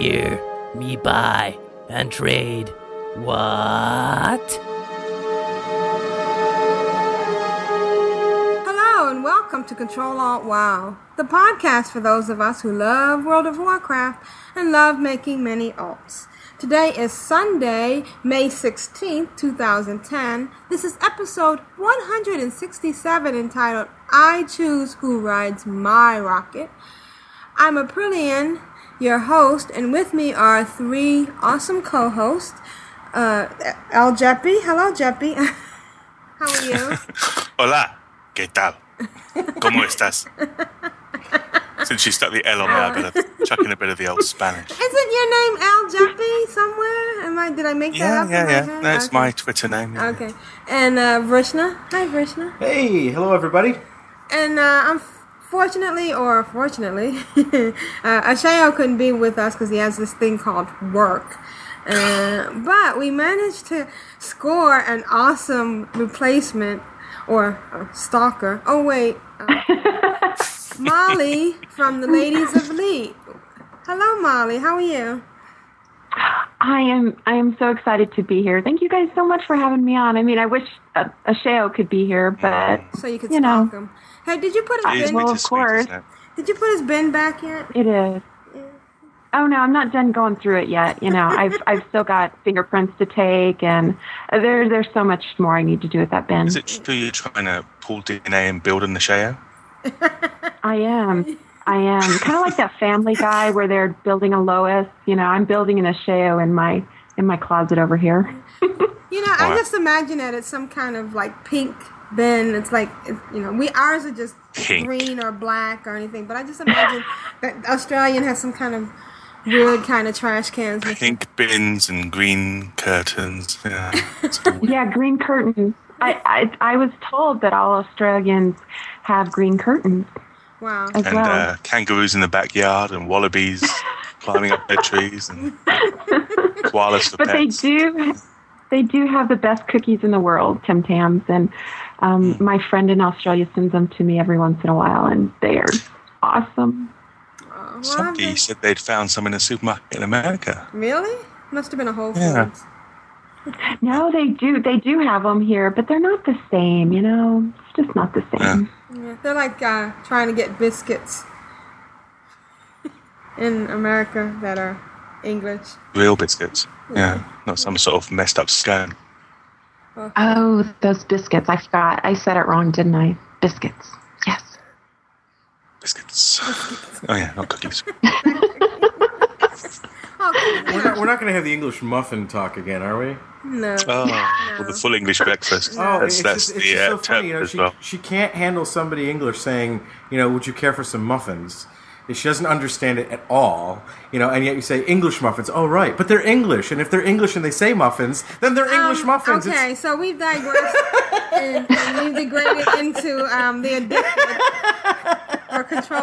Here, me buy and trade. What? Hello and welcome to Control Alt WoW, the podcast for those of us who love World of Warcraft and love making many alts. Today is Sunday, May 16th, 2010. This is episode 167 entitled I Choose Who Rides My Rocket. I'm a Aprillian, your host, and with me are three awesome co-hosts. Uh, El Jeppy. Hello, Jeppy. How are you? Hola, ¿qué tal? ¿Cómo estás? Since you stuck the L on me, I better chuck in a bit of the old Spanish. Isn't your name El Jeppy somewhere? Am I? Did I make that Yeah, up? yeah, in my yeah. head? No, it's Okay. my Twitter name. yeah. Okay. And uh, Vrishna. Hi, Vrishna. Hey, hello everybody. And uh, unfortunately, or fortunately, uh, Ashayo couldn't be with us because he has this thing called work. Uh, but we managed to score an awesome replacement or uh, stalker. Oh wait, uh, Molly from the Ladies of Leet. Hello, Molly. How are you? I am I am so excited to be here. Thank you guys so much for having me on. I mean, I wish uh, Ashayo could be here, but So you could You stalk know. him. Hey, did you put his It is bin? Well, of course. Did you put his bin back yet? it is. Oh no, I'm not done going through it yet. You know, I've I've still got fingerprints to take, and uh, there there's so much more I need to do with that bin. Is it true you're trying to pull DNA and build in the Sheo? I am. I am kind of like that Family Guy where they're building a Lois. You know, I'm building an Ashayo in my in my closet over here. You know, I just imagine that it's some kind of like pink bin. It's like you know, we ours are just Pink. green or black or anything. But I just imagine that Australian has some kind of weird kind of trash cans. with- Pink bins and green curtains. Yeah. It's all weird. Yeah, green curtains. I, I I was told that all Australians have green curtains Wow. as and well. uh, kangaroos in the backyard and wallabies climbing up their trees and koalas for but they do they do have the best cookies in the world, Tim Tams, and um, Hmm. my friend in Australia sends them to me every once in a while, and they are awesome. Well, Somebody I've- said they'd found some in a supermarket in America. really? Must have been a Whole Yeah. Foods. No, they do they do have them here, but they're not the same. You know, it's just not the same. Yeah, they're like uh, trying to get biscuits in America that are English. Real biscuits. Yeah. Not some sort of messed up scone. Oh, those biscuits! I forgot. I said it wrong, didn't I? Biscuits. Yes. Biscuits. Oh, yeah, not cookies. Oh, We're not, not going to have the English muffin talk again, are we? no. Oh, well, the full English breakfast. Oh, that's it's that's just, it's the just uh, so funny. You know, as she, well. she can't handle somebody English saying, you know, would you care for some muffins? She doesn't understand it at all, you know, and yet you say English muffins. Oh, right, but they're English, and if they're English and they say muffins, then they're English Um, muffins. It's- Okay, so we've digressed and, and we've degraded into um, the addicted or control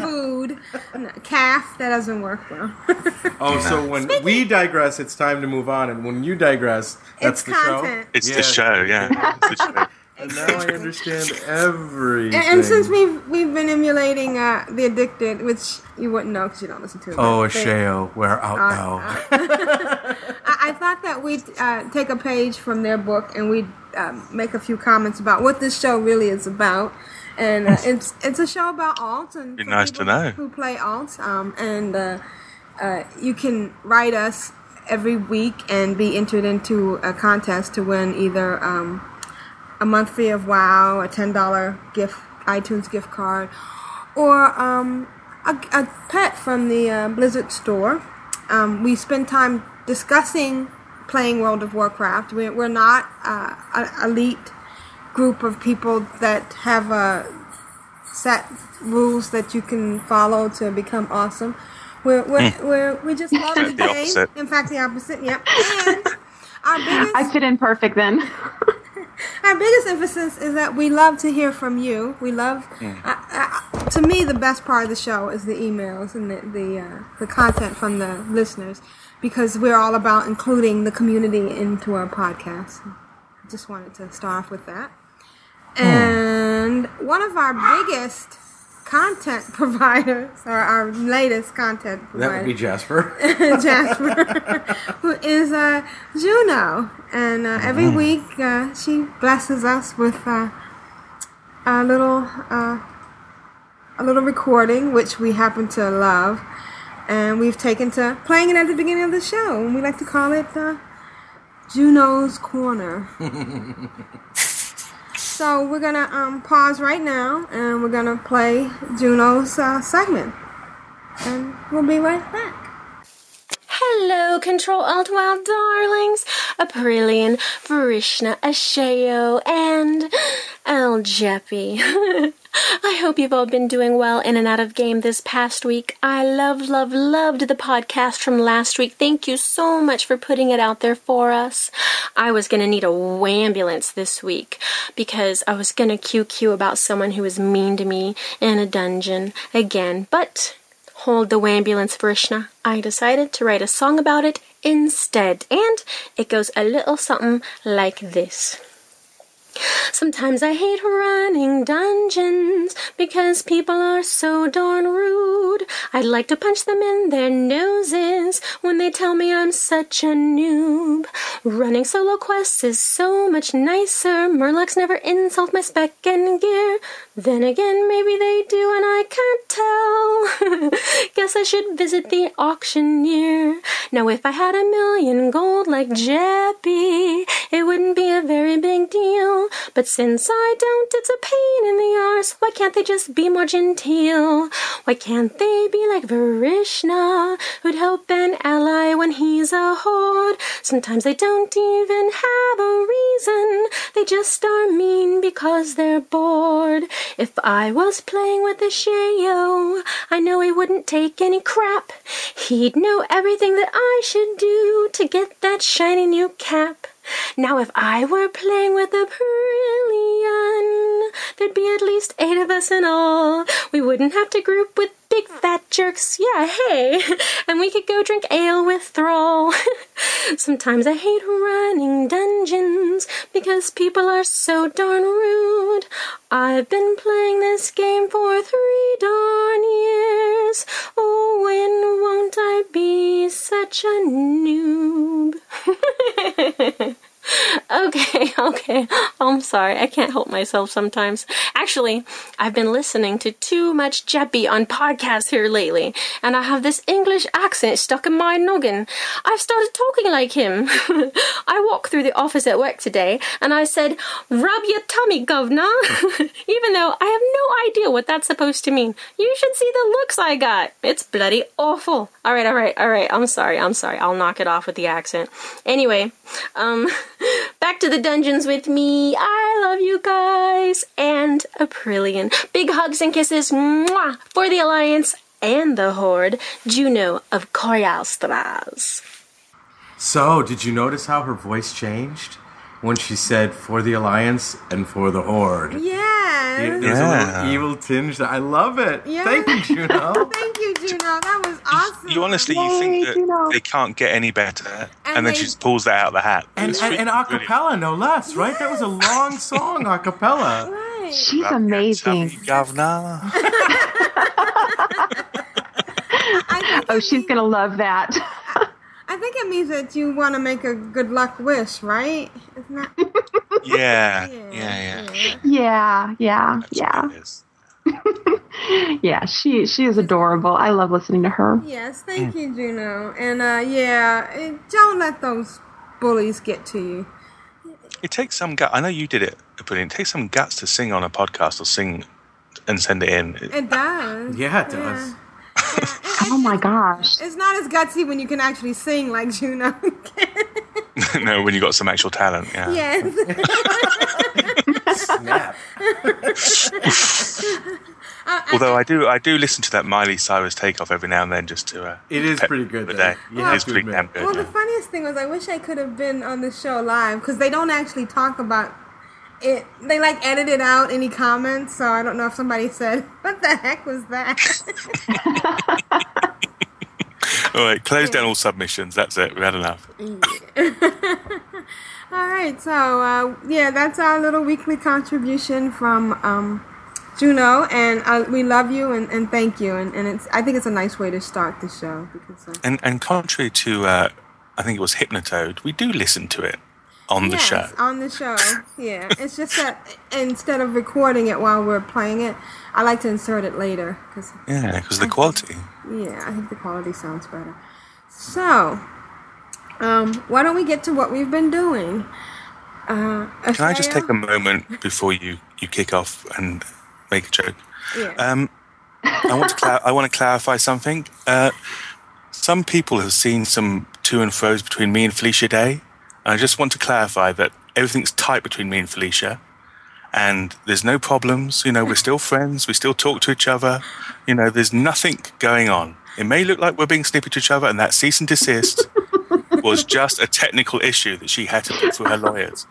food. No, calf, that doesn't work well. oh, so when we digress, it's time to move on, and when you digress, that's it's the content. show. It's Yeah. the show, yeah. It's the show. And now I understand everything. And, and since we've we've been emulating uh, the addicted, which you wouldn't know because you don't listen to it. Oh, a but they- Sheo, where out Uh. I, I thought that we'd uh, take a page from their book and we'd um, make a few comments about what this show really is about. And uh, it's it's a show about alts and Be nice to people know. who play alts. Um, and uh, uh, you can write us every week and be entered into a contest to win either um, a month fee of WoW, a ten dollar gift iTunes gift card, or um, a, a pet from the uh, Blizzard store. Um, we spend time discussing playing World of Warcraft. We're, we're not uh, an elite group of people that have a set rules that you can follow to become awesome. We're, we're, we're, we just love the, The game. opposite. In fact, the opposite. Yep. And our biggest I fit in perfect then. our biggest emphasis is that we love to hear from you. We love, uh, uh, to me, the best part of the show is the emails and the the, uh, the content from the listeners, because we're all about including the community into our podcast. I just wanted to start off with that. And one of our biggest content providers, or our latest content provider, That would be Jasper. Jasper, who is uh, Juuno, and uh, every week uh, she blesses us with uh, a little uh, a little recording, which we happen to love, and we've taken to playing it at the beginning of the show, and we like to call it uh, Juuno's Corner. So we're gonna um, pause right now, and we're gonna play Juuno's uh, segment, and we'll be right back. Hello, Control Alt Wild darlings, Aprillian, Varishna, Ashayo, and El Jeppy. I hope you've all been doing well in and out of game this past week. I love, love, loved the podcast from last week. Thank you so much for putting it out there for us. I was gonna need a wambulance this week because I was gonna QQ about someone who was mean to me in a dungeon again, but hold the wambulance, Vrishna. I decided to write a song about it instead, and it goes a little something like this. Sometimes I hate running dungeons because people are so darn rude. I'd like to punch them in their noses when they tell me I'm such a noob. Running solo quests is so much nicer. Murlocs never insult my spec and gear. Then again, maybe they do and I can't tell. Guess I should visit the auctioneer. Now, if I had a million gold like Jeppy, it wouldn't be a very big deal. But since I don't, it's a pain in the arse. Why can't they just be more genteel? Why can't they be like Varishna, who'd help an ally when he's a horde? Sometimes they don't even have a reason. They just are mean because they're bored. If I was playing with Ashayo, I know he wouldn't take any crap. He'd know everything that I should do to get that shiny new cap. Now, if I were playing with Aprillian, there'd be at least eight of us in all. We wouldn't have to group with big fat jerks. Yeah, hey. And we could go drink ale with Thrall. Sometimes I hate running dungeons because people are so darn rude. I've been playing this game for three darn years. Oh, when won't I be such a noob? Okay, okay. I'm sorry. I can't help myself sometimes. Actually, I've been listening to too much Jeppy on podcasts here lately, and I have this English accent stuck in my noggin. I've started talking like him. I walked through the office at work today, and I said, Rub your tummy, governor, even though I have no idea what that's supposed to mean. You should see the looks I got. It's bloody awful. All right, all right, all right. I'm sorry, I'm sorry. I'll knock it off with the accent. Anyway, um, back to the dungeons with me. I love you guys and Aprillian. Big hugs and kisses mwah, for the Alliance and the Horde. Juuno of Korialstrasz. So, did you notice how her voice changed when she said "for the Alliance" and "for the Horde"? Yeah. There's a little evil tinge. That I love it. Yeah. Thank you, Juuno. Thank you, Juuno. That was awesome. You honestly, you think that Juuno. they can't get any better, and, And then they- she just pulls that out of the hat. and It's and, and freaking a cappella, no less, right? That was a long song, a cappella. Right. She's Rub amazing. tummy, Governor. Oh, she's gonna love that. I think it means that you want to make a good luck wish, right? Isn't that? Yeah, yeah, yeah. yeah, yeah, That's yeah, what it is. yeah. She she is adorable. I love listening to her. Yes, thank you, Juuno. And uh, yeah, eh, don't let those bullies get to you. It takes some gut. I know you did it, but it takes some guts to sing on a podcast or sing and send it in. It- It does. Yeah, it does. Oh my gosh. It's not as gutsy when you can actually sing like Juuno. no, when you got some actual talent. Yeah. yes. Snap. Although I do, I do listen to that Miley Cyrus takeoff every now and then just to. Uh, It is pretty good, The day. You it have is to pretty damn good. Well, the funniest thing was I wish I could have been on the show live because they don't actually talk about it. They like edit it out any comments, so I don't know if somebody said, "What the heck was that?" All right, close down all submissions. That's it. We had enough. All right, so uh, yeah, that's our little weekly contribution from um, Juuno, and uh, we love you and, and thank you, and, and it's I think it's a nice way to start the show because uh, And and contrary to, uh, I think it was Hypnotoad, we do listen to it on the yes, show. on the show, yeah, it's just that instead of recording it while we're playing it, I like to insert it later because Yeah, because the quality. Yeah, I think the quality sounds better. So, um, why don't we get to what we've been doing? Uh, Can I just take a moment before you, you kick off and make a joke? Yeah. Um, I want to cla- I want to clarify something. Uh, some people have seen some to and fro's between me and Felicia Day. And I just want to clarify that everything's tight between me and Felicia, and there's no problems. You know, we're still friends. We still talk to each other. You know, there's nothing going on. It may look like we're being snippy to each other, and that cease and desist was just a technical issue that she had to put through her lawyers.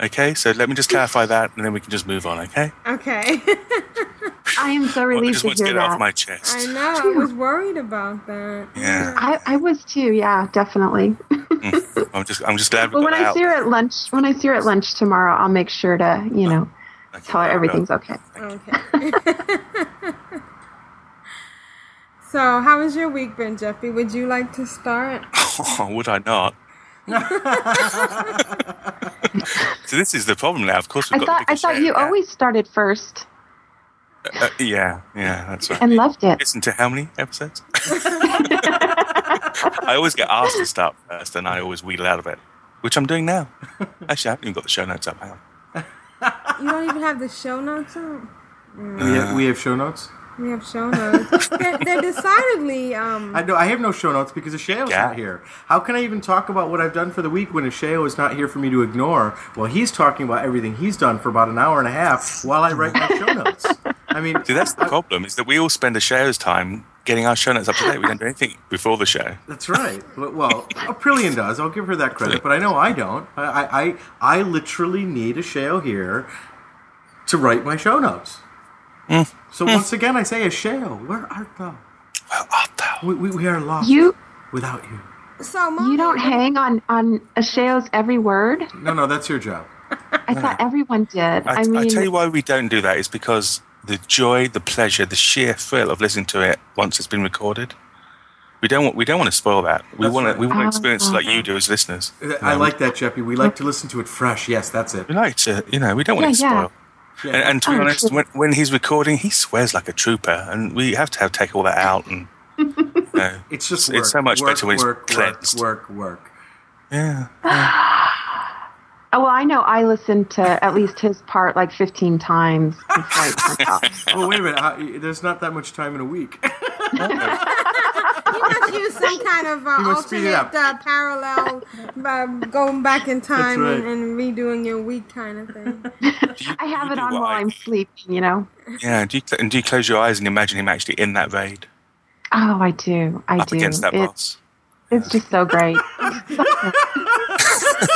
Okay, so let me just clarify that, and then we can just move on. Okay. Okay. I am so relieved I relieved just to want to get that. off my chest. I know. I was worried about that. Yeah. I, I was too. Yeah, definitely. Mm. I'm just I'm just glad we But got when I out. see her at lunch, when I see her at lunch tomorrow, I'll make sure to, you oh. know, tell her everything's okay. Okay. so, how has your week been, Jeppy? Would you like to start? Oh, would I not? So this is the problem now. Of course, I we've got thought the I thought you yet. always started first Uh, yeah, yeah, that's right. and loved it. Listen to how many episodes? I always get asked to start first, and I always wheedle out of it, which I'm doing now. Actually, I haven't even got the show notes up. Hang. You don't even have the show notes up? We have, we have show notes. We have show notes. they're, they're decidedly. Um, I know I have no show notes because Ashayo's Yeah. not here. How can I even talk about what I've done for the week when Ashayo is not here for me to ignore? Well, he's talking about everything he's done for about an hour and a half while I write my show notes. I mean, See, that's the problem: is that we all spend a show's time getting our show notes up to date. We don't do anything before the show. That's right. Well, Aprillian does. I'll give her that credit, but I know I don't. I I, I, I literally need Ashayo here to write my show notes. So hmm. once again, I say, Ashayo, where art thou? Where art thou? We, we, we are lost You without you. so, Mom, you don't hang on on Ashayo's every word. No, no, that's your job. I thought everyone did. I, I, I tell you why we don't do that is because the joy, the pleasure, the sheer thrill of listening to it once it's been recorded. We don't want we don't want to spoil that. We That's want right. to we want to Oh, experience it like you do as listeners. I like that, Jeppy. We like to listen to it fresh. Yes, that's it. We like to, you know, we don't want it Yeah, yeah. And, and to be Oh, honest, sure. when, when he's recording, he swears like a trooper, and we have to have take all that out. And you know, It's just it's so much work, better when it's work, cleansed. work, work, work. Yeah, oh, well, I know I listened to at least his part like 15 times before I turned. Oh, wait a minute. How, there's not that much time in a week. Oh, You must use some kind of uh, You must speed it alternate uh, parallel, uh, going back in time right. and, and redoing your week kind of thing. I have it on while I- I'm sleeping, you know. yeah. Do you, cl- and do you close your eyes and imagine him actually in that raid Oh, I do. I up do. against that It- boss? it's just so great.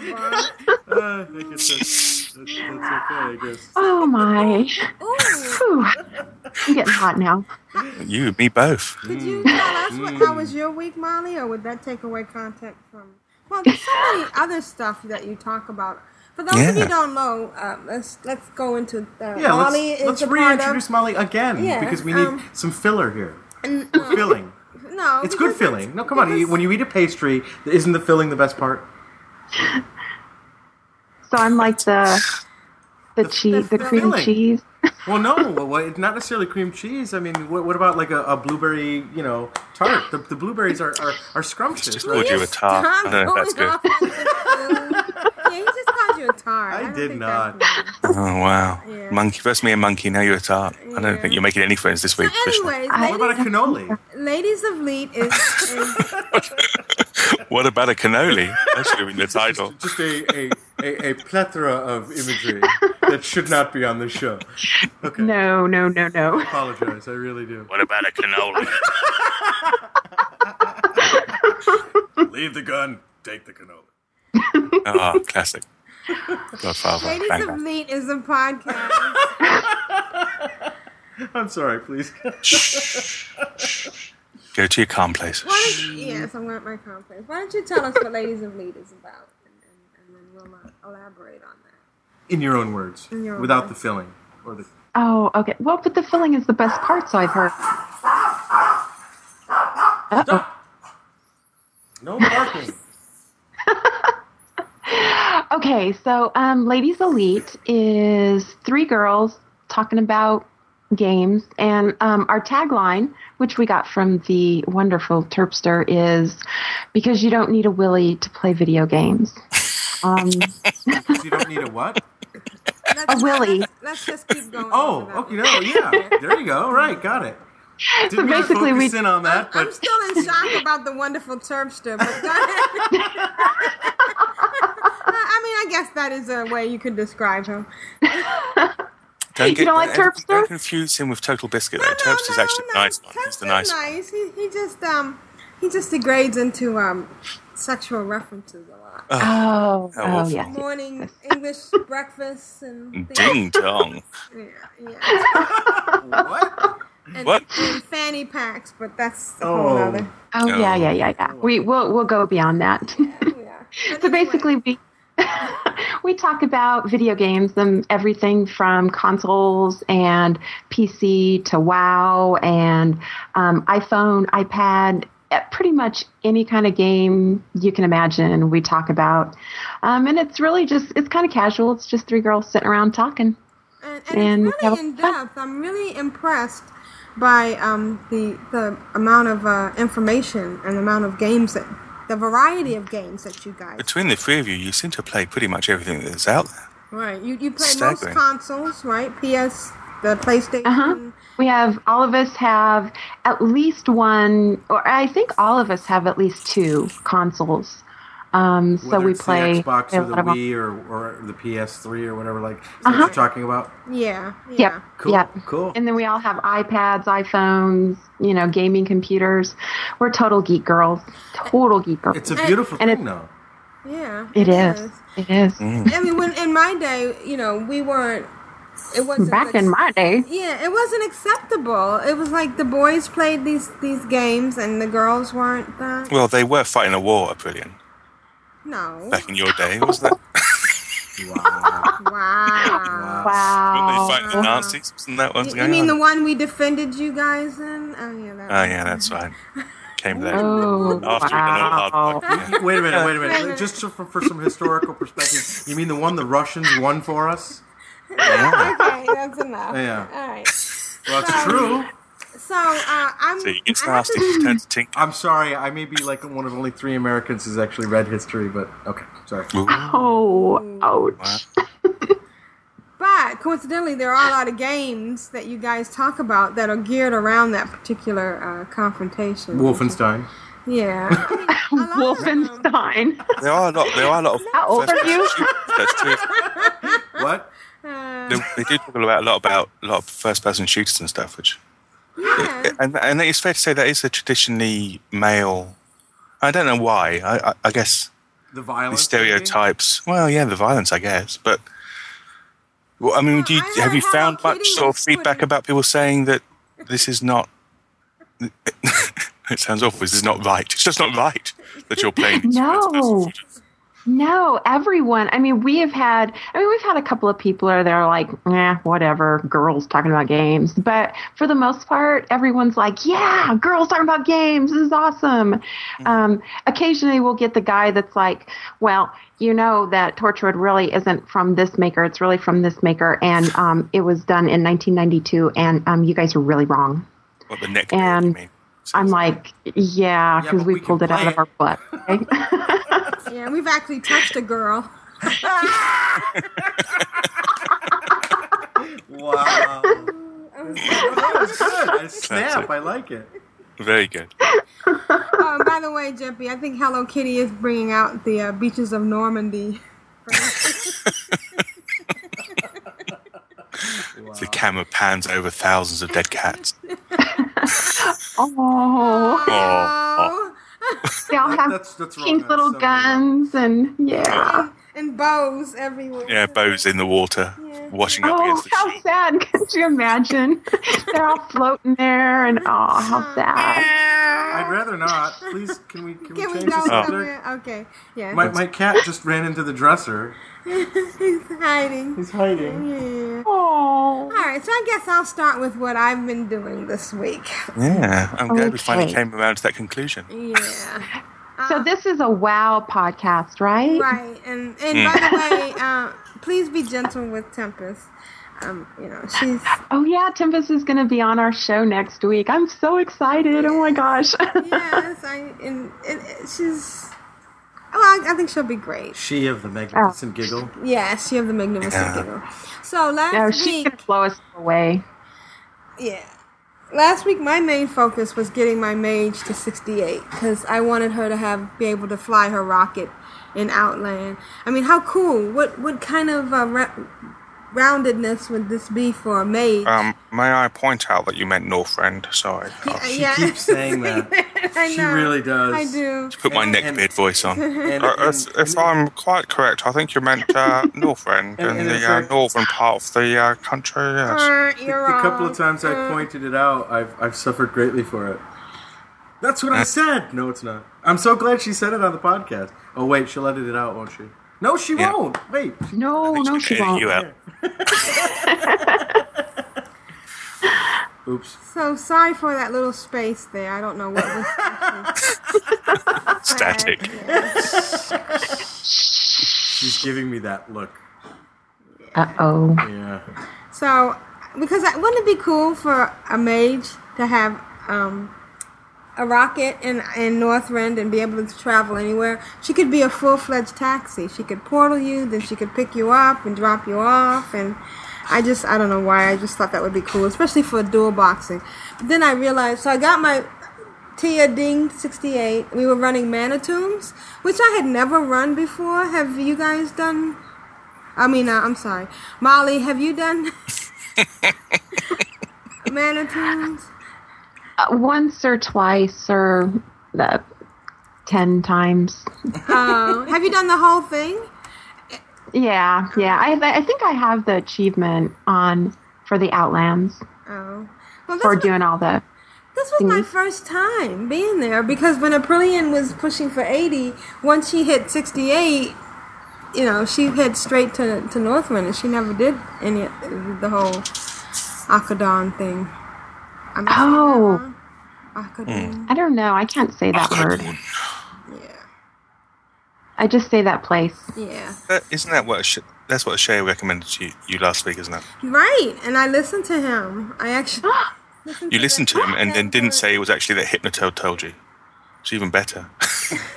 Uh, I guess that's, that's, that's okay, I guess. Oh my. Ooh, I'm getting hot now. You, me both. could you tell us what, how was your week, Molly, or would that take away content from? Well, there's so many other stuff that you talk about. For those of you who don't know, uh, let's let's go into uh, Yeah, Molly let's, is let's a part reintroduce of. Molly again Yeah, because we need um, some filler here. And, We're filling. no, It's good because filling. No, come on. because- You, when you eat a pastry, isn't the filling the best part? So I'm like the the cheese, the the cream filling. cheese. Well, no, well, well, it's not necessarily cream cheese. I mean, what, what about like a, a blueberry, you know, tart? The, the blueberries are, are, are scrumptious, Just right? called you a tart. I don't know if that's good. you a tart. I don't did not. Oh wow, Yeah. monkey. First me a monkey, now you're a tart. I don't think you're making any friends this week, Vrishna. Anyways, What about a ladies, cannoli? ladies of Leet is, is What about a cannoli? That should have been the title. Just a, a, a, a plethora of imagery that should not be on the show. Okay. No, no, no, no. I apologize. I really do. What about a cannoli? Leave the gun. Take the cannoli. oh, classic. Godfather. Ladies Bang, of bang. Leet is a podcast. I'm sorry. Please. Go to your calm place. Why don't you, yes, I'm at my calm place. Why don't you tell us what Ladies of Leet is about, and, and, and then we'll uh, elaborate on that. In your own words, In your own without words. the filling or the. Oh, okay. Well, but the filling is the best part, so I've heard. Uh-oh. No barking. Okay, so um, Ladies Elite is three girls talking about games, and um, our tagline, which we got from the wonderful Terpster, is because you don't need a willy to play video games. Um, you don't need a what? Let's, A willy. Let's, let's just keep going. Oh, okay, no, yeah. There you go. Right, got it. Didn't So mean to basically we- in on that, I'm still in shock about the wonderful Terpster, but go. I mean, I guess that is a way you could describe him. Don't You don't like Terpster? Don't confuse him with Total Biscuit, though. Terpster's actually a nice one. He's the nice one. nice. He, he just um he just degrades into um sexual references a lot. oh, How oh awful. yes. Morning English breakfast and things. Ding dong. Yeah, yeah. what? And, What? and fanny packs, but that's a Oh. whole other. Oh yeah, yeah, yeah, yeah. We we'll we'll go beyond that. Yeah. But so basically, we we talk about video games and everything from consoles and PC to WoW and um, iPhone, iPad. eh, Pretty much any kind of game you can imagine, we talk about, um, and it's really just—it's kind of casual. It's just three girls sitting around talking. and, and, and it's really in depth. I'm really impressed by um, the the amount of uh, information and the amount of games that the variety of games that you guys. Between the three of you, you seem to play pretty much everything that's out there. Right, you you play Staggering. most consoles, right? PS, the PlayStation. Uh-huh. We have all of us have at least one, or I think all of us have at least two consoles. Um, so Whether we it's play the Xbox or the lot of them. Wii or, or the PS3 or whatever. Like, is Uh-huh. what you're talking about? Yeah, yeah. Yep. Cool, Yep. cool. And then we all have iPads, iPhones, you know, gaming computers. We're total geek girls. Total geek girls. It's a beautiful And thing, it- though. Yeah, it is. It is. Mm. I mean, when in my day, you know, we weren't. It wasn't Back in my day. Yeah, it wasn't acceptable. It was like the boys played these these games and the girls weren't. That. Well, they were fighting a war, brilliant, No. back in your day, wasn't it? Wow. Wow. Weren't they Wow. fighting the Nazis? Uh-huh. Wasn't that what's You, you mean on? the one we defended you guys in? Oh yeah. That Oh, yeah, that's right. Came there. Oh, After we'd done all the hard wow. work. Yeah. Wait a minute, wait a minute. Just for, for some historical perspective, you mean the one the Russians won for us? Yeah. okay, that's enough. Yeah. All right. Well, it's true. So uh, I'm. So you get I nasty, to- turn to tink. I'm sorry. I may be like one of only three Americans who's actually read history, but okay, sorry. Ooh, Oh, ouch. But coincidentally, there are a lot of games that you guys talk about that are geared around that particular uh, confrontation. Wolfenstein. Yeah. I mean, a lot of them- Wolfenstein. There are a lot. There are a lot of. How old are first-person you? shooters, That's true. What? Uh, They, they do talk about a lot about a lot of first-person shooters and stuff, which yeah. and and it's fair to say that is a traditionally male. I don't know why. I I, I guess The the violence. stereotypes. Well, yeah, the violence, I guess, but. Well, I mean, do you, I have you found much sort of feedback putting- about people saying that this is not? it sounds awful. This is not right. It's just not right that you're playing. No. No, everyone. I mean, we have had. I mean, we've had a couple of people that are like, "Eh, whatever." Girls talking about games, but for the most part, everyone's like, "Yeah, girls talking about games. This is awesome." Um, occasionally, we'll get the guy that's like, "Well, you know that Torchwood really isn't from this maker. It's really from this maker, and um, it was done in 1992, and um, you guys are really wrong." What the neck? build, And? I'm like, "Yeah, because but we, we pulled it out play of our butt." Okay? Yeah, we've actually touched a girl. Wow. that was good. I snap. I like it. Very good. Oh, by the way, Jeppy, I think Hello Kitty is bringing out the uh, beaches of Normandy. Camera pans over thousands of dead cats. Oh, Oh, they all have That's- that's pink little so many guns, and yeah. Ah. And bows everywhere. yeah, bows in the water, washing up Oh, against the oh, how sheet. sad! Could you imagine? They're all floating there, and oh, how sad. I'd rather not. Please, can we can, Can we we change go the oh. subject? somewhere? Okay. Yeah. My, my cat just ran into the dresser. He's hiding. He's hiding. Yeah. Oh. All right, so I guess I'll start with what I've been doing this week. Yeah, I'm glad we finally came around to that conclusion. Yeah. So this is a WoW podcast, right? Right. And and by the way, uh, please be gentle with Tempest. Um, you know, she's Oh yeah, Tempest is going to be on our show next week. I'm so excited! Oh my gosh. yes, I and it, it, she's. Well, I, I think she'll be great. She of the magnificent giggle. Yeah, she have the magnificent Yeah. giggle. So last no, she's week, going to blow us away. yeah, last week my main focus was getting my mage to 68 because I wanted her to have be able to fly her rocket in Outland. I mean, how cool! What what kind of uh, ra- roundedness would this be for a mage? Um, may I point out that you meant Northrend? Sorry. Oh, She Yeah. keeps saying that. I she know. really does. I do. She put my And- and- neckbeard voice on. And, Uh, and- if, if I'm quite correct, I think you meant uh, Northrend And- in and the uh, northern part of the uh, country. Yes. Uh, the, you're the couple of times I Uh, pointed it out, I've I've suffered greatly for it. That's what I said. No, it's not. I'm so glad she said it on the podcast. Oh wait, she'll edit it out, won't she? No, she Yeah. won't. Wait. No, no, she Edit won't. you out. Oops. So sorry for that little space there. I don't know what was. actually Static. She's giving me that look. Uh oh. Yeah. So, because I, wouldn't it be cool for a mage to have um, a rocket in in Northrend and be able to travel anywhere? She could be a full fledged taxi. She could portal you, then she could pick you up and drop you off. And I just I don't know why I just thought that would be cool, especially for dual boxing. But then I realized, so I got my Tia Ding 68. We were running Mana-Tombs, which I had never run before. Have you guys done? I mean, uh, I'm sorry, Molly. Have you done Mana-Tombs? Uh, once or twice or uh, ten times. Uh, have you done the whole thing? Yeah, yeah. I I think I have the achievement on for the Outlands Oh, well, for doing all the. this was my first time being there because when Aprillian was pushing for 80, once she hit 68, you know, she hit straight to to Northrend, and she never did any the whole Akadon thing. Am I saying Oh. wrong? I don't know. I can't say that word. Yeah, I just say that place. yeah. Uh, isn't that what? Sh- that's what Shay recommended to you, you last week, isn't it? Right, and I listened to him. I actually listened You to listened to him and then didn't say it was actually that Hypnotoad told you. It's even better.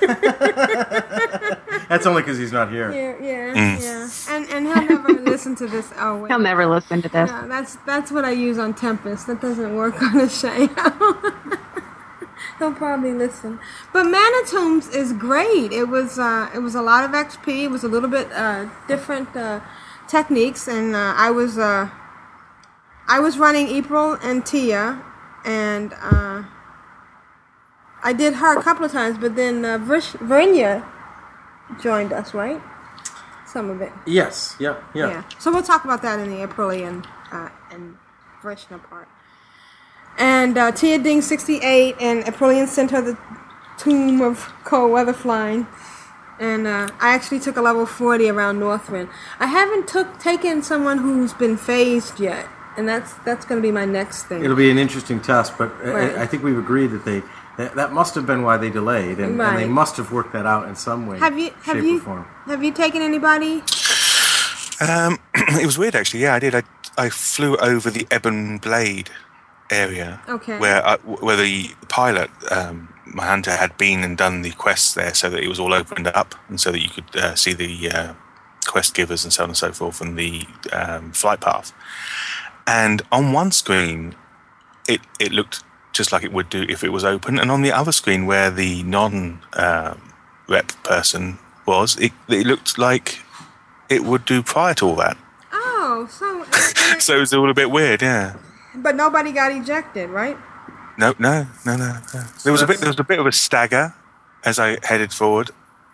That's only because he's not here. Yeah, yeah, Mm. yeah. And and he'll never listen to this. Oh wait. He'll never listen to this. No, that's that's what I use on Tempest. That doesn't work on a Shay. He'll probably listen. But Mana-Tombs is great. It was uh, it was a lot of XP. It was a little bit uh, different uh, techniques, and uh, I was uh, I was running April and Tia, and uh, I did her a couple of times. But then uh, Vrinya joined us, right? Some of it. Yes. Yeah. Yeah. Yeah. So we'll talk about that in the Aprillian uh, and Vrishna part. And uh, Tia Ding 68 and Aprillian sent her the Tomb of Cold weather flying. And uh, I actually took a level 40 around Northrend. I haven't took taken someone who's been phased yet. And that's that's going to be my next thing. It'll be an interesting test, but Right. I, I think we've agreed that they that, that must have been why they delayed, and, and they must have worked that out in some way, have you have shape, you or form. have you taken anybody? Um, it was weird, actually. Yeah, I did. I, I flew over the Ebon Blade area, Okay. where I, where the pilot, um, my hunter, had been and done the quests there, so that it was all opened up, and so that you could uh, see the uh, quest givers and so on and so forth, and the um, flight path. And on one screen, it it looked just like it would do if it was open, and on the other screen, where the non um, rep person was, it, it looked like it would do prior to all that. Oh, so so it was all a bit weird. Yeah. But nobody got ejected, right? No, no, no, no. no. There was a bit. There was a bit of a stagger as I headed forward,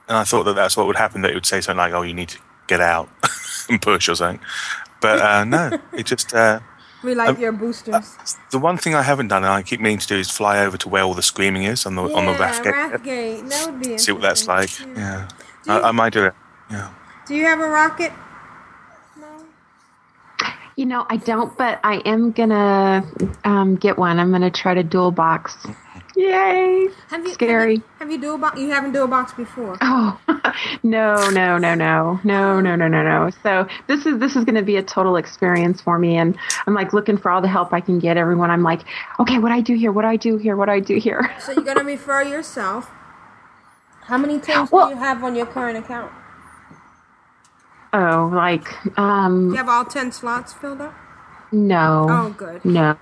and I thought that that's what would happen. That it would say something like, "Oh, you need to get out and push" or something. But uh, no, it just. Uh, We like Um, your boosters. the one thing I haven't done, and I keep meaning to do, is fly over to where all the screaming is on the on the yeah, Wrathgate. Wrathgate. That would be See what that's like. Yeah, Do you- I, I might do it. Yeah. Do you have a rocket? You know, I don't, but I am gonna um, get one. I'm gonna try to dual box. Yay! Have you, Scary. Have you, have you dual box? You haven't dual box before. Oh no, no, no, no, no, no, no, no, no. So this is this is going to be a total experience for me, and I'm like looking for all the help I can get. Everyone, I'm like, okay, what do I do here? What do I do here? What do I do here? So you're gonna refer yourself. How many teams Well- do you have on your current account? Oh, like um, You have all ten slots filled up. no. Oh, good. No,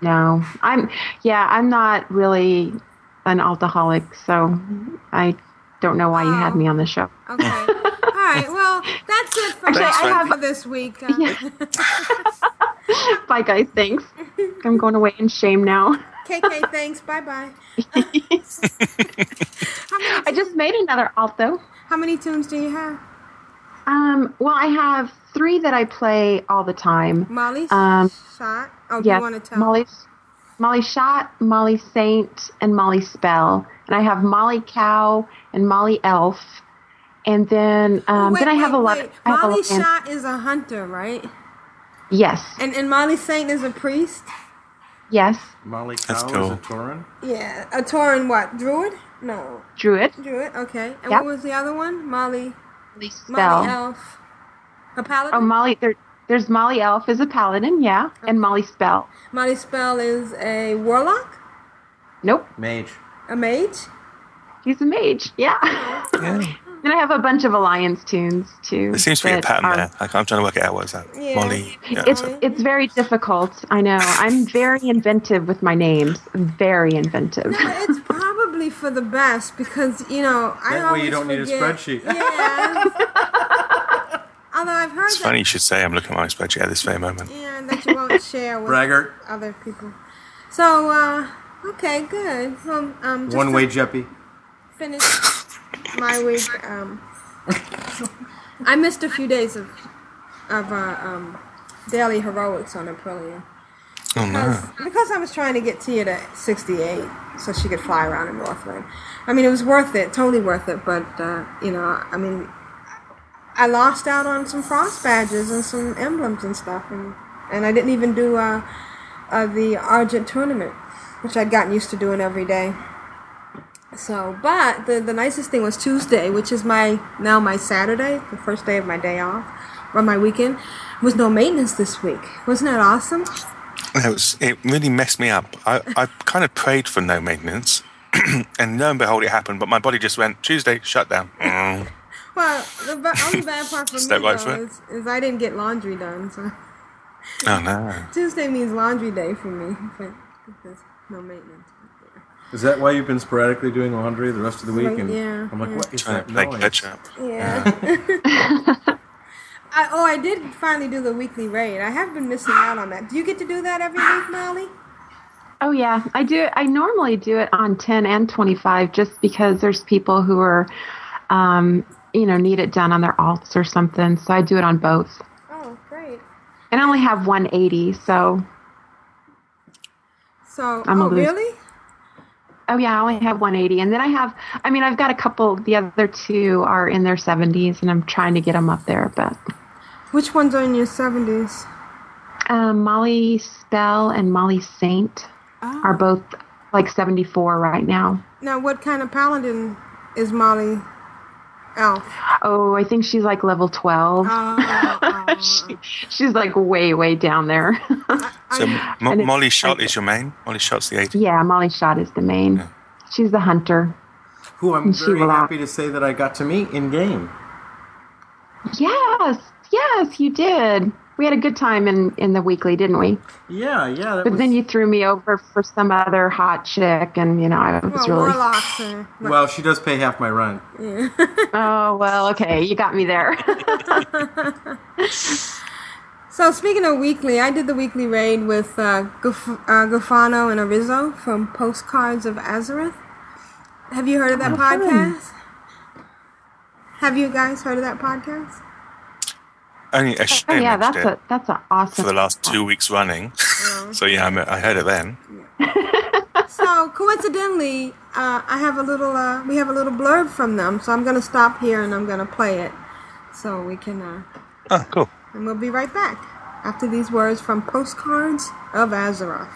no. I'm yeah. I'm not really an altaholic, so I don't know why you had me on the show. Okay. all right. Well, that's it for, Actually, I have- for this week. Uh, Bye, guys. Thanks. I'm going away in shame now. KK, thanks. Bye bye. I just made another alto. How many toons do you have? Um, well, I have three that I play all the time. Molly's Um, shot. Oh, do yes, you want to tell? Molly's Molly Shot, Molly Saint, and Molly Spell. And I have Molly Cow and Molly Elf. And then um, wait, then I have wait, a lot. wait. I have a Molly lot- and- Shot is a hunter, right? Yes. And and Molly Saint is a priest. Yes. Molly That's Cow cool. is a Tauren. Yeah, a Tauren what? Druid? No, Druid. Druid. Okay. And Yep. what was the other one? Molly. Molly Spell. Molly Elf. A paladin. Oh, Molly. There, there's Molly Elf is a paladin, yeah, and Molly Spell. Molly Spell is a warlock. Nope, Mage. A mage. he's a mage. Yeah. yeah. and I have a bunch of alliance toons too. There seems to be a pattern are- there. Like, I'm trying to work it out. What is that? Yeah. Molly. Yeah, It's so- it's very difficult. I know. I'm very inventive with my names. Very inventive. No, it's probably for the best because you know I That way always you don't need a spreadsheet. Yeah. Although I've heard it's that. funny you should say I'm looking at my spreadsheet at this very moment. Yeah, that you won't share with Braggart. other people. So, uh, okay, good. Well, um, just One way Jeppy. finish my week. Um, I missed a few days of of uh, um, daily heroics on Aprilia. Oh Because, no. because I was trying to get Tia to 68 so she could fly around in Northland. I mean, it was worth it, totally worth it, but, uh, you know, I mean, I lost out on some frost badges and some emblems and stuff, and, and I didn't even do uh, uh, the Argent tournament, which I'd gotten used to doing every day. So, but the, the nicest thing was Tuesday, which is my now my Saturday, the first day of my day off, or my weekend, was no maintenance this week. Wasn't that awesome? It was. It really messed me up. I, I kind of prayed for no maintenance, and lo and behold, it happened. But my body just went Tuesday shut down. Well, the ba- only bad part for me Step right though, foot. is, is I didn't get laundry done. So Oh no. Tuesday means laundry day for me, but there's no maintenance. Is that why you've been sporadically doing laundry the rest of the week? Like, And yeah, I'm like, yeah. what is Trying that to play noise? catch up. Yeah. I, oh, I did finally do the weekly raid. I have been missing out on that. Do you get to do that every week, Molly? Oh yeah, I do. I normally do it on 10 and 25 just because there's people who are, um, you know, need it done on their alts or something. So I do it on both. Oh, great. And I only have 180, so So, I'm oh, really? oh yeah, I only have 180. And then I have, I mean, I've got a couple. The other two are in their 70s, and I'm trying to get them up there. But Which ones are in your 70s? um, Molly Spell and Molly Saint Oh. are both like 74 right now. Now, what kind of paladin is Molly Elf? Oh, I think she's like level 12. Oh, oh. oh. she, she's like way, way down there. So Mo- Molly Shot is your main. Molly Shot's the agent. yeah, Molly Shot is the main. She's the hunter. Who I'm And she very will out. happy to say that I got to meet in game. Yes, yes, you did. We had a good time in, in the weekly, didn't we? Yeah, yeah. That But was, then you threw me over for some other hot chick, and you know I was Well, really. warlocks are. well, she does pay half my rent. Oh well, okay, you got me there. So speaking of weekly, I did the weekly raid with uh, Guf- uh, Gufano and Arizo from Postcards of Azeroth. Have you heard of that podcast? Have you guys heard of that podcast? Only a Oh yeah, that's a that's an awesome. for the last two weeks running. so yeah, I, I heard it then. so coincidentally, uh, I have a little. Uh, we have a little blurb from them. So I'm going to stop here and I'm going to play it, so we can. Uh, Oh, cool. and we'll be right back after these words from Postcards of Azeroth.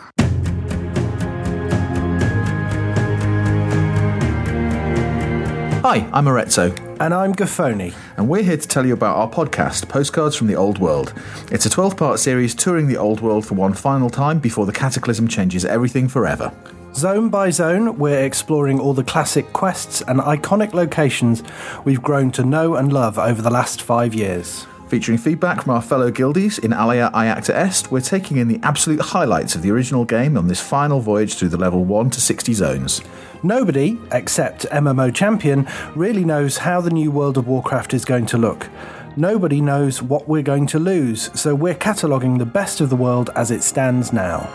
Hi, I'm Arezzo. And I'm Gaffoni. And we're here to tell you about our podcast, Postcards from the Old World. It's a 12 part series touring the Old World for one final time before the cataclysm changes everything forever. Zone by zone, we're exploring all the classic quests and iconic locations we've grown to know and love over the last five years. Featuring feedback from our fellow guildies in Alea Iacta Est, we're taking in the absolute highlights of the original game on this final voyage through the level 1 to 60 zones. Nobody, except MMO Champion, really knows how the new World of Warcraft is going to look. Nobody knows what we're going to lose, so we're cataloguing the best of the world as it stands now.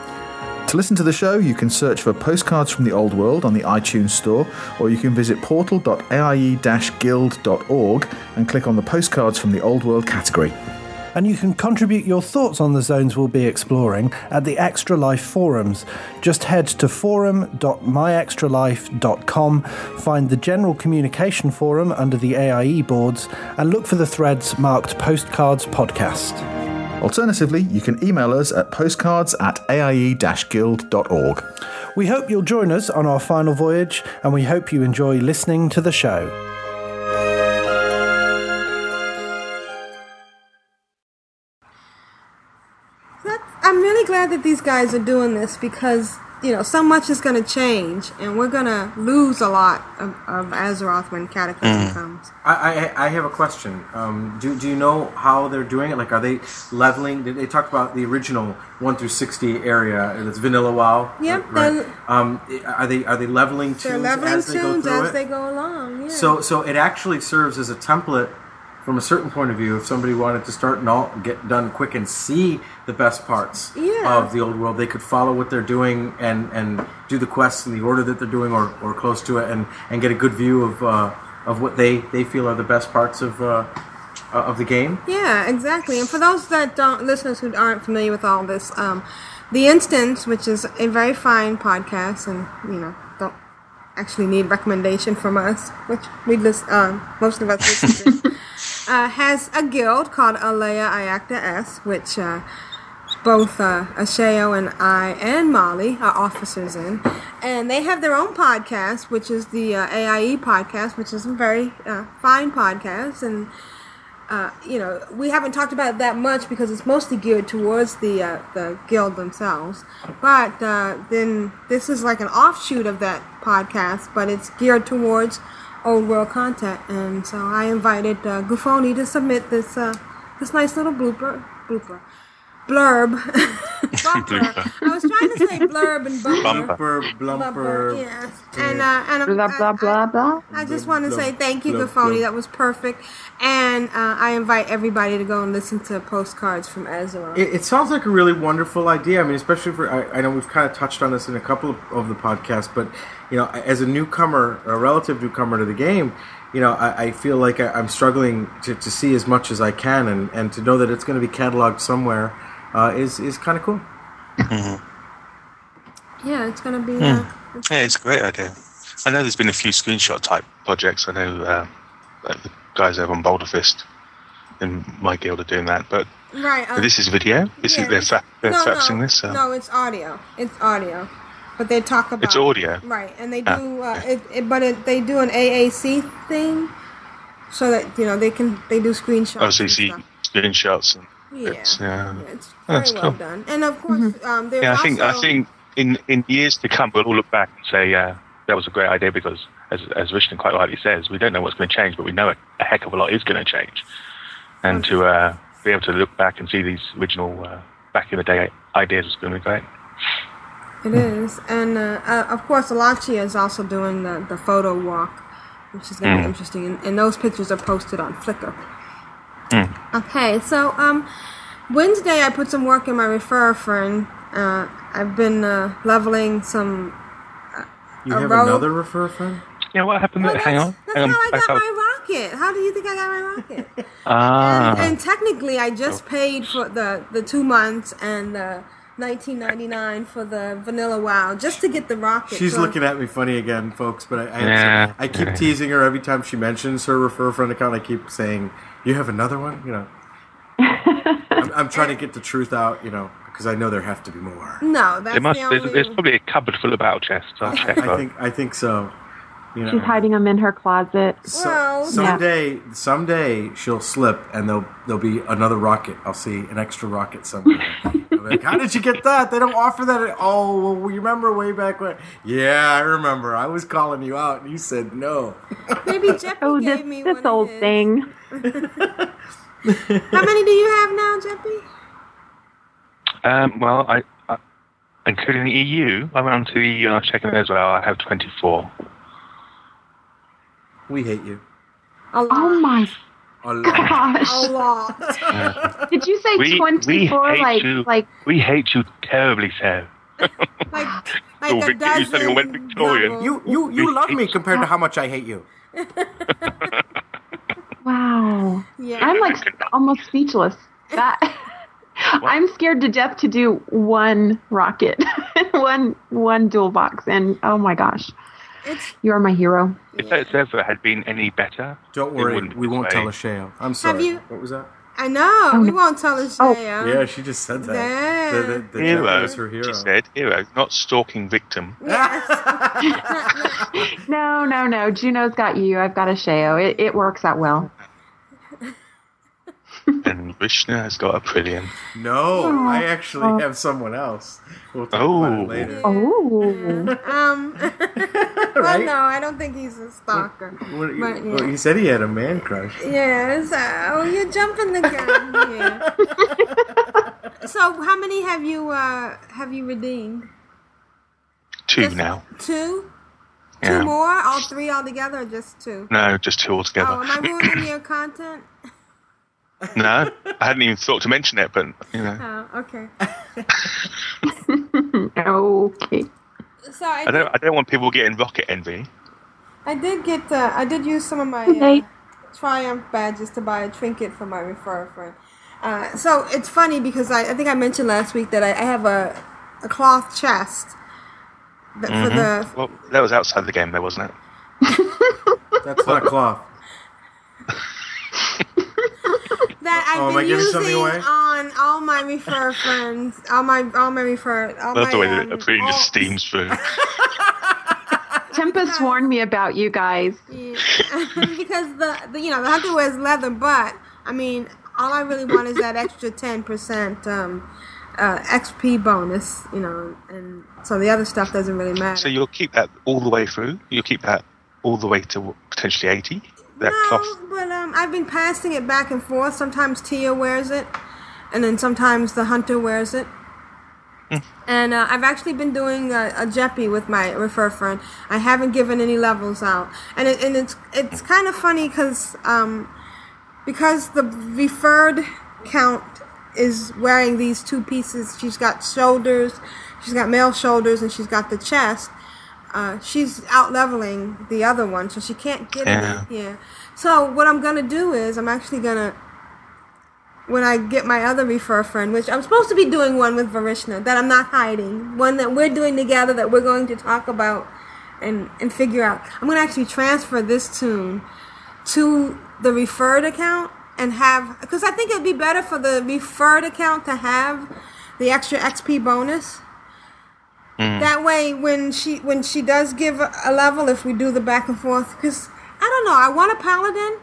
To listen to the show, you can search for Postcards from the Old World on the iTunes Store, or you can visit portal.aie-guild.org and click on the Postcards from the Old World category. And you can contribute your thoughts on the zones we'll be exploring at the Extra Life forums. Just head to forum.myextralife.com, find the General Communication Forum under the AIE boards, and look for the threads marked Postcards Podcast. Alternatively, you can email us at postcards at aie-guild.org. We hope you'll join us on our final voyage, and we hope you enjoy listening to the show. That, I'm really glad that these guys are doing this because you know so much is going to change, and we're going to lose a lot of, of Azeroth when Cataclysm comes. I, I, I have a question. Um, do, do you know how they're doing it? Like, are they leveling? Did they talk about the original one through sixty area? It's vanilla WoW. Yep, Right. they're- Um, are they are they leveling toons They're leveling as they go toons through as it? they go along. Yeah. So so it actually serves as a template from a certain point of view. If somebody wanted to start and all get done quick and see the best parts Yeah. of the old world, they could follow what they're doing and, and do the quests in the order that they're doing or, or close to it, and, and get a good view of uh, of what they, they feel are the best parts of uh, uh, of the game. Yeah, exactly. And for those that don't, listeners who aren't familiar with all this, um, the Instance, which is a very fine podcast, and you know, don't actually need recommendation from us, which we list, um, most of us listen to, uh, has a guild called Alea Iacta Est, which uh, both uh, Ashayo and I and Molly are officers in. And they have their own podcast, which is the uh, AIE podcast, which is a very uh, fine podcast. And uh, you know, we haven't talked about it that much because it's mostly geared towards the uh, the guild themselves. But uh, then this is like an offshoot of that podcast, but it's geared towards old world content. And so I invited uh, Gufoni to submit this uh, this nice little blooper blooper blurb. I was trying to say blurb and bumper. Bumper, blumper. Yes. And uh, and I'm- Blah blah blah blah. I just want to say thank you, Blah, Gafoni. That was perfect. And uh, I invite everybody to go and listen to postcards from Azeroth. It, it sounds like a really wonderful idea. I mean, especially for I, I know we've kind of touched on this in a couple of, of the podcasts, but you know, as a newcomer, a relative newcomer to the game, you know, I, I feel like I, I'm struggling to, to see as much as I can, and, and to know that it's going to be cataloged somewhere uh, is is kind of cool. yeah, it's gonna be. Hmm. Uh, Yeah, it's a great idea. I know there's been a few screenshot type projects. I know uh, that the guys over on Boulder Fist in my guild are doing that, but right. uh, this is video. This yeah, is they're, fa- they're no, faxing no, this. So. No, it's audio. It's audio. But they talk about It's audio? right? And they Ah, do, uh, it, it, but it, they do an AAC thing, so that you know they can they do screenshots. Oh, so you see screenshots and Yeah, bits. Yeah, it's Oh, very that's well cool. done. And of course, um, there's Yeah, I think I think in in years to come, we'll all look back and say, uh, that was a great idea because, as as Vrishna quite rightly says, we don't know what's going to change, but we know a, a heck of a lot is going to change. And to uh, be able to look back and see these original uh, back in the day ideas was going to be great. It is, and uh, uh, of course, Alachia is also doing the, the photo walk, which is going to be Mm. interesting. And, and those pictures are posted on Flickr. Mm. Okay, so um, Wednesday, I put some work in my refer friend. Uh, I've been uh, leveling some. Uh, You have rogue. another refer friend? Yeah, what happened there? Hang on. That's Hang how on. I got up. my rocket. How do you think I got my rocket? Ah. and, and technically, I just paid for the the two months and the 19.99 for the vanilla WoW just to get the rocket. She's So- looking at me funny again, folks. But I, I, Yeah. I keep Yeah. teasing her every time she mentions her refer friend account. I keep saying, "You have another one," you know. I'm, I'm trying to get the truth out, you know, because I know there have to be more. No, that's There must. the There's, only. there's probably a cupboard full of battle chests. I'll check. I that. think I think so. You know, She's hiding them in her closet. So, Well- someday, someday she'll slip, and there'll there'll be another rocket. I'll see an extra rocket somewhere. Like, How did you get that? They don't offer that. At, oh, well, we remember way back when. Yeah, I remember. I was calling you out, and you said no. Maybe Jeppy Oh, gave this me this one old of his. thing. How many do you have now, Jeppy? Um, well, I, I, including the EU, I went on to the EU and I was checking there as well. I have 24. We hate you. A lot. Oh my A lot. gosh! A lot. Did you say We, we twenty four? hate Like you. like we hate you terribly, so. like like Oh, a Vic- you dozen. suddenly went Victorian. doubles. You you you love me compared to how much I hate you. wow. Yeah. I'm like almost speechless. That I'm scared to death to do one rocket, one one dual box, and oh my gosh, It's you are my hero. If that server had been any better, Don't worry, wouldn't we won't this tell way. a Shale. I'm sorry. Have you- What was that? I know. Oh, we no. won't tell us. Oh. yeah. Yeah, she just said that. Yeah. The, the, the Hero, Jeff is her hero. she said. Hero, not stalking victim. No, no, no. Juuno's got you. I've got Ashayo. It it works out well. And Vrishna has got Aprillian. No, I actually have someone else. We'll talk about Oh. it later. Oh, Um. well, no, I don't think he's a stalker. What, you, But, yeah. well, he said he had a man crush. Yes. Oh, you're jumping the gun here. so, how many have you uh have you redeemed? Two Just now. Two. Yeah. Two more? All three altogether, or just two? No, just two altogether. Oh, am I ruining your content? No, I hadn't even thought to mention it, but you know, Oh, okay. okay. So I I don't. I don't want people getting rocket envy. I did get uh, I did use some of my uh, Triumph badges to buy a trinket for my referral friend. Uh, so it's funny because I, I think I mentioned last week that I, I have a a cloth chest that for the Well, that was outside the game, though, wasn't it? That's not cloth. that I've Oh, am been using something away? on all my refer friends, all my all my refer, all That's the way that um, Aprillian just all- steams through. Tempest warned me about you guys. Yeah. because the, the you know the hunter wears leather, but I mean all I really want is that extra ten percent um, uh, XP bonus, you know, and so the other stuff doesn't really matter. So you'll keep that all the way through. You'll keep that all the way to potentially eighty. That no, cloth. but um, I've been passing it back and forth. Sometimes Tia wears it, and then sometimes the hunter wears it. And uh, I've actually been doing a, a Jeppy with my refer friend. I haven't given any levels out, and it, and it's it's kind of funny because um, because the referred count is wearing these two pieces. She's got shoulders, she's got male shoulders, and she's got the chest. Uh, she's out leveling the other one, so she can't get Yeah. any. Yeah. So what I'm gonna do is I'm actually gonna when I get my other refer friend, which I'm supposed to be doing one with Vrishna that I'm not hiding, one that we're doing together that we're going to talk about and and figure out. I'm gonna actually transfer this toon to the referred account and have because I think it'd be better for the referred account to have the extra XP bonus. That way, when she when she does give a, a level, if we do the back and forth, because I don't know, I want a paladin,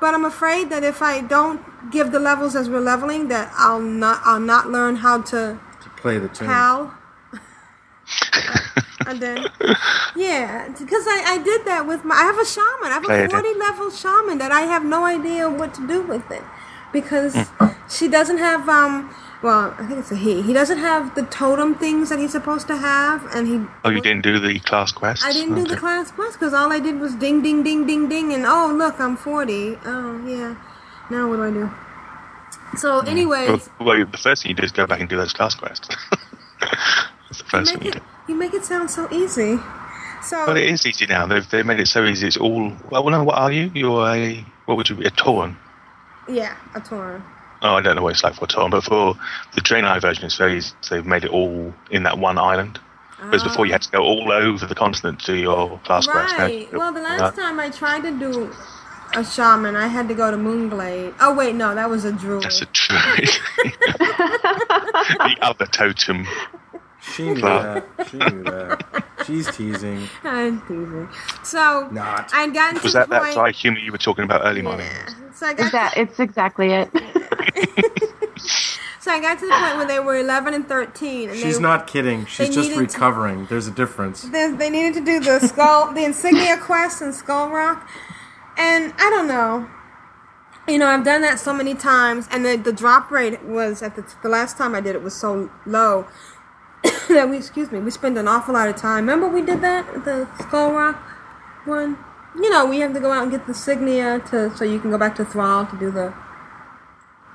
but I'm afraid that if I don't give the levels as we're leveling, that I'll not I'll not learn how to To play the toon. pal. and then, yeah, because I, I did that with my. I have a shaman. I have Play a it. 40 level shaman that I have no idea what to do with it because she doesn't have um. Well, I think it's a he. He doesn't have the totem things that he's supposed to have, and he. Oh, you didn't do the class quest. I didn't do the class quest because all I did was ding, ding, ding, ding, ding, and oh look, I'm 40. Oh yeah. Now what do I do? So, anyways, Well, well, the first thing you do is go back and do those class quests. That's the you first thing you it do. you make it sound so easy. So Well, it is easy now. They've, they made it so easy. It's all. Well, no, what are you? You're a. What would you be? A Tauren? yeah, a Tauren. Oh, I don't know what it's like for Tom, but for the Draenei version, it's very easy. They've made it all in that one island. Whereas before, you had to go all over the continent to your class quest. Right. Well, the last time I tried to do a shaman, I had to go to Moonglade. Oh wait, no, that was a druid. That's a druid. the other totem. She knew that. She knew that. She's teasing. I'm teasing. So Not. I'd gotten Was to that the that point. dry humor you were talking about early morning? So I got Is that it's exactly it. so I got to the point where they were 11 and 13, and She's they, not kidding. She's they just needed to- recovering. There's a difference. They, they needed to do the skull, the insignia quest in Skull Rock, and I don't know. You know, I've done that so many times, and the the drop rate was at the the last time I did it was so low that we excuse me we spend an awful lot of time. Remember we did that the Skull Rock one. You know, we have to go out and get the signia to so you can go back to Thrall to do the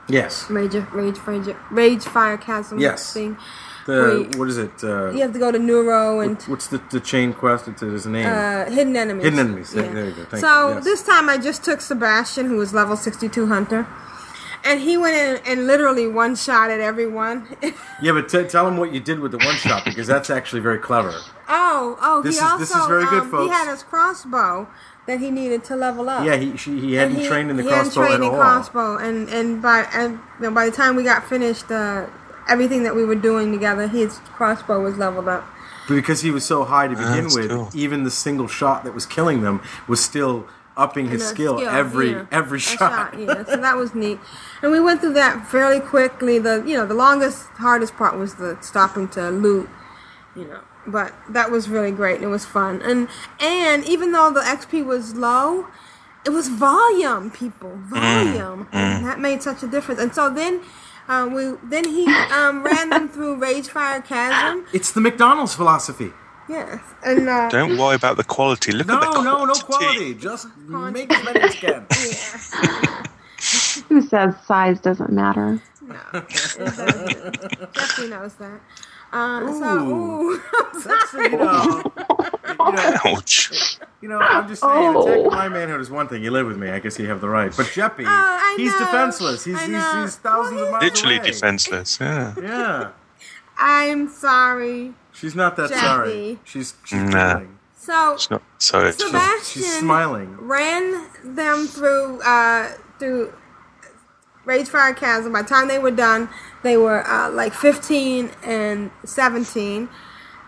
Yes. rage rage rage rage fire chasm Yes. thing. The Wait. what is it? Uh, You have to go to Neeru and what- what's the, the chain quest? It's his name. uh, hidden enemies. Hidden enemies. There- there you go. Thank so you. Yes. this time I just took Sebastian, who was level sixty-two hunter, and he went in and literally one shot at everyone. Yeah, but t- tell him what you did with the one shot because that's actually very clever. oh, oh, This he is- also this is very good, um, folks. He had his crossbow that he needed to level up. Yeah, he she, he hadn't trained in the he hadn't crossbow trained at in all. crossbow, and and by and you know, by the time we got finished, uh, everything that we were doing together, his crossbow was leveled up. But Because he was so high to begin that's with, cool. even the single shot that was killing them was still upping his a skill, every yeah. every A shot. yeah. So that was neat, and we went through that fairly quickly. The you know the longest, hardest part was the stopping to loot, you know. But that was really great. and It was fun, and and even though the XP was low, it was volume, people, volume. And that made such a difference. And so then. Uh, we then he um, ran them through Ragefire Chasm. It's the McDonald's philosophy. Yes, and uh, Don't worry about the quality. Look No, at the quality. no, no quantity. quality. Just make as many as you can. Who says size doesn't matter? No, it doesn't. Jeffrey knows that. Uh, so, ooh, That's, you know, you know, Ouch. you know, I'm just saying, Oh. attacking my manhood is one thing. You live with me. I guess you have the right. But Jeppy, Oh, he's know. defenseless. He's, he's, he's thousands Well, of miles Literally away. defenseless. Yeah. Yeah. I'm sorry. She's not that Jeppy. sorry. She's she's Nah. kidding. So It's not. So it's Sebastian She's smiling. ran them through uh, through Ragefire Chasm. By the time they were done, they were uh, like 15 and 17.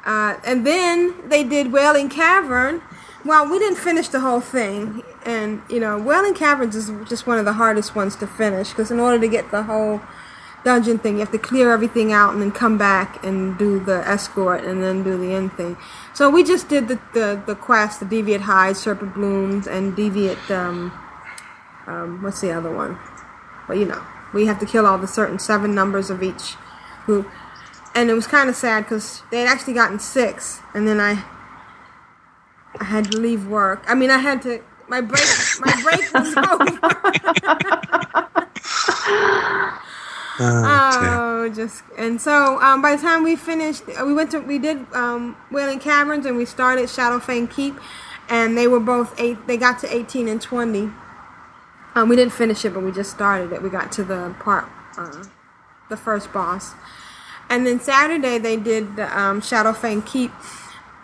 Uh, and then they did Wailing Cavern. Well, we didn't finish the whole thing. And, you know, Wailing Caverns is just one of the hardest ones to finish because in order to get the whole dungeon thing, you have to clear everything out and then come back and do the escort and then do the end thing. So we just did the, the, the quest, the Deviate Hides, Serpent Blooms, and Deviate, um, um, what's the other one? Well, you know, we have to kill all the certain seven numbers of each group. And it was kind of sad because they had actually gotten six, and then I, I had to leave work. I mean, I had to. My break, my break was over. Oh, just and so um, by the time we finished, uh, we went to we did um, Wailing Caverns and we started Shadowfang Keep, and they were both eight. They got to eighteen and twenty. Um, we didn't finish it, but we just started it. We got to the part, uh, the first boss, and then Saturday they did the um, Shadowfang Keep.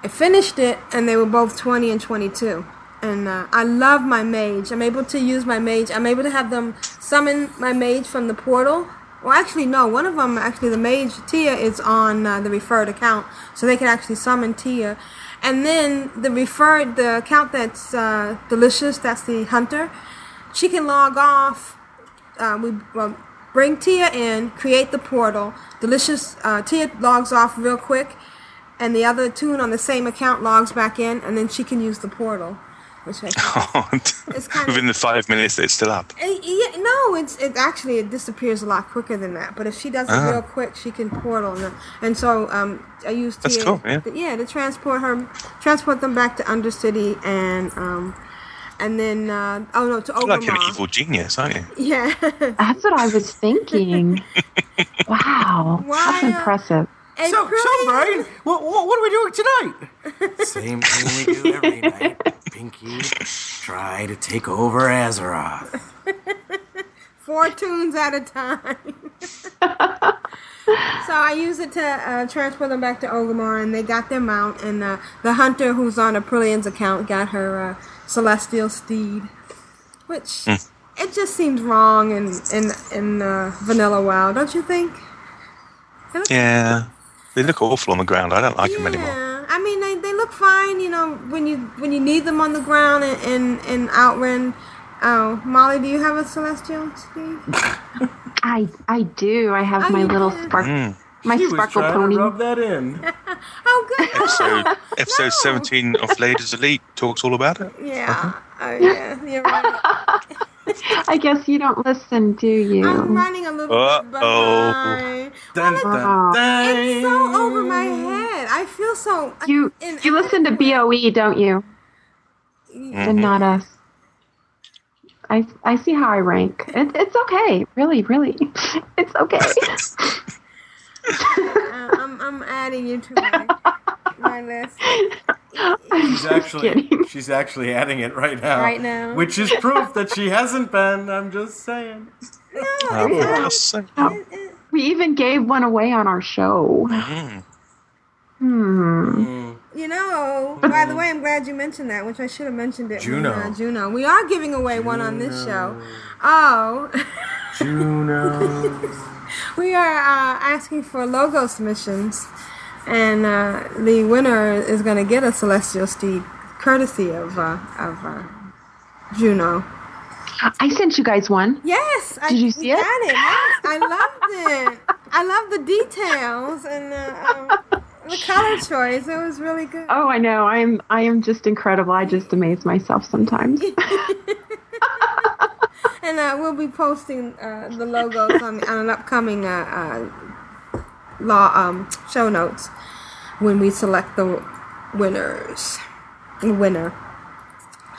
I finished it, and they were both twenty and twenty-two. And uh, I love my mage. I'm able to use my mage. I'm able to have them summon my mage from the portal. Well, actually, no. One of them, actually, the mage Tia is on uh, the referred account, so they can actually summon Tia. And then the referred, the account that's uh, delicious, that's the hunter. She can log off. Uh, we well, bring Tia in, create the portal. Delicious uh, Tia logs off real quick, and the other toon on the same account logs back in, and then she can use the portal. Which I think It's kind of- within the five minutes that it's still up. Uh, yeah, no, it's it actually it disappears a lot quicker than that. But if she does it Ah. real quick, she can portal, and, and so um, I used That's Tia, cool, yeah. to, yeah, to transport her, transport them back to Undercity, and um, and then uh, oh no, to You're like an evil genius, aren't you? Yeah. That's what I was thinking. wow, that's impressive. So, so Brian, what, what, what are we doing tonight? Same thing we do every night. Pinky, try to take over Azeroth. Four toons at a time. so I use it to uh, transfer them back to Orgrimmar, and they got their mount. And uh, the hunter who's on Aprillian's account got her uh, celestial steed, which Hmm. it just seems wrong in in in uh, Vanilla WoW, don't you think? Yeah. They look awful on the ground. I don't like them anymore. Yeah, I mean they, they look fine, you know, when you when you need them on the ground and in, in Outren. Oh, Molly, do you have a celestial steed? I I do. I have my little spark, Mm. my He was sparkle trying pony. to rub that in. oh, good. Episode, episode 17 of Ladies of Leet talks all about it. Yeah. Oh, yeah. You're right. I guess you don't listen, do you? I'm running a little bit Uh-oh. behind. Dun, dun, dun. It's so over my head. I feel so. You you listen to BOE, don't you? And not us. I I see how I rank. It, it's okay. Really, really, it's okay. Uh, I'm, I'm adding you to my, my list. She's actually she's actually adding it right now. Right now. Which is proof that she hasn't been. I'm just saying. No, we even gave one away on our show. Hmm. You know, by the way, I'm glad you mentioned that, which I should have mentioned it. when, Juuno. uh, Juuno. We are giving away one on this show. Oh. Juuno. we are uh, asking for logo submissions, and uh, the winner is going to get a Celestial Steed courtesy of, uh, of uh, Juuno. I sent you guys one. Yes, I Did you see it? Got it. Yes, I loved it. I love the details and uh, um, the color choice. It was really good. Oh, I know. I am. I am just incredible. I just amaze myself sometimes. And uh, we'll be posting uh, the logos on, on an upcoming uh, uh, law um, show notes when we select the winners. Winner.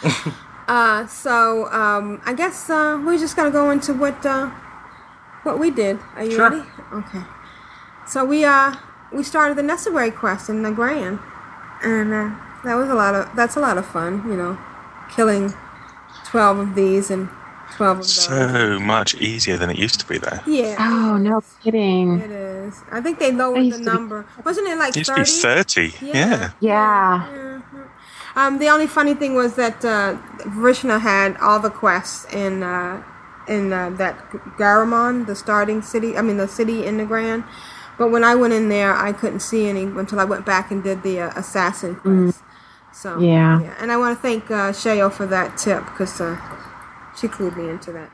uh, so um, I guess uh, we're just gonna go into what uh, what we did. Are you Sure. ready? Okay. So we uh we started the Nesingwary quest in Nagrand, and uh, that was a lot of that's a lot of fun. You know, killing twelve of these and twelve of those. So much easier than it used to be there. Yeah. Oh, no kidding. It is. I think they lowered the used to be- number. Wasn't it like It used to be 30? 30. Yeah. Yeah. Um, the only funny thing was that uh, Vrishna had all the quests in uh, in uh, that Garadar, the starting city. I mean, the city in Nagrand. But when I went in there, I couldn't see any until I went back and did the uh, assassin quest. So Yeah. and I want to thank uh, Shayo for that tip because uh, she clued me into that.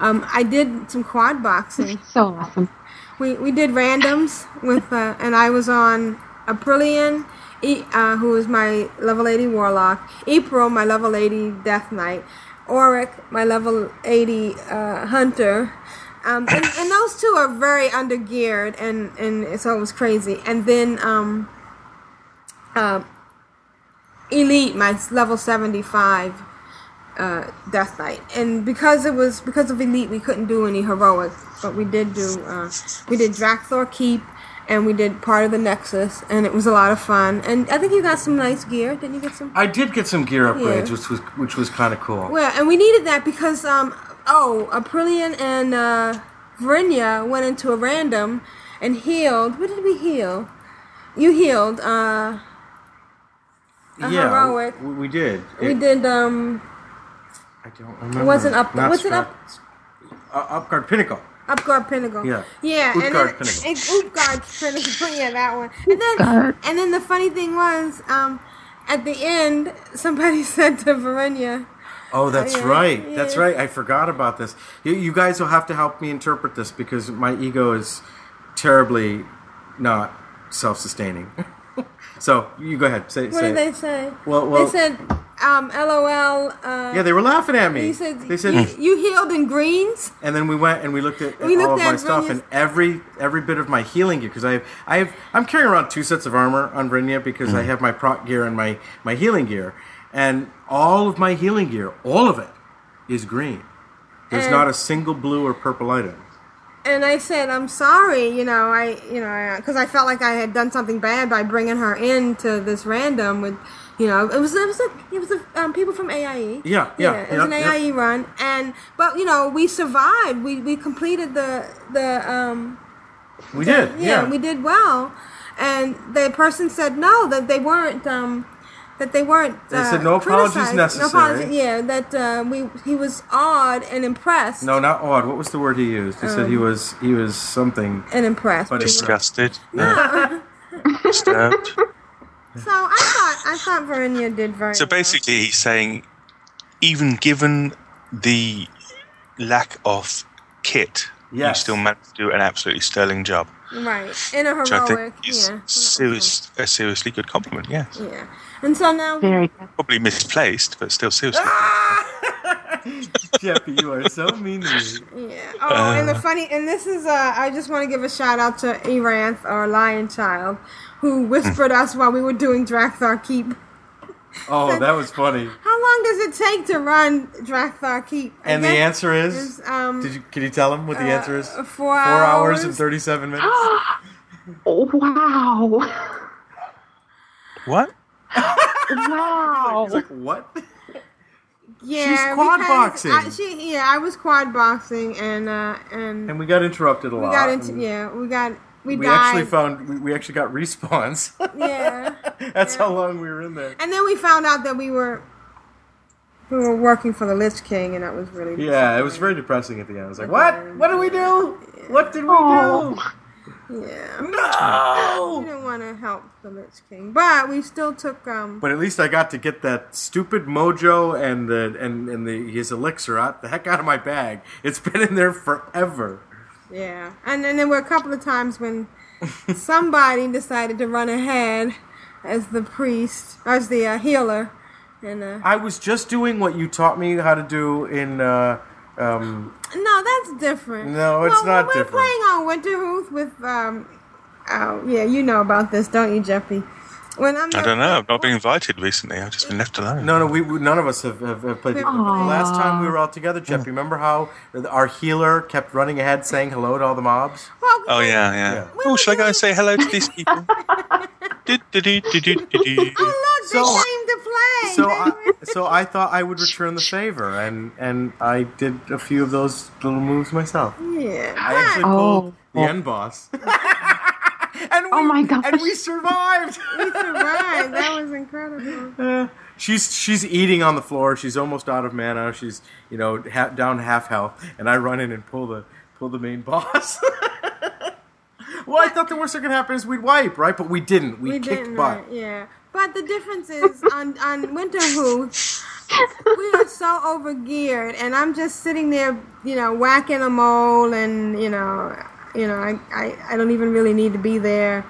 Um, I did some quad boxing. So awesome. We we did randoms with, uh, and I was on Aprillian, e, uh, who is my level 80 warlock, April, my level 80 death knight, Auric, my level 80 uh, hunter. Um, and, and those two are very undergeared, and, and so it was crazy. And then um, uh, Elite, my level 75 uh, Death Knight, and because it was because of Elite, we couldn't do any heroic, but we did do uh, we did Drak'Tharon Keep, and we did part of the Nexus, and it was a lot of fun. And I think you got some nice gear. Didn't you get some? I did get some gear upgrades, Yeah. which was which was kind of cool. Well, and we needed that because um oh Aprillian and uh, Vrinya went into a random and healed. What did we heal? You healed. Uh, yeah, heroic. we, we did. we did. Um, I don't remember. it wasn't up. Not What's it Strat- up? Uh, Utgard Pinnacle. Utgard Pinnacle. Yeah. Yeah, and then Utgard Pinnacle. and Utgard Pinnacle. Yeah, that one. And then Utgard. and then the funny thing was, um, at the end, somebody said to Verinia, Oh, that's yeah, right. That's right. I forgot about this. You, you guys will have to help me interpret this because my ego is terribly not self-sustaining. so you go ahead. Say. "What say did it. they say?" Well, well. they said, um, "LOL." Uh, yeah, they were laughing at me. He said, they said, you, "You healed in greens." and then we went and we looked at, at We all looked of my at stuff Brynja's- and every every bit of my healing gear because I have I have I'm carrying around two sets of armor on Brynja because I have my proc gear and my my healing gear, and all of my healing gear, all of it, is green. There's And- not a single blue or purple item. And I said, I'm sorry, you know, I, you know, because I felt like I had done something bad by bringing her into this random with, you know, it was it was a, it was a, um, people from AIE. Yeah, yeah, it was an yeah, AIE run, and but you know, we survived. We we completed the the um. We the- did, yeah. we did well, and the person said no that they weren't um. That they weren't. They uh, said no apologies criticized. necessary. No apologies, yeah, that uh, we he was awed and impressed. No, not odd. What was the word he used? He said he Um, was he was something. and impressed. But We were- Disgusted. Yeah. Disturbed. So I thought I thought Verinia did very So basically, he's saying, even given the lack of kit, you still managed to do an absolutely sterling job. Well. right in a Which I heroic, think is yeah, serious, a seriously good compliment, yes. yeah. And so now, Very Probably misplaced, but still seriously. Jeffy, you are so mean to me. yeah. Oh, and the Uh. funny, and this is uh, I just want to give a shout out to Eranth or Lion Child, who whispered us while we were doing Drak'Tharon Keep. Oh, that was funny. How long does it take to run Drak'Tharon Keep? I And the answer is, is, um, did you can you tell him what the uh, answer is? four Four hours and thirty-seven minutes. Oh, wow. What? wow. He's like, what? Yeah, She's quad boxing. I, she, yeah, I was quad boxing, and uh, and And we got interrupted a we lot. got into yeah, we got we, we died. actually found we, we actually got respawns. yeah. That's how long we were in there. And then we found out that we were we were working for the Lich King, and that was really Yeah, it was very depressing at the end. I was like, what? What did we do? What did we Oh. do? yeah. No! We didn't want to help the Lich King, but we still took um. But at least I got to get that stupid mojo and the and, and the his elixir out the heck out of my bag. It's been in there forever. Yeah, and then there were a couple of times when somebody decided to run ahead as the priest, as the uh, healer, and uh, I was just doing what you taught me how to do in. Uh, um, no, that's different. No, it's well, not we're different. playing on Winterhoof with um. Oh yeah, you know about this, don't you, Jeffy? When I'm I don't know. I've not been invited recently. I've just been left alone. no, no, we, we none of us have, have, have played. The Aw. last time we were all together, Jeff, remember how our healer kept running ahead saying hello to all the mobs? Oh, yeah, yeah. Oh, shall I go and say hello to these people? Do, do, do, do, do, do, do. Oh, So- look, they came to play. So I, so I thought I would return the favor, and and I did a few of those little moves myself. yeah. I actually Oh. pulled the end boss. and oh we, Oh my gosh. And we survived. We survived. That was incredible. Uh, she's she's eating on the floor. She's almost out of mana. She's you know ha- down half health, and I run in and pull the pull the main boss. well, I thought the worst that could happen is we'd wipe, right? But we didn't. We, We kicked didn't, butt. right, yeah. But the difference is on on Winterhoof, we are so overgeared, and I'm just sitting there, you know, whacking a mole, and you know, you know, I, I I don't even really need to be there.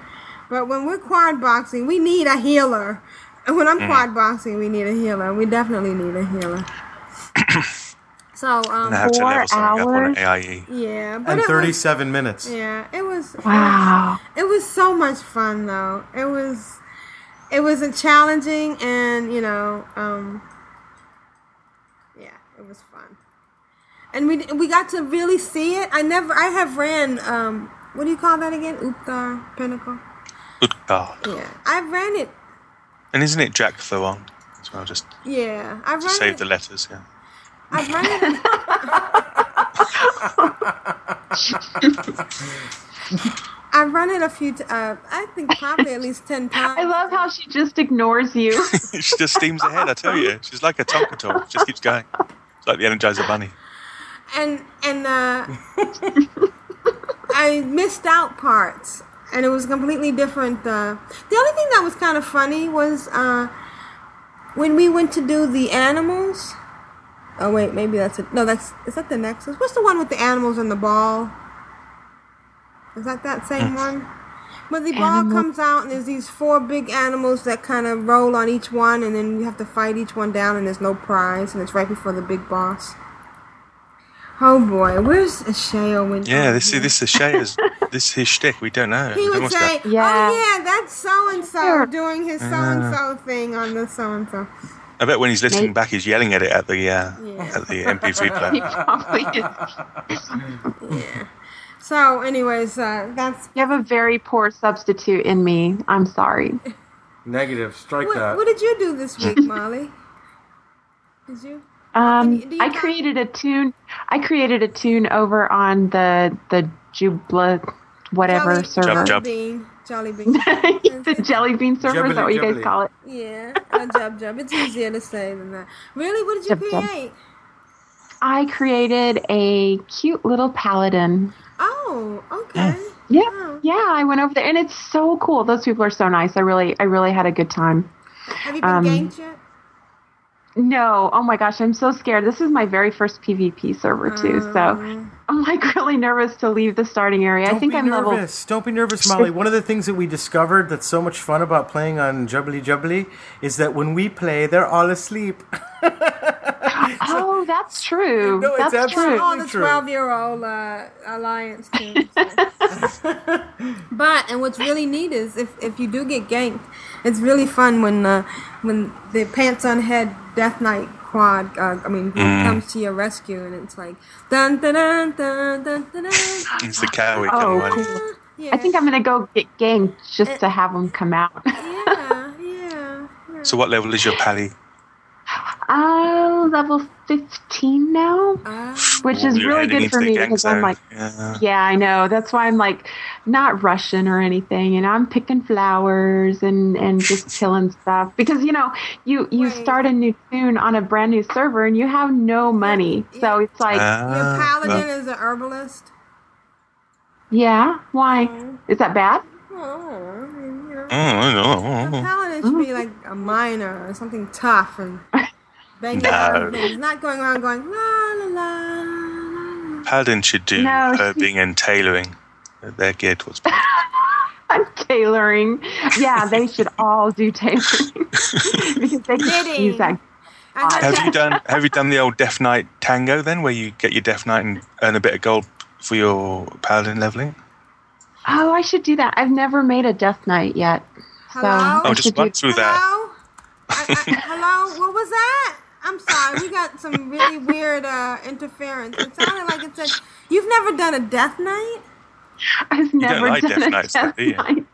But when we're quad boxing, we need a healer. And when I'm Mm. quad boxing, we need a healer. We definitely need a healer. so um, I to Four level something up hours? AIE. yeah, but And it was- thirty-seven minutes. yeah, it was. Wow. It was so much fun though. It was it was a challenging and, you know, um yeah, it was fun. And we we got to really see it. I never I have ran um what do you call that again? Utgard Pinnacle. Good God. Yeah. I've ran it. And isn't it Jack Thawon as well? Just Yeah. I've to run save it. the letters, yeah. I've run it. I've run it a few t- uh I think probably at least 10 times. I love how she just ignores you. she just steams ahead, I tell you. She's like a Tonka Talk. Just keeps going. It's like the Energizer Bunny. And and uh, I missed out parts, and it was completely different. Uh, the only thing that was kind of funny was uh, when we went to do the animals. Oh wait, maybe that's it. No, that's is that the Nexus? What's the one with the animals and the ball? Is that that same one? When the ball Animal- comes out and there's these four big animals that kind of roll on each one, and then you have to fight each one down, and there's no prize, and it's right before the big boss. Oh boy, where's Ashayo when? Yeah, this is this is Shay's this is his shtick. We don't know. He We don't would want to- say, Yeah. "Oh yeah, that's so and so doing his so and so thing on the so and so." I bet when he's listening Maybe. back, he's yelling at it at the uh, at the MP3 He player. probably is. So, anyways, uh, that's You have a very poor substitute in me. I'm sorry. Negative. Strike what, that. what did you do this week, Molly? Did you? Um, do you I talk- created a toon. I created a toon over on the the Jubla whatever Jolly, server. Jolly Jub. Bean. Jolly Bean. the jelly bean server. Is that what you guys call it? yeah, a jub jub. It's easier to say than that. Really? What did you Jub jub. create? I created a cute little paladin. Oh, okay. Yeah, Oh. yeah. I went over there, and it's so cool. Those people are so nice. I really, I really had a good time. Have you been Um, ganked yet? No, oh my gosh, I'm so scared. This is my very first PvP server too, so mm. I'm like really nervous to leave the starting area. Don't I think I'm level. nervous. Don't be nervous, Molly. One of the things that we discovered that's so much fun about playing on Jubbly Jubbly is that when we play, they're all asleep. Oh, that's true. No, it's that's true. all the 12 year old uh, alliance team. but and what's really neat is if, if you do get ganked, it's really fun when uh, when the pants on head Death Knight quad. Uh, I mean, comes to your rescue and it's like dun dun dun dun dun dun. dun. It's the cowboy Oh, cool. Yeah, I think I'm gonna go get ganked just to have them come out. yeah, yeah. yeah. So what level is your pally? Oh, level 15 now, Ah. which is really good for me because I'm like, Yeah. yeah, I know. That's why I'm like not rushing or anything, and I'm picking flowers and and just killing stuff because you know you you Wait. start a new toon on a brand new server and you have no money, so it's like, Your Ah, paladin well, is an herbalist. yeah, why is that bad? Oh, mm, I don't A paladin should be like a miner or something tough and banging No. out things, not going around going la la la. la. Paladin should do No, herbing and tailoring. They're geared towards. I'm tailoring. Yeah, they should all do tailoring because they can Knitting. use that. I Have you done Have you done the old Death Knight Tango then, where you get your Death Knight and earn a bit of gold for your Paladin leveling? Oh, I should do that. I've never made a Death Knight yet. So Hello? I Oh, just should do run through that. Hello? I, I, hello? What was that? I'm sorry. We got some really weird uh, interference. It sounded like it said, You've never done a death knight? I've never like done Death a Knights, Death do you? Knight.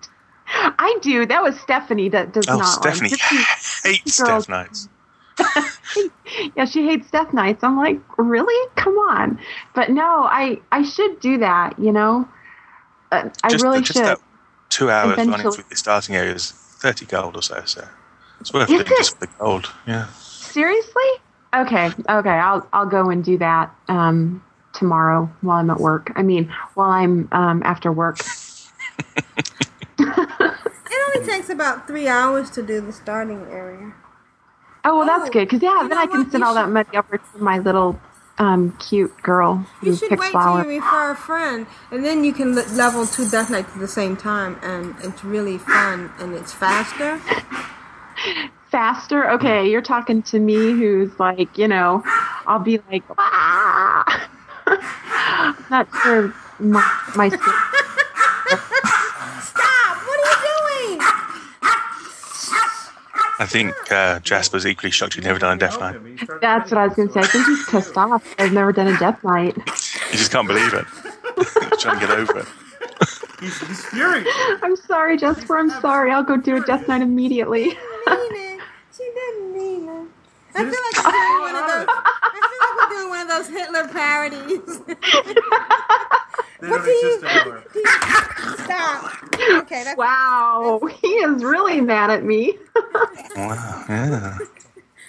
I do. That was Stephanie that does Oh, not Stephanie like. Gypsy- hates girls- Death Knights. yeah, she hates Death Knights. I'm like, really? Come on. But no, I I should do that. You know, uh, I Just, really just should. that two hours running Eventually. through the starting area is thirty gold or so. So it's worth Is it it? just for the gold. Yeah. Seriously? Okay, okay. I'll I'll go and do that um, tomorrow while I'm at work. I mean, while I'm um, after work. It only takes about three hours to do the starting area. Oh well, that's Oh, good because yeah, then I can send You all that money over to my little um, cute girl You should wait till flowers. you refer a friend, and then you can le- level two Death Knights at the same time, and it's really fun and it's faster. Faster? Okay, you're talking to me, who's like, you know, I'll be like, ah. not sure my, my Stop! What are you doing? I think uh, Jasper's equally shocked you've never done a Death Knight. That's what I was gonna say. I think he's pissed off. I've never done a death knight. You just can't believe it. He's trying to get over it. He's, he's furious. I'm sorry, Jasper. I'm sorry. I'll go do a death knight immediately. Mean it. She didn't mean it. I feel like we're doing one of those. I feel like we're doing one of those Hitler parodies. They What don't do you- Stop. Okay, that's Wow, he is really mad at me. Wow. Yeah.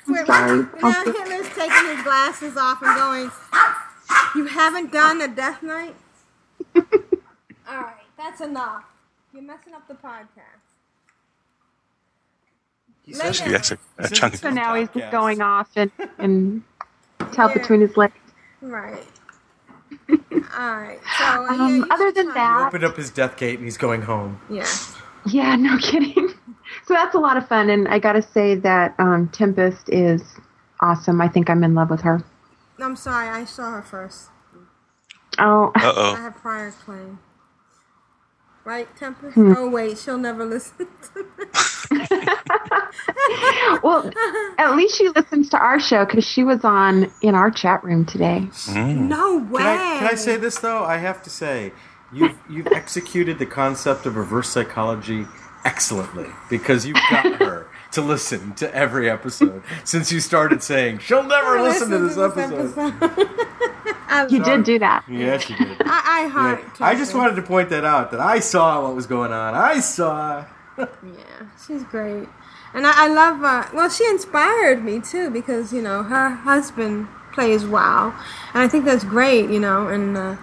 Wait, sorry. Now Hitler's taking his glasses off and going, You haven't done a death knight? Alright, that's enough. You're messing up the podcast. Lay Actually, down. that's a, a chunk So now he's just Podcast. going off and and tail Yeah. between his legs. Right. Alright, so uh, yeah, Um, other than that, that, Opened up his death gate and he's going home. Yeah. Yeah, no kidding. So that's a lot of fun, and I gotta say that um, Tempest is awesome. I think I'm in love with her. I'm sorry, I saw her first. Oh, Uh-oh. I have prior claim. Right, Tempest? Hmm. Oh, wait, she'll never listen to me. Well, at least she listens to our show because she was on in our chat room today. Mm. No way. Can I, can I say this though? I have to say, you've you've executed the concept of reverse psychology excellently because you've got her to listen to every episode since you started saying she'll never listen, to this episode. You did do that. Yes, you did. I, I heart. Yeah. I just wanted to point that out that I saw what was going on. I saw. Yeah, she's great. And I, I love, uh, well, she inspired me too because, you know, her husband plays WoW. And I think that's great, you know, and uh,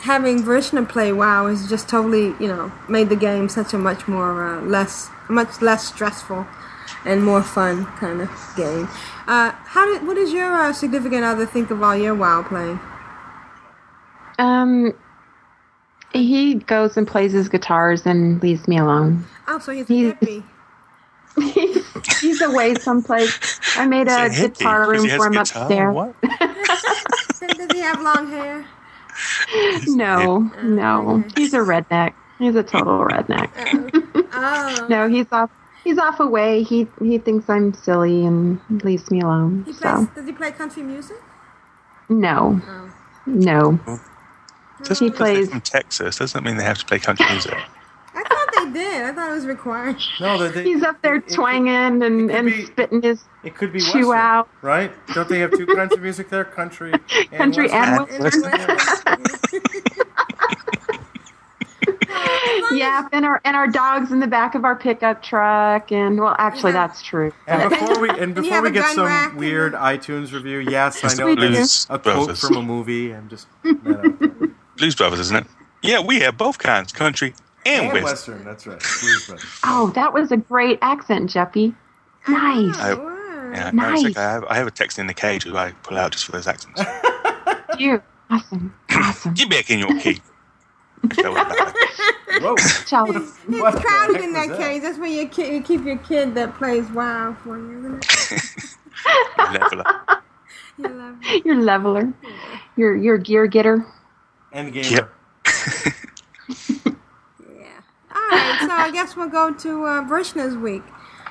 having Vrishna play WoW is just totally, you know, made the game such a much more, uh, less, much less stressful and more fun kind of game. Uh, how did, what does your uh, significant other think of all your WoW playing? Um, he goes and plays his guitars and leaves me alone. Oh, so he's a hippie. He's, he's away someplace. I made a, He's a hippie guitar 'cause room for him a guitar, upstairs. what? Does he have long hair? No, no, oh, he's a redneck. He's a total redneck. Oh. no, he's off. He's off away. He he thinks I'm silly and leaves me alone. He plays, So Does he play country music? no, oh. no. Just He plays. from Texas doesn't mean they have to play country music. I thought they did. I thought it was required. No, they, they, He's up there twanging and, and spitting his it could be chew Western, out. right? Don't they have two kinds of music there? Country and Country and Western? Yeah, and our and our dogs in the back of our pickup truck, and well, actually, that's true. And before we and And before have we get some rack weird iTunes review, yes, I It's know the that's Blues a quote Brothers. from a movie. I'm just Blues Brothers, isn't it? Yeah, we have both kinds, country and, and western. Western. That's right. Oh, that was a great accent, Jeppy. Nice. I, yeah, no, it's okay. I, have, I have a text in the cage who I pull out just for those accents. You awesome, awesome. Get back in your cage. Whoa. Ciao. He's What the crowded heck in was that that? cage. That's where you, ki- you keep your kid that plays wild for you, isn't it? Leveler. You love Your leveler, your your gear getter. And gamer. Yep. All right, so I guess we'll go to uh, Vrishna's week.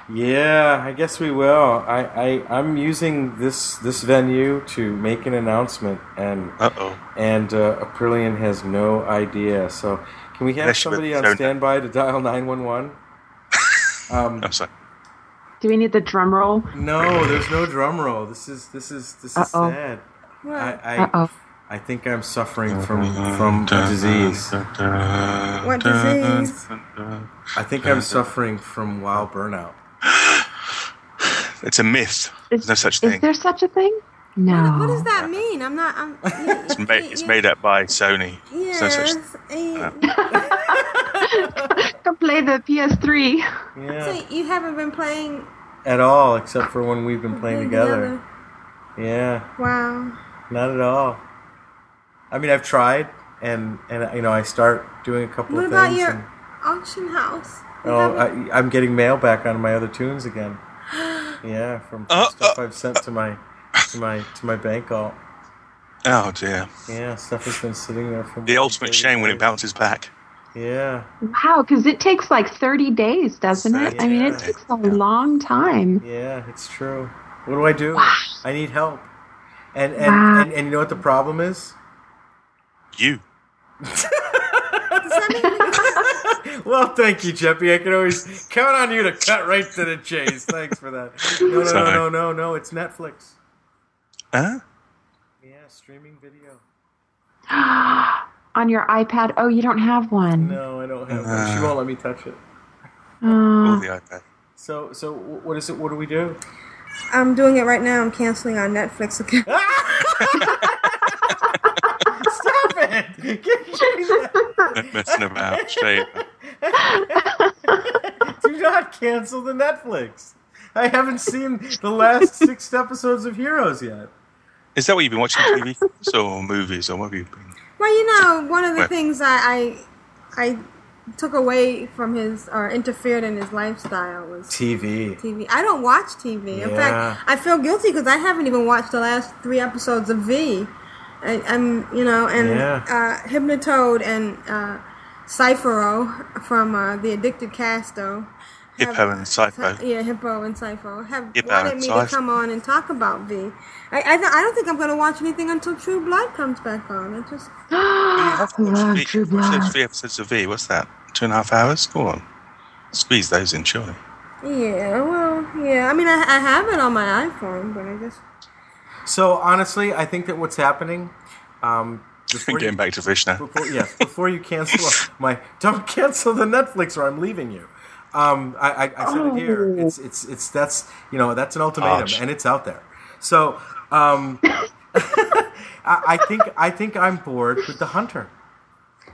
Yeah, I guess we will. I, I I'm using this this venue to make an announcement, and Uh-oh. and uh, Aprillian has no idea. So can we have Unless somebody on standby to dial nine one one? Um, I'm sorry. Do we need the drum roll? no, there's no drum roll. This is this is this is Uh-oh. sad. What? I I, Uh-oh. I think I'm suffering from from a disease. What disease? I think I'm suffering from WoW burnout. It's a myth. Is, There's no such thing. is thing. there such a thing? No. What does that mean? I'm not. I'm. It's made, it's made up by Sony. There's no such Yes. eh, Go play the PS3. Yeah. So you haven't been playing At all, except for when we've been playing together. together. Yeah. Wow. Not at all. I mean, I've tried, and and you know, I start doing a couple What of about things. your and, auction house? You oh, haven't- I, I'm getting mail back on my other toons again. Yeah, from, from Uh, stuff I've sent to my to my to my bank alt. Oh dear. Yeah, stuff has been sitting there for The ultimate shame when it bounces back. Yeah, Wow, because it takes like 30 days, doesn't it? I mean, it takes a long time. yeah, it's true. What do I do? I need help. And and, Wow. and and you know what the problem is? You. Well, thank you, Jeppy. I can always count on you to cut right to the chase. Thanks for that. No, no, no, Sorry. no, no, no. It's Netflix. Huh? Yeah, streaming video. On your iPad? Oh, you don't have one. No, I don't have one. She won't let me touch it. Oh. The iPad. So, so what is it? What do we do? I'm doing it right now. I'm canceling our Netflix account. Stop it! Not messing about. Straight. do not cancel the Netflix. I haven't seen the last six episodes of Heroes yet. Is that what you've been watching TV or movies or what have you been? Well, you know, one of the What? things I, I I took away from his or interfered in his lifestyle was TV. TV. I don't watch TV. In fact, I feel guilty because I haven't even watched the last three episodes of V. I, I'm, you know, and Yeah. uh, Hypnotoad and uh, Cyphero from uh, the Addicted Casto Hippo and Cypher. Yeah, Hippo and Cypho have Hippo wanted and me to come on and talk about V. I, I, th- I don't think I'm going to watch anything until True Blood comes back on. It just Love True What's those Blood. three episodes of V? What's that? Two and a half hours? Go on. Squeeze those in, surely. yeah, well, yeah. I mean, I, I have it on my iPhone, but I just So honestly, I think that what's happening. Um, before Getting you, back to Vrishna. before, yes, before you cancel my don't cancel the Netflix or I'm leaving you. Um, I, I, I said it here. It's it's it's that's you know that's an ultimatum Ouch. and it's out there. So um, I, I think I think I'm bored with the hunter.